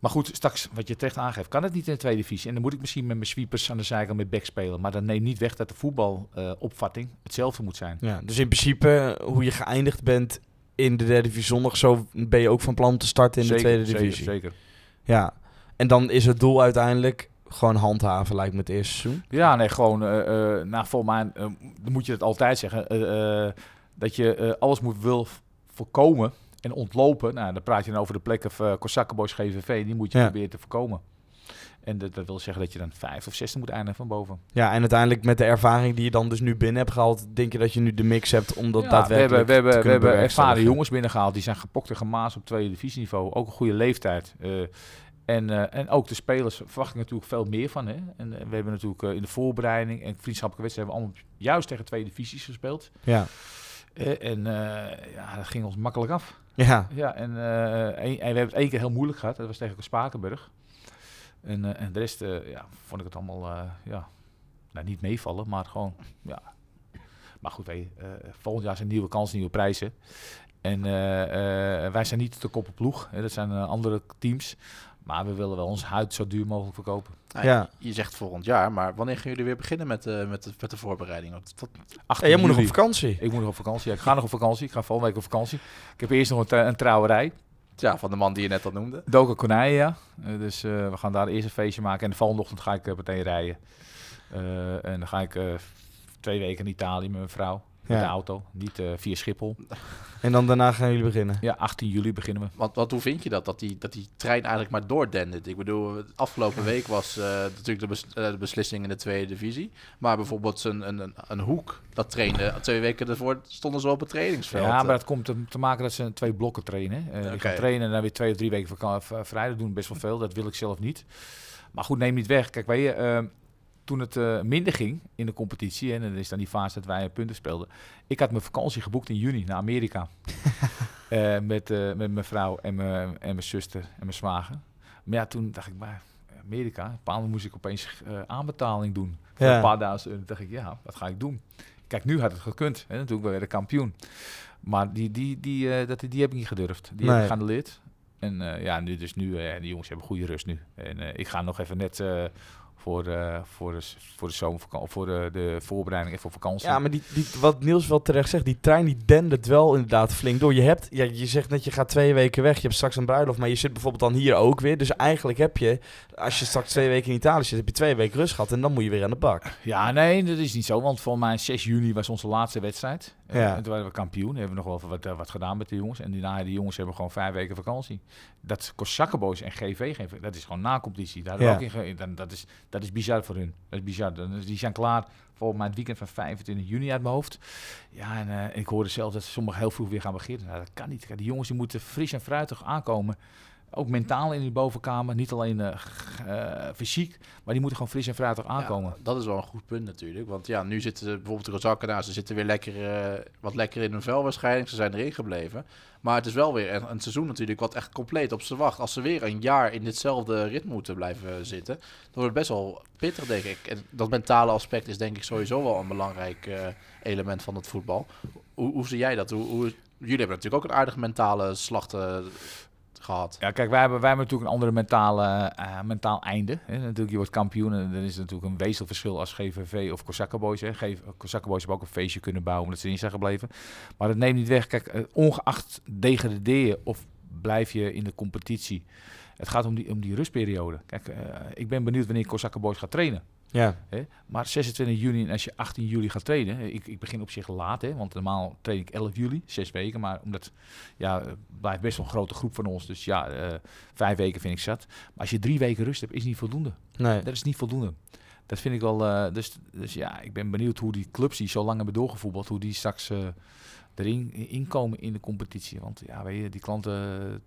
Maar goed, straks wat je terecht aangeeft, kan het niet in de tweede divisie. En dan moet ik misschien met mijn sweepers aan de zijkant met back spelen. Maar dat neemt niet weg dat de voetbalopvatting hetzelfde moet zijn. Ja, dus in principe, eh, hoe je geëindigd bent in de derde divisie zondag, zo ben je ook van plan om te starten in zeker, de tweede zeker, divisie. Zeker, Ja, en dan is het doel uiteindelijk gewoon handhaven, lijkt me het eerste seizoen. Ja, nee, gewoon, eh eh nou, voor mij eh, dan moet je het altijd zeggen. eh, eh, dat je eh, alles moet wil voorkomen en ontlopen. Nou, dan praat je dan over de plek of uh, Boys GVV. Die moet je Ja. proberen te voorkomen. En dat, dat wil zeggen dat je dan vijf of zesde moet eindigen van boven. Ja, en uiteindelijk met de ervaring die je dan dus nu binnen hebt gehaald, denk je dat je nu de mix hebt om dat Ja, daadwerkelijk we hebben, we hebben, we hebben ervaren jongens binnengehaald. Die zijn gepokt en gemaasd op tweede divisieniveau. Ook een goede leeftijd. Eh, en, eh, en ook de spelers verwacht ik natuurlijk veel meer van. Hè? En eh, we hebben natuurlijk in de voorbereiding en vriendschappelijke wedstrijden hebben we allemaal juist tegen tweede divisies gespeeld. Ja, en ja, dat ging ons makkelijk af. Ja. Ja, en, eh, en we hebben het één keer heel moeilijk gehad. Dat was tegen Spakenburg. En, eh, en de rest eh, ja, vond ik het allemaal ja, nou, niet meevallen, maar gewoon ja. Maar goed, volgend jaar zijn nieuwe kansen, nieuwe prijzen. En wij zijn niet de koppenploeg. Hè, dat zijn andere teams. Maar we willen wel ons huid zo duur mogelijk verkopen. Nou, Ja. Je zegt volgend jaar, maar wanneer gaan jullie weer beginnen met, eh, met, de, met de voorbereiding? Want dat, 18 Ja, jij moet nog op vakantie. Ik moet nog op vakantie. Ja, ik ga nog op vakantie. Ik ga volgende week op vakantie. Ik heb eerst nog een, tra- een trouwerij. ja, van de man die je net al noemde. Doken Konijnen, ja. Eh, dus eh, we gaan daar eerst een feestje maken. En de volgende ochtend ga ik meteen rijden. Eh, en dan ga ik eh, twee weken in Italië met mijn vrouw. Met de auto. Niet eh, via Schiphol. En dan daarna gaan jullie beginnen. Ja, 18 juli beginnen we. Want, want hoe vind je dat, dat die, dat die trein eigenlijk maar doordendert? Ik bedoel, de afgelopen week was eh, natuurlijk de, bes- eh, de beslissing in de tweede divisie. Maar bijvoorbeeld een, een, een, een hoek, dat trainde twee weken ervoor stonden ze op het trainingsveld. Ja, maar dat komt te, te maken dat ze twee blokken trainen. Eh die Oké. gaan trainen en dan weer twee of drie weken vaka- v- vrij. Dat doen best wel veel. Dat wil ik zelf niet. Maar goed, neem niet weg. Kijk, weet je, eh, toen het eh, minder ging in de competitie... en dan is dan die fase dat wij punten speelden... ik had mijn vakantie geboekt in juni naar Amerika. Eh, met, eh, met mijn vrouw en mijn, en mijn zuster en mijn zwager. Maar ja, toen dacht ik, maar Amerika... Een moest ik opeens aanbetaling doen. Voor Ja. een paar duizend euro. Toen dacht ik, ja, wat ga ik doen? Kijk, nu had het gekund. Hè? Natuurlijk, we werden kampioen. Maar die, die, die, dat, die heb ik niet gedurfd. Die heb Nee. ik geannuleerd. En ja, nu dus nu, die jongens hebben goede rust nu. En ik ga nog even net voor, eh, voor, de, voor de zomervakantie, voor de, de voorbereiding even op vakantie. Ja, maar die, die, wat Niels wel terecht zegt, die trein die dendert wel inderdaad flink door. Je hebt, ja, je zegt net je gaat twee weken weg, je hebt straks een bruiloft, maar je zit bijvoorbeeld dan hier ook weer. Dus eigenlijk heb je, als je straks twee weken in Italië zit, heb je twee weken rust gehad en dan moet je weer aan de bak. Ja, nee, dat is niet zo. Want voor mij 6 juni was onze laatste wedstrijd. Ja. En toen waren we kampioen. Hebben we nog wel wat, eh, wat gedaan met de jongens. En daarna, die jongens hebben gewoon vijf weken vakantie. Dat kost en GV geen Dat is gewoon na-competitie. Daar Ja. ook in dan, dat, is, Dat is bizar voor hun. Dat is bizar. Dan- Die zijn klaar voor mij het weekend van 25 juni uit mijn hoofd. Ja, en eh, ik hoorde zelf dat sommigen heel vroeg weer gaan beginnen. Nou, dat kan niet. Die jongens die moeten fris en fruitig aankomen. Ook mentaal in die bovenkamer. Niet alleen eh, eh, fysiek, maar die moeten gewoon fris en fruitig aankomen. Ja, dat is wel een goed punt natuurlijk. Want ja, nu zitten bijvoorbeeld de Rozakken nou, ze zitten weer lekker, eh, wat lekker in hun vel waarschijnlijk. Ze zijn erin gebleven. Maar het is wel weer een, een seizoen natuurlijk wat echt compleet op ze wacht. Als ze weer een jaar in ditzelfde ritme moeten blijven zitten, dan wordt het best wel pittig, denk ik. En dat mentale aspect is denk ik sowieso wel een belangrijk element van het voetbal. Hoe, hoe zie jij dat? Hoe, hoe, jullie hebben natuurlijk ook een aardige mentale slag gehad. Ja, kijk, wij hebben, wij hebben natuurlijk een andere mentale, eh, mentaal einde. Hè. Natuurlijk, je wordt kampioen en dan is het natuurlijk een wezenverschil als GVV of Kozakenboys. Hè. Geef- Kozakenboys hebben ook een feestje kunnen bouwen omdat ze erin zijn gebleven. Maar dat neemt niet weg. Kijk, eh, ongeacht degradeer je of blijf je in de competitie. Het gaat om die, om die rustperiode. Kijk, eh, ik ben benieuwd wanneer Kozakenboys gaat trainen. Ja, Hè? Maar 26 juni en als je 18 juli gaat trainen, ik, ik begin op zich laat, hè, want normaal train ik 11 juli, zes weken, maar omdat ja, het blijft best wel een grote groep van ons, dus ja, eh, vijf weken vind ik zat. Maar als je drie weken rust hebt, is niet voldoende. nee. Dat is niet voldoende. Dat vind ik wel, eh, dus, dus ja, ik ben benieuwd hoe die clubs die zo lang hebben doorgevoetbald, hoe die straks eh, erin inkomen in de competitie. Want ja, weet je, die klanten,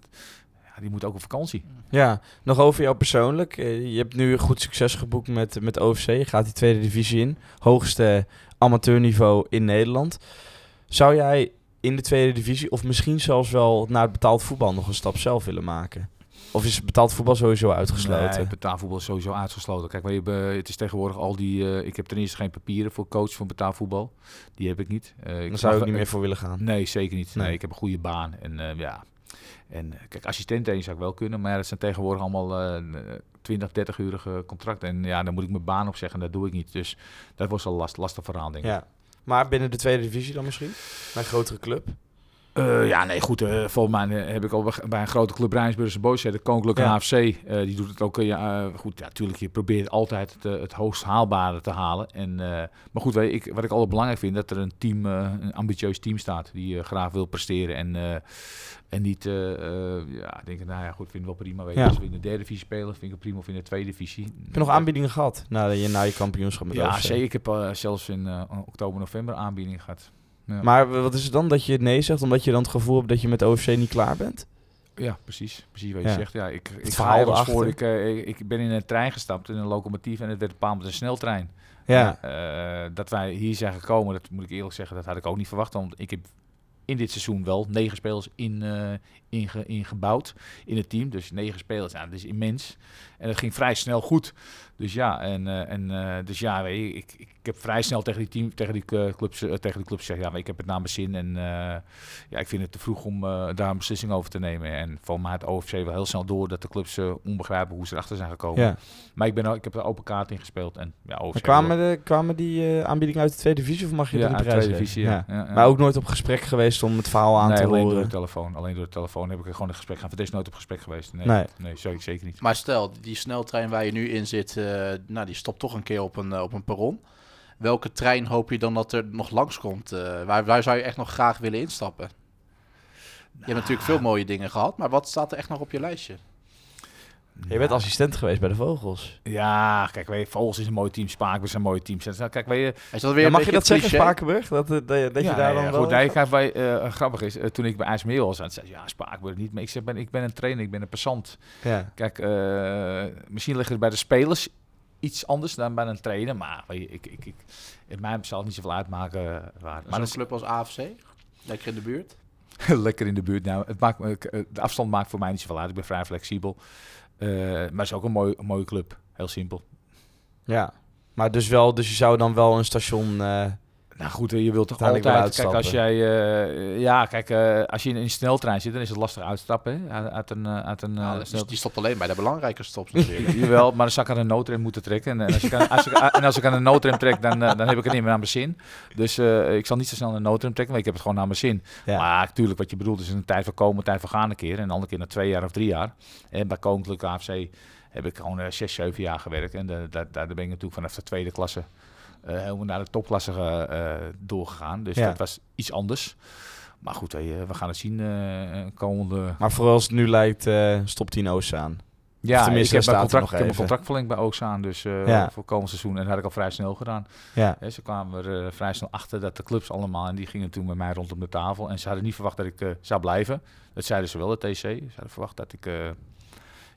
die moeten ook op vakantie. Ja, nog over jou persoonlijk. Eh, je hebt nu goed succes geboekt met, met OFC. Je gaat die tweede divisie in. Hoogste amateurniveau in Nederland. Zou jij in de tweede divisie, of misschien zelfs wel naar het betaald voetbal, nog een stap zelf willen maken? Of is betaald voetbal sowieso uitgesloten? Nee, betaalvoetbal is sowieso uitgesloten. Kijk, we hebben, het is tegenwoordig al die... eh, ik heb ten eerste geen papieren voor coach van betaalvoetbal. Die heb ik niet. Eh, ik Dan zou je ook niet meer voor willen gaan. Nee, zeker niet. Nee, Nee. ik heb een goede baan. En ja... En eh, kijk, assistent één zou ik wel kunnen. Maar ja, dat zijn tegenwoordig allemaal eh 20, 30-urige contracten. En ja, dan moet ik mijn baan opzeggen. Dat doe ik niet. Dus dat was al last, lastig verhaal, denk ik. Ja. Maar binnen de tweede divisie dan misschien? Bij een grotere club? Eh, ja, nee, goed. eh, volgens mij eh, heb ik al bij- een grote club Rijnsburgse Boys, de Koninklijke Ja. HFC, eh, die doet het ook. ja, goed, ja, natuurlijk, je probeert altijd het, het hoogst haalbare te halen. En, maar goed, weet ik, wat ik altijd belangrijk vind, dat er een team, een ambitieus team staat, die graag wil presteren. En, en niet, ja, ik denk, nou ja, goed, vind ik wel prima. Weet je, Ja. Als we in de derde divisie spelen, vind ik het prima. Of in de tweede divisie. Heb je nog aanbiedingen gehad nadat je na je kampioenschap met Ja, zeker. Ik heb zelfs in oktober, november aanbiedingen gehad. Ja. Maar wat is het dan dat je nee zegt? Omdat je dan het gevoel hebt dat je met OFC niet klaar bent? Ja, precies. Precies wat je Ja. zegt. Ja, ik, ik verhaal ga voor. Ik, eh, ik, ik ben in een trein gestapt, in een locomotief, en het werd bepaald met een sneltrein. Ja. Eh, dat wij hier zijn gekomen, dat moet ik eerlijk zeggen, dat had ik ook niet verwacht. Want ik heb in dit seizoen wel negen spelers in, eh, inge- ingebouwd in het team. Dus negen spelers, ja, dat is immens. En dat ging vrij snel goed. Dus ja, en, eh, en, eh, dus ja weet je, ik, ik, heb vrij snel tegen die, team, tegen die eh, clubs, tegen die clubs gezegd, ja, maar ik heb het naar mijn zin. En eh, ja, ik vind het te vroeg om eh, daar een beslissing over te nemen. En voor mij had OFC wel heel snel door dat de clubs onbegrijpen hoe ze erachter zijn gekomen. ja. Maar ik, ben, ook- ik heb er open kaart in gespeeld. En ja, OFC Maar kwamen, de, kwamen die eh, aanbiedingen uit de tweede divisie of mag je ja, uit prijs tweede divisie. Ja. Ja, ja. Maar ook nooit op gesprek geweest om het verhaal aan nee, te alleen door de horen? telefoon. Alleen door de telefoon heb ik er gewoon een gesprek gaan. Voor deze nooit op gesprek geweest. Nee, Nee. nee. zeker, zeker niet. Maar stel, die sneltrein waar je nu in zit, nou, die stopt toch een keer op een, eh, op een perron. Welke trein hoop je dan dat er nog langskomt? Eh waar, waar zou je echt nog graag willen instappen? Je hebt natuurlijk veel mooie dingen gehad, maar wat staat er echt nog op je lijstje? Je bent assistent geweest bij de Vogels. Ja, kijk, weet je, Vogels is een mooi team. Spaakbus is een mooi team. Kijk, weet je, Is dat weer Ja, mag je dat zeggen? Spakenburg? Dat, dat, dat, dat ja, je daar dan ja, wel... goed, wij, eh, grappig is, eh, toen ik bij IJsmeer was, zei ze, ja, Spaakburg niet. Maar ik zeg, ben, ik ben een trainer, ik ben een passant. Ja. Kijk, eh, misschien ligt het bij de spelers iets anders dan bij een trainer. Maar weet je, ik, ik, ik, in mij zal het niet zoveel uitmaken. eh, Waar. Maar een club als AFC? Lekker in de buurt? lekker in de buurt. Nou, het maakt, me- eh, de afstand maakt voor mij niet zoveel uit. Ik ben vrij flexibel. Eh, maar het is ook een, mooi, een mooie club. Heel simpel. ja. Maar dus wel, dus je zou dan wel een station... eh, Nou goed, je wilt toch altijd... Kijk, als jij... eh, ja, kijk, eh, als je in een sneltrein zit, dan is het lastig uitstappen. Hè? Uit, uit een, eh, uit een Nou, eh, dus die stopt alleen bij de belangrijke stops natuurlijk. Jawel, maar dan zou ik aan een noodrem moeten trekken. En, en als, ik aan, als, ik, en als ik aan een noodrem trek, dan, dan heb ik het niet meer naar mijn zin. Dus eh, ik zal niet zo snel een noodrem trekken, want ik heb het gewoon naar mijn zin. ja. Maar natuurlijk, wat je bedoelt is een tijd van komen, een tijd van gaan een keer. En een andere keer na twee jaar of drie jaar. En bij Koninklijke AFC heb ik gewoon zes, zeven jaar gewerkt. En daar, daar ben ik natuurlijk vanaf de tweede klasse helemaal naar de topklasse ge- eh, doorgegaan. Dus Ja. dat was iets anders. Maar goed, eh, we gaan het zien eh, komende... Maar vooral als het nu lijkt, eh, stopt hij in Oost aan. Ja, tenminste, ik heb, mijn contract, nog ik heb mijn even. contract verlengd bij Oostzaan, dus eh, Ja. voor komend seizoen. En dat had ik al vrij snel gedaan. Ja, ze kwamen er eh, vrij snel achter dat de clubs allemaal, en die gingen toen met mij rondom de tafel. En ze hadden niet verwacht dat ik eh, zou blijven. Dat zeiden ze wel, de TC. Ze hadden verwacht dat ik eh,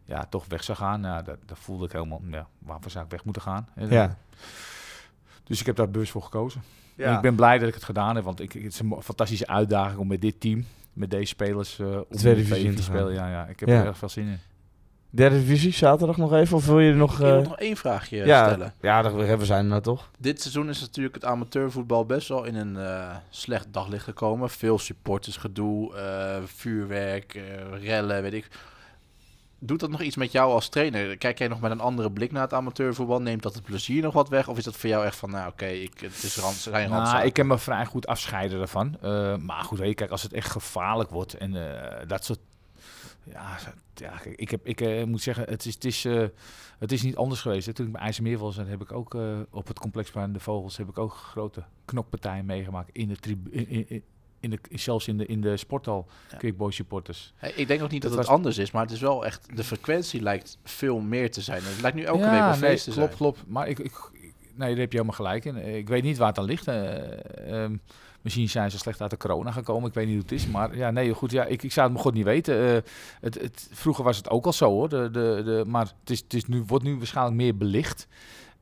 ja, toch weg zou gaan. Nou, dat, dat voelde ik helemaal, ja, waarvoor zou ik weg moeten gaan? Ja. Dus ik heb daar bewust voor gekozen. En ik ben blij dat ik het gedaan heb, want ik, het is een fantastische uitdaging om met dit team, met deze spelers, eh om Tweede in de divisie in te gaan. spelen. Ja, ja, ik heb Ja. er erg veel zin in. Derde divisie, zaterdag nog even? Of wil je er nog... Ik wil eh, nog één vraagje ja, stellen. ja, dat- we zijn er nou toch? Dit seizoen is natuurlijk het amateurvoetbal best wel in een eh, slecht daglicht gekomen. Veel supportersgedoe, eh, vuurwerk, eh, rellen, weet ik. Doet dat nog iets met jou als trainer? Kijk jij nog met een andere blik naar het amateurvoetbal? Neemt dat het plezier nog wat weg? Of is dat voor jou echt van, nou oké, ik het is rand, zijn Nou, ik kan me vrij goed afscheiden daarvan. Eh, maar goed, je, kijk, als het echt gevaarlijk wordt en eh, dat soort... Ja, ja kijk, ik, heb, ik eh, moet zeggen, het is, het, is, het is niet anders geweest. hè. Toen ik bij IJsselmeer was, heb ik ook op het complex bij de Vogels... heb ik ook grote knokpartijen meegemaakt in de tribu- in, in, in- de, zelfs in de, in de sporthal, Ja. Quickboy supporters. Hey, ik denk ook niet dat, Dat het was- anders is, maar het is wel echt, de frequentie lijkt veel meer te zijn. Het lijkt nu elke Ja, week nee, feest te klopt, zijn. klopt. Maar ik, ik, ik- nee, daar heb je helemaal gelijk in. Ik weet niet waar het aan ligt. Eh, ehm, misschien zijn ze slecht uit de corona gekomen. Ik weet niet hoe het is. Maar ja, nee, goed. Ja, ik, ik zou het me goed niet weten. Eh, het, het, vroeger was het ook al zo hoor. De, de, de, maar het, is, het is nu, wordt nu waarschijnlijk meer belicht.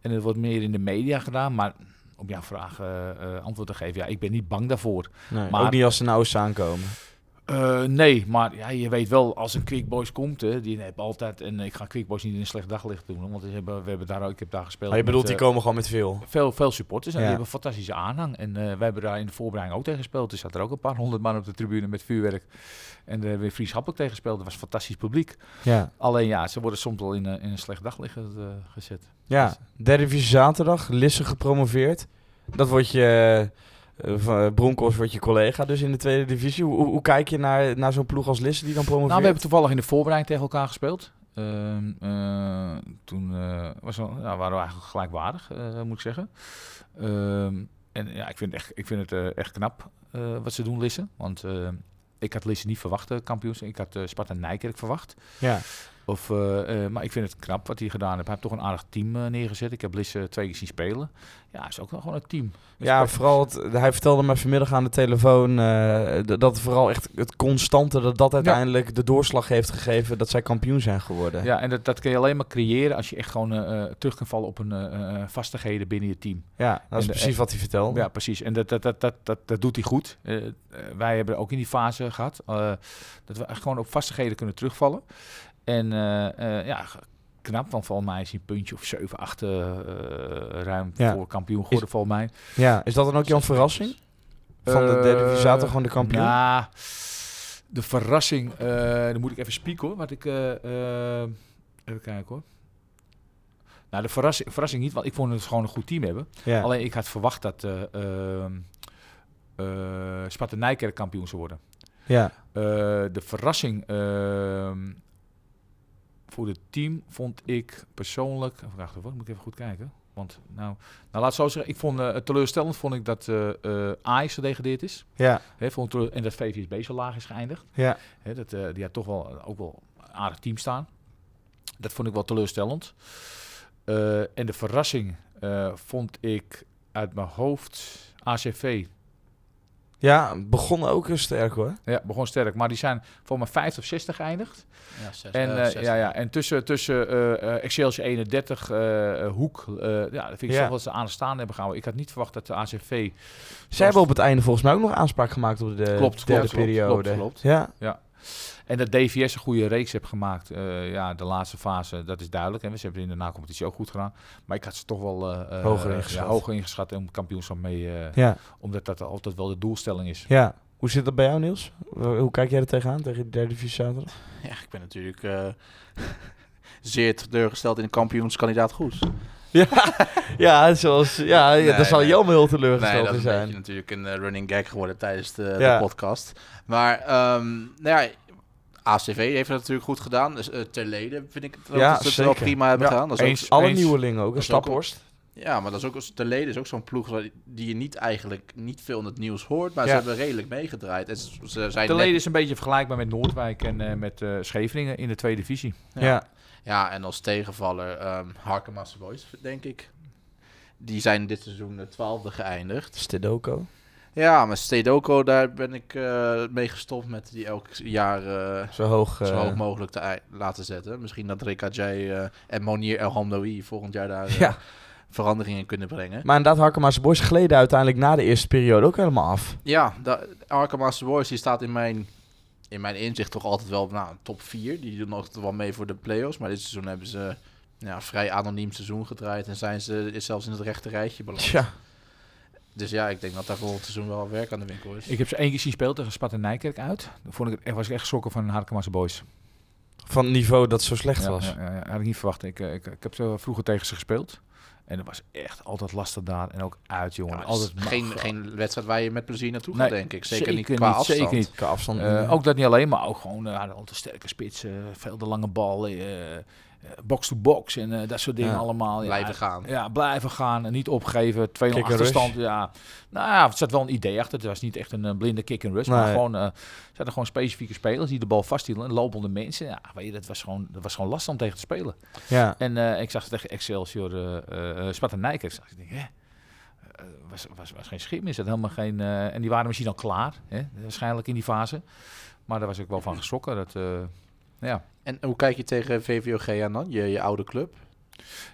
En het wordt meer in de media gedaan. Maar om jouw vraag eh, antwoord te geven. Ja, ik ben niet bang daarvoor. Nee, Maar- ook niet als ze nou eens aankomen. Eh, nee, maar ja, je weet wel, als een Quick Boys komt, hè, die hebben altijd, en ik ga Quick Boys niet in een slecht daglicht doen, want we hebben, we hebben daar ik heb daar gespeeld. Maar je met, bedoelt, die eh, komen gewoon met veel. veel, veel supporters en Ja. die hebben een fantastische aanhang. En wij hebben daar in de voorbereiding ook tegen gespeeld. Er zat er ook een paar honderd man op de tribune met vuurwerk. En daar hebben we vriendschappelijk tegen gespeeld. Dat was fantastisch publiek. Ja. Alleen ja, ze worden soms wel in, een- in een slecht daglicht eh, gezet. Ja, derde divisie zaterdag, Lisse gepromoveerd. Dat wordt je, eh, van Broncos wordt je collega dus in de tweede divisie. Hoe, hoe, kijk je naar, naar zo'n ploeg als Lisse die dan promoveert? Nou, we hebben toevallig in de voorbereiding tegen elkaar gespeeld. Ehm, eh, toen eh, was wel, ja, waren we eigenlijk gelijkwaardig, eh, moet ik zeggen. Ehm, en ja, ik vind, echt, ik vind het eh, echt knap eh, wat ze doen, Lisse. Want eh, ik had Lisse niet verwacht, eh, kampioens. Ik had eh, Sparta Nijkerk verwacht. Ja, Of, eh, eh, maar ik vind het knap wat hij gedaan heeft. Hij heeft toch een aardig team eh, neergezet. Ik heb Lisse twee keer zien spelen. Ja, is ook wel gewoon een team. Ja vooral, het, hij vertelde me vanmiddag aan de telefoon dat vooral echt het constante, dat dat uiteindelijk de doorslag heeft gegeven dat zij kampioen zijn geworden. Ja, en dat, dat kun je alleen maar creëren als je echt gewoon terug kan vallen op een vastigheden binnen je team. Ja, dat is precies wat hij vertelde. Ja, precies. En dat, dat, dat, dat, dat, doet hij goed. Wij hebben ook in die fase gehad eh, dat we echt gewoon op vastigheden kunnen terugvallen. En eh, eh, ja, knap, want volgens mij is hij een puntje of 7, 8 eh, ruim Ja. voor kampioen geworden, volgens mij. Ja, is dat dan ook jouw verrassing? Van de derde divisie zaterdag gewoon de kampioen? Nou, de verrassing, eh, dan moet ik even spieken hoor. Wat ik, eh, eh, even kijken hoor. Nou, de verrassing, verrassing niet, want ik vond het gewoon een goed team hebben. ja. Alleen ik had verwacht dat eh ehm eh, Sparta Nijkerk kampioen zou worden. ja. Eh, de verrassing ehm, voor het team vond ik persoonlijk... Even wachten, hoor, moet ik even goed kijken. Want nou, nou laat zo zeggen, ik vond eh, het teleurstellend vond ik dat eh Ajax gedegradeerd is. Ja, vond het en dat VVSB zo laag is geëindigd. ja. Dat, die had toch wel ook wel een aardig team staan. Dat vond ik wel teleurstellend. En de verrassing vond ik uit mijn hoofd ACV. Ja, begon ook heel sterk hoor. Ja, begon sterk. Maar die zijn voor mij 50 of 60 geëindigd. Ja, zes, En, zes. ja, ja, en tussen, tussen eh, eh, Excelsior 31, eh, eh, Hoek, eh, ja, dat vind ik Ja. toch wat ze aan de staan hebben gehouden. Ik had niet verwacht dat de ACV... Zij hebben op het einde volgens mij ook nog aanspraak gemaakt op de Klopt, klopt, derde klopt, periode. klopt, klopt. Ja, En dat DVS een goede reeks heeft gemaakt. eh, ja, de laatste fase, dat is duidelijk. En we hebben in de na-competitie ook goed gedaan. Maar ik had ze toch wel eh, eh, Hoger ja, ingeschat. hoger ingeschat om kampioenschap mee. eh, ja, Omdat dat altijd wel de doelstelling is. ja. Hoe zit dat bij jou Niels? Hoe kijk jij er tegenaan, tegen de derde divisie zaterdag? Ja, ik ben natuurlijk eh, zeer teleurgesteld in een kampioenskandidaat Goes. Ja, ja, zoals, ja, ja Nee, dat zal nee. Jelme heel Nee, teleurgesteld dat is een zijn. beetje natuurlijk een running gag geworden tijdens de, Ja. de podcast. Maar ehm, nou ja, ACV heeft het natuurlijk goed gedaan. Dus, ter leden vind ik het wel Ja, dat ze het wel prima hebben Ja, gedaan. Dat is ook-. Alle Eens. nieuwelingen ook, een Staphorst. Ja, maar dat is ook, de leden is ook zo'n ploeg die je niet eigenlijk niet veel in het nieuws hoort, maar Ja. ze hebben redelijk meegedraaid. En ze, zijn De net- leden is een beetje vergelijkbaar met Noordwijk en eh, met eh, Scheveningen in de tweede divisie. Ja. Ja, en als tegenvaller um, Harkemaster Boys, denk ik. Die zijn dit seizoen de twaalfde geëindigd. Stedoko. Ja, maar Stedoko, daar ben ik eh, mee gestopt met die elk jaar eh, Zo hoog. zo eh, hoog mogelijk te laten zetten. Misschien dat eh, en Monier El Hamdoui volgend jaar daar Ja. veranderingen in kunnen brengen. Maar inderdaad, Harkema's Boys gleden uiteindelijk na de eerste periode ook helemaal af. Ja, de Arkemaster Boys die staat in mijn, in mijn inzicht toch altijd wel nou, top 4. Die doen nog wel mee voor de play-offs. Maar dit seizoen hebben ze ja, vrij anoniem seizoen gedraaid. En zijn ze zelfs in het rechte rijtje beland. Tja. Dus ja, ik denk dat daar volgend seizoen wel werk aan de winkel is. Ik heb ze één keer zien spelen tegen Sparta Nijkerk uit. Toen vond ik het, echt- was ik echt geschrokken van Harkemasse Boys. Van het niveau dat zo slecht Ja, was. ja, ja, ja, had ik niet verwacht. Ik, eh, ik, ik heb ze vroeger tegen ze gespeeld. En dat was echt altijd lastig daar. En ook uit, jongen. altijd geen, mag- geen wedstrijd waar je met plezier naartoe Nee, gaat, denk ik. Zeker, niet qua niet, afstand. zeker niet. Qua afstand. Eh, eh, ook dat niet alleen, maar ook gewoon uh, altijd sterke spitsen, veel de lange bal, eh, box-to-box en eh, dat soort dingen Ja, allemaal. Ja, Blijven gaan. Ja, blijven gaan en niet opgeven. 2-0 Kick and achterstand. Ja. Nou ja, er zat wel een idee achter. Het was niet echt een eh, blinde kick and rush. Maar gewoon, eh, er zaten gewoon specifieke spelers die de bal vasthielden. En lopende mensen. Ja, weet je, dat was gewoon, dat was gewoon lastig om tegen te spelen. ja. En eh, ik zag het tegen Excelsior uh, uh, Sparta Nijkerk. Ik denk, hè? Was, was, was geen schip meer. Zat helemaal geen, uh, en die waren misschien al klaar. Hè? Waarschijnlijk in die fase. Maar daar was ik wel van geschrokken. Dat, uh, ja. En hoe kijk je tegen VVOG aan dan, je, je oude club?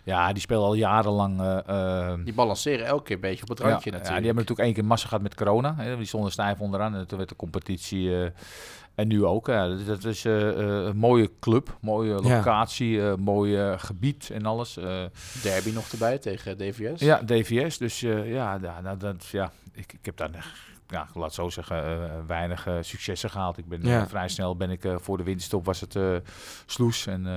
Ja, die spelen al jarenlang. Uh, die balanceren elke keer een beetje op het randje ja, natuurlijk. Ja, die hebben natuurlijk één keer massa gehad met corona. Hè? Die stonden stijf onderaan en toen werd de competitie. Uh, en nu ook. Ja, dat, dat is uh, een mooie club, mooie locatie, ja. mooi gebied en alles. Derby nog erbij tegen DVS? Ja, DVS. Dus ja, nou, dat, ja ik, ik heb daar ja, laat zo zeggen, uh, weinig uh, successen gehaald. Ik ben ja. uh, vrij snel ben ik voor de winterstop was het sloes en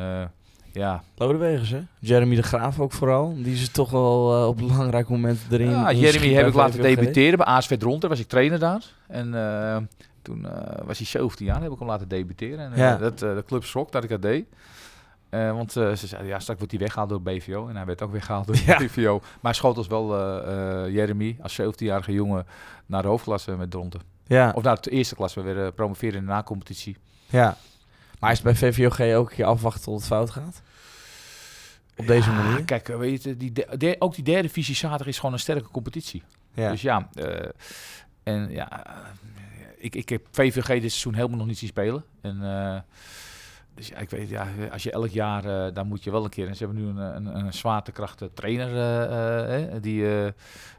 ja. Lodewegens, hè? Jeremy de Graaf ook vooral. Die is toch wel op belangrijke momenten erin. Ja, Jeremy heb ik laten debuteren bij ASV Dronten, was ik trainer daar. En toen was hij 17 jaar, heb ik hem laten debuteren. En ja. dat, de club schrok dat ik dat deed. Uh, want uh, ze zeiden, ja, straks wordt hij weggehaald door BVO. En hij werd ook weggehaald door ja. BVO. Maar hij schoot ons wel, uh, Jeremy, als 17-jarige jongen, naar de hoofdklasse met Dronten. Ja. Of naar de eerste klasse, we weer promoveren in de na-competitie. Ja. Maar is bij VVOG ook een keer afwachten tot het fout gaat? Op deze ja, manier? Kijk, weet je, die de, de, ook die derde divisie zaterdag is gewoon een sterke competitie. Ja. Dus ja, en ja, ik, ik heb VVG dit seizoen helemaal nog niet zien spelen. En dus ja, ik weet, ja, als je elk jaar, uh, dan moet je wel een keer. En ze hebben nu een, een, een zwaartekracht trainer uh, uh, die,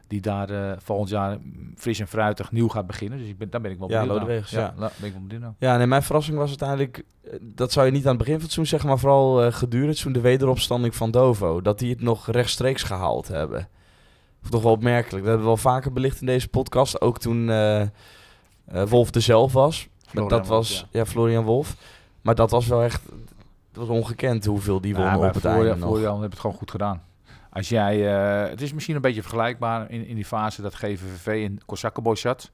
die daar volgend jaar fris en fruitig nieuw gaat beginnen. Dus ik ben, daar ben ik wel ja, benieuwd naar. ja, ja. ben ik wel benieuwd naar. Ja, nee, mijn verrassing was uiteindelijk, dat zou je niet aan het begin van het seizoen zeggen, maar vooral gedurende het seizoen de wederopstanding van Dovo. Dat die het nog rechtstreeks gehaald hebben. Toch wel opmerkelijk. Dat hebben we wel vaker belicht in deze podcast. Ook toen Wolf er zelf was. Maar dat was, ja, Florian Wolf. Maar dat was wel echt dat was ongekend hoeveel die wonnen ja, op het voor, einde ja, nog. Voor Jan heb het gewoon goed gedaan. Als jij, uh, het is misschien een beetje vergelijkbaar in, in die fase dat GVVV in Kosakkenboys zat.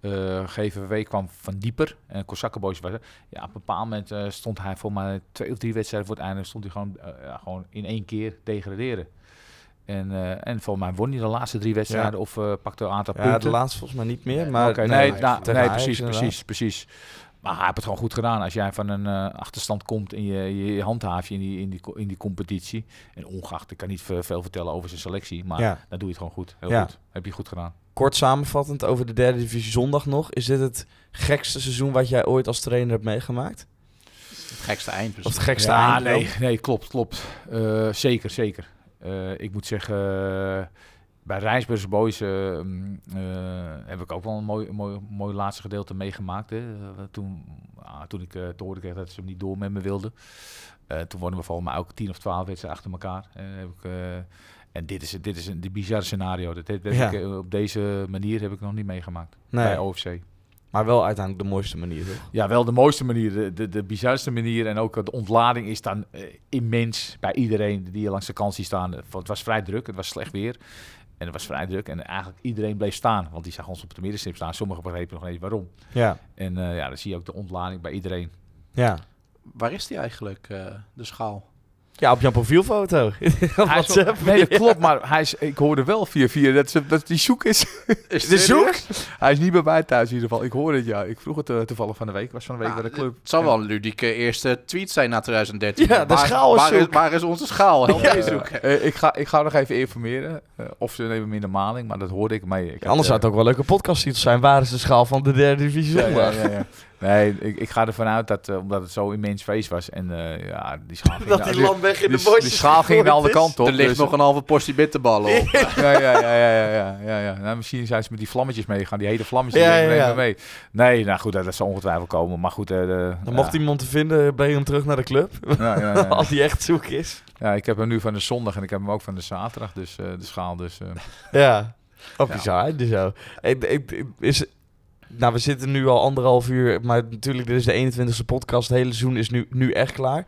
Uh, GVV kwam van dieper en Kosakkenboys was Ja, op een bepaald moment uh, stond hij voor mij twee of drie wedstrijden voor het einde stond hij gewoon, ja, gewoon in één keer degraderen. En, uh, en volgens mij won hij de laatste drie wedstrijden ja. of uh, pakte een aantal ja, punten. de laatste volgens mij niet meer. Maar okay, nee, nee, nou, nee precies, precies, precies. Maar hij heeft het gewoon goed gedaan. Als jij van een uh, achterstand komt en je, je, je handhaaf je in die, in, die, in die competitie. En ongeacht, ik kan niet veel vertellen over zijn selectie. Maar ja. dan doe je het gewoon goed. Heel ja. goed. Heb je goed gedaan. Kort samenvattend over de derde divisie zondag nog. Is dit het gekste seizoen wat jij ooit als trainer hebt meegemaakt? Het gekste eind. Of het gekste ja, eind? Nee, nee, klopt, klopt. Uh, zeker, zeker. Uh, ik moet zeggen, uh, bij Rijnsburgse Boys uh, heb ik ook wel een mooi, mooi, mooi laatste gedeelte meegemaakt. Hè. toen, ah, toen ik te horen kreeg dat ze hem niet door met me wilden. toen wonnen we volgens mij ook tien of twaalf wedstrijden achter elkaar. heb ik, en dit is, dit is een bizarre scenario. Dat, dat ja. ik, op deze manier heb ik nog niet meegemaakt nee. bij OFC. Maar wel uiteindelijk de mooiste manier, toch? Ja, wel de mooiste manier. De, de, de bizarste manier. En ook de ontlading is dan uh, immens bij iedereen die hier langs de kant ziet staan. Het was vrij druk, het was slecht weer. En het was vrij druk. En eigenlijk iedereen bleef staan. Want die zag ons op de middenstip staan. Sommigen begrepen nog niet waarom. Ja. En uh, ja, dan zie je ook de ontlading bij iedereen. Ja. Waar is die eigenlijk, uh, de schaal? Ja, op jouw profielfoto. Op Hij is wel- WhatsApp. nee, dat klopt, maar hij is, ik hoorde wel via via dat, ze- dat die zoek is. Is De zoek? Hij is niet bij mij thuis in ieder geval. Ik hoorde het, ja. Ik vroeg het eh, toevallig van de week. Was van de week Nou, bij de club. Het zal Ja. wel een ludieke eerste tweet zijn na 2013. Ja, de Waar- schaal is waar, is, zoek. waar is onze schaal? Help Ja, zoeken. eh, ik, ga, ik ga nog even informeren eh, of ze nemen me in de maling, maar dat hoorde ik mee. Ik Anders zou het ook wel een leuke podcasttitel zijn. Waar is de schaal van de derde divisie ja, ja, ja. Nee, ik, ik ga ervan uit dat, eh, omdat het zo immens feest was en eh, ja, die schaal ging, Dat naar- die lam weg in de die, bosjes die schaal ging de andere gegooid is. kant op. er ligt dus- nog een halve portie bitterballen op. ja, ja, ja, ja, ja, ja, ja, ja. Nou, misschien zijn ze met die vlammetjes meegaan, die hele vlammetjes Ja, die ja, ja. mee. Nee, nou goed, dat, dat zal ongetwijfeld komen. Maar goed, eh, de, Dan ja. mocht iemand te vinden, breng hem terug naar de club. Ja, ja, ja. Als hij echt zoek is. Ja, ik heb hem nu van de zondag en ik heb hem ook van de zaterdag, dus eh, de schaal. Dus, eh, Ja. Oh, Ja. bizar. hè, dus zo. Ik, ik, ik- is, nou, we zitten nu al anderhalf uur, maar natuurlijk, dit is de 21ste podcast. Het hele seizoen is nu, nu echt klaar.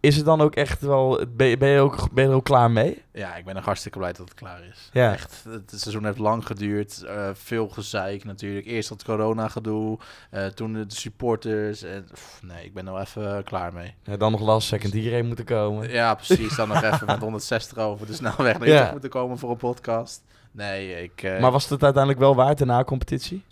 Is het dan ook echt wel, ben je, ben je, ook, ben je er ook klaar mee? Ja, ik ben nog hartstikke blij dat het klaar is. Ja. Echt, het seizoen heeft lang geduurd. eh, veel gezeik natuurlijk. Eerst dat corona-gedoe. eh, toen de supporters. En, pff, nee, ik ben er wel even klaar mee. Ja, dan nog last second hierheen moeten komen. Ja, precies. Dan nog even met 160 over de snelweg naar Ja. Moeten komen voor een podcast. Nee, ik... eh, Maar was het uiteindelijk wel waard, de na-competitie?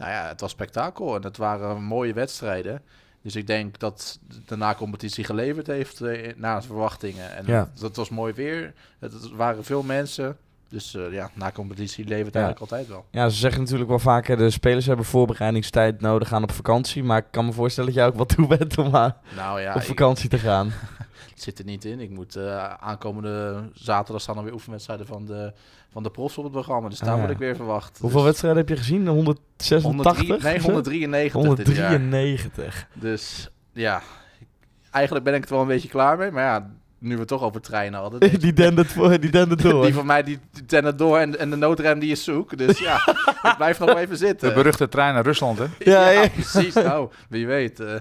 Nou ja, het was spektakel en het waren mooie wedstrijden. Dus ik denk dat de na-competitie geleverd heeft eh, naar verwachtingen. En Ja. het was mooi weer. Het, het waren veel mensen. Dus eh, ja, na-competitie levert Ja. eigenlijk altijd wel. Ja, ze zeggen natuurlijk wel vaker, de spelers hebben voorbereidingstijd nodig, gaan op vakantie. Maar ik kan me voorstellen dat jij ook wat toe bent om maar Nou ja, op ik, vakantie te gaan. het zit er niet in. Ik moet eh, aankomende zaterdag staan er weer oefenwedstrijden van de, van de profs op het programma. Dus daar Ah, ja. word ik weer verwacht. Hoeveel dus wedstrijden heb je gezien? 186? 103, nee, of zo? 193 dit jaar. 193. Dus ja, eigenlijk ben ik er wel een beetje klaar mee. Maar ja, nu we het toch over treinen hadden. die dendert, voor, die door. Die van mij, die tennen door en, en de noodrem die is zoek. Dus ja, ik blijf nog even zitten. de beruchte trein naar Rusland, hè? Ja, Ja, ja. precies. Nou, wie weet. eh.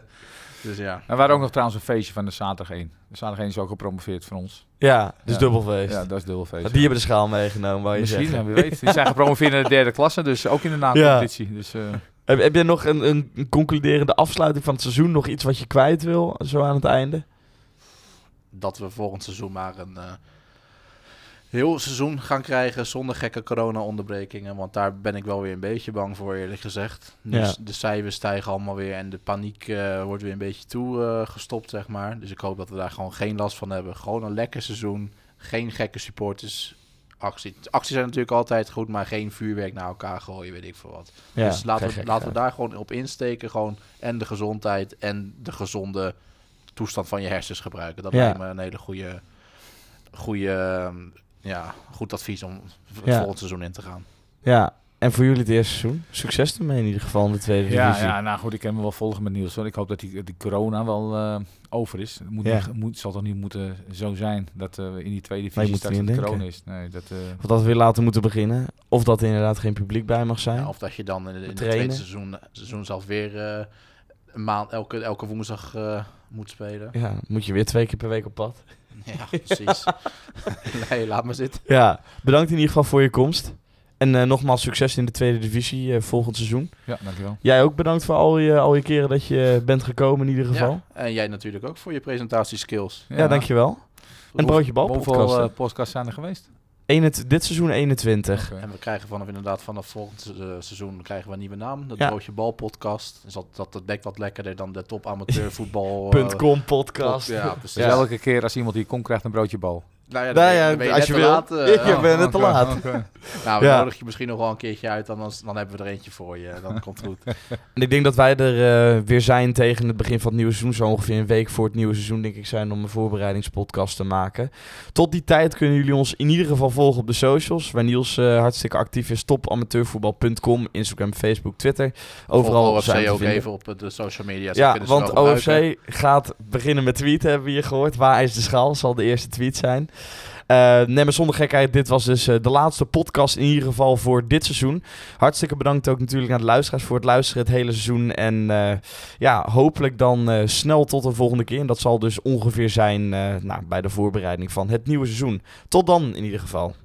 dus ja. En we waren ook nog trouwens een feestje van de zaterdag 1. 1 is ook gepromoveerd voor ons. Ja, dus Ja. dubbelfeest. Ja, dat is dubbel feest. Maar die hebben de schaal meegenomen, wou je Misschien, ja, wie weet. Die zijn gepromoveerd in de derde klasse, dus ook in de na-competitie. Dus, eh, Heb, heb je nog een, een, een concluderende afsluiting van het seizoen? Nog iets wat je kwijt wil, zo aan het einde? Dat we volgend seizoen maar een eh, heel seizoen gaan krijgen zonder gekke corona-onderbrekingen. Want daar ben ik wel weer een beetje bang voor, eerlijk gezegd. Nu Ja. s- De cijfers stijgen allemaal weer en de paniek eh, wordt weer een beetje toegestopt, zeg maar. Dus ik hoop dat we daar gewoon geen last van hebben. Gewoon een lekker seizoen. Geen gekke supporters. Actie. Acties zijn natuurlijk altijd goed, maar geen vuurwerk naar elkaar gooien, weet ik veel wat. Ja, dus laten, we, laten we daar gewoon op insteken. Gewoon en de gezondheid en de gezonde toestand van je hersens gebruiken. Dat Ja. lijkt me een hele goede, goede ehm, ja, goed advies om Ja. volgend seizoen in te gaan. Ja, en voor jullie het eerste seizoen? Succes ermee in ieder geval in de tweede ja, divisie. ja, nou goed, ik kan me wel volgen met Niels. hoor. Ik hoop dat die, die corona wel eh, over is. Het moet Ja. niet, moet, zal toch niet moeten zo zijn dat eh, we in die tweede Nee, divisie er straks dat in corona is. Nee, dat, eh, Of dat we weer later moeten beginnen. Of dat er inderdaad geen publiek bij mag zijn. Ja, of dat je dan in, in het Trainen. tweede seizoen, seizoen zelf weer eh, een maand, elke, elke woensdag eh, moet spelen. Ja, moet je weer twee keer per week op pad. Ja, precies. nee, laat maar zitten. Ja, bedankt in ieder geval voor je komst. En eh, nogmaals succes in de tweede divisie eh, volgend seizoen. ja, dankjewel. Jij ook bedankt voor al je, al je keren dat je bent gekomen in ieder geval. Ja, en jij natuurlijk ook voor je presentatieskills. Ja, dankjewel. En broodje bal Hoeveel podcast. eh, podcasts zijn er geweest? Eenent- dit seizoen 21. Oké. En we krijgen vanaf inderdaad vanaf volgend eh, seizoen krijgen we een nieuwe naam. De Ja. Broodje Bal podcast. Dus dat, dat, dat dekt wat lekkerder dan de top amateurvoetbal. eh, .com podcast. Ja, precies. Dus elke keer als iemand hier komt, krijgt een broodje bal. Nou ja, Nou ben je- ja, dan ben je als net je te wil. laat, Je bent net te oké, laat. oké. Nou, we Ja. nodig je misschien nog wel een keertje uit. Dan, dan hebben we er eentje voor je. Dan komt het goed. En ik denk dat wij er eh, weer zijn tegen het begin van het nieuwe seizoen. Zo ongeveer een week voor het nieuwe seizoen, denk ik, zijn om een voorbereidingspodcast te maken. Tot die tijd kunnen jullie ons in ieder geval volgen op de socials. Waar Niels eh, hartstikke actief is. Topamateurvoetbal.com, Instagram, Facebook, Twitter. Overal zijn OFC te ook vinden. even op eh, de social media. Ja, want OFC gaat beginnen met tweeten, hebben we hier gehoord. Waar is de schaal? Zal de eerste tweet zijn. Eh nee, maar zonder gekheid, dit was dus eh, de laatste podcast in ieder geval voor dit seizoen. Hartstikke bedankt ook natuurlijk aan de luisteraars voor het luisteren het hele seizoen. En eh, ja, hopelijk dan snel tot een volgende keer. En dat zal dus ongeveer zijn nou, bij de voorbereiding van het nieuwe seizoen. Tot dan in ieder geval.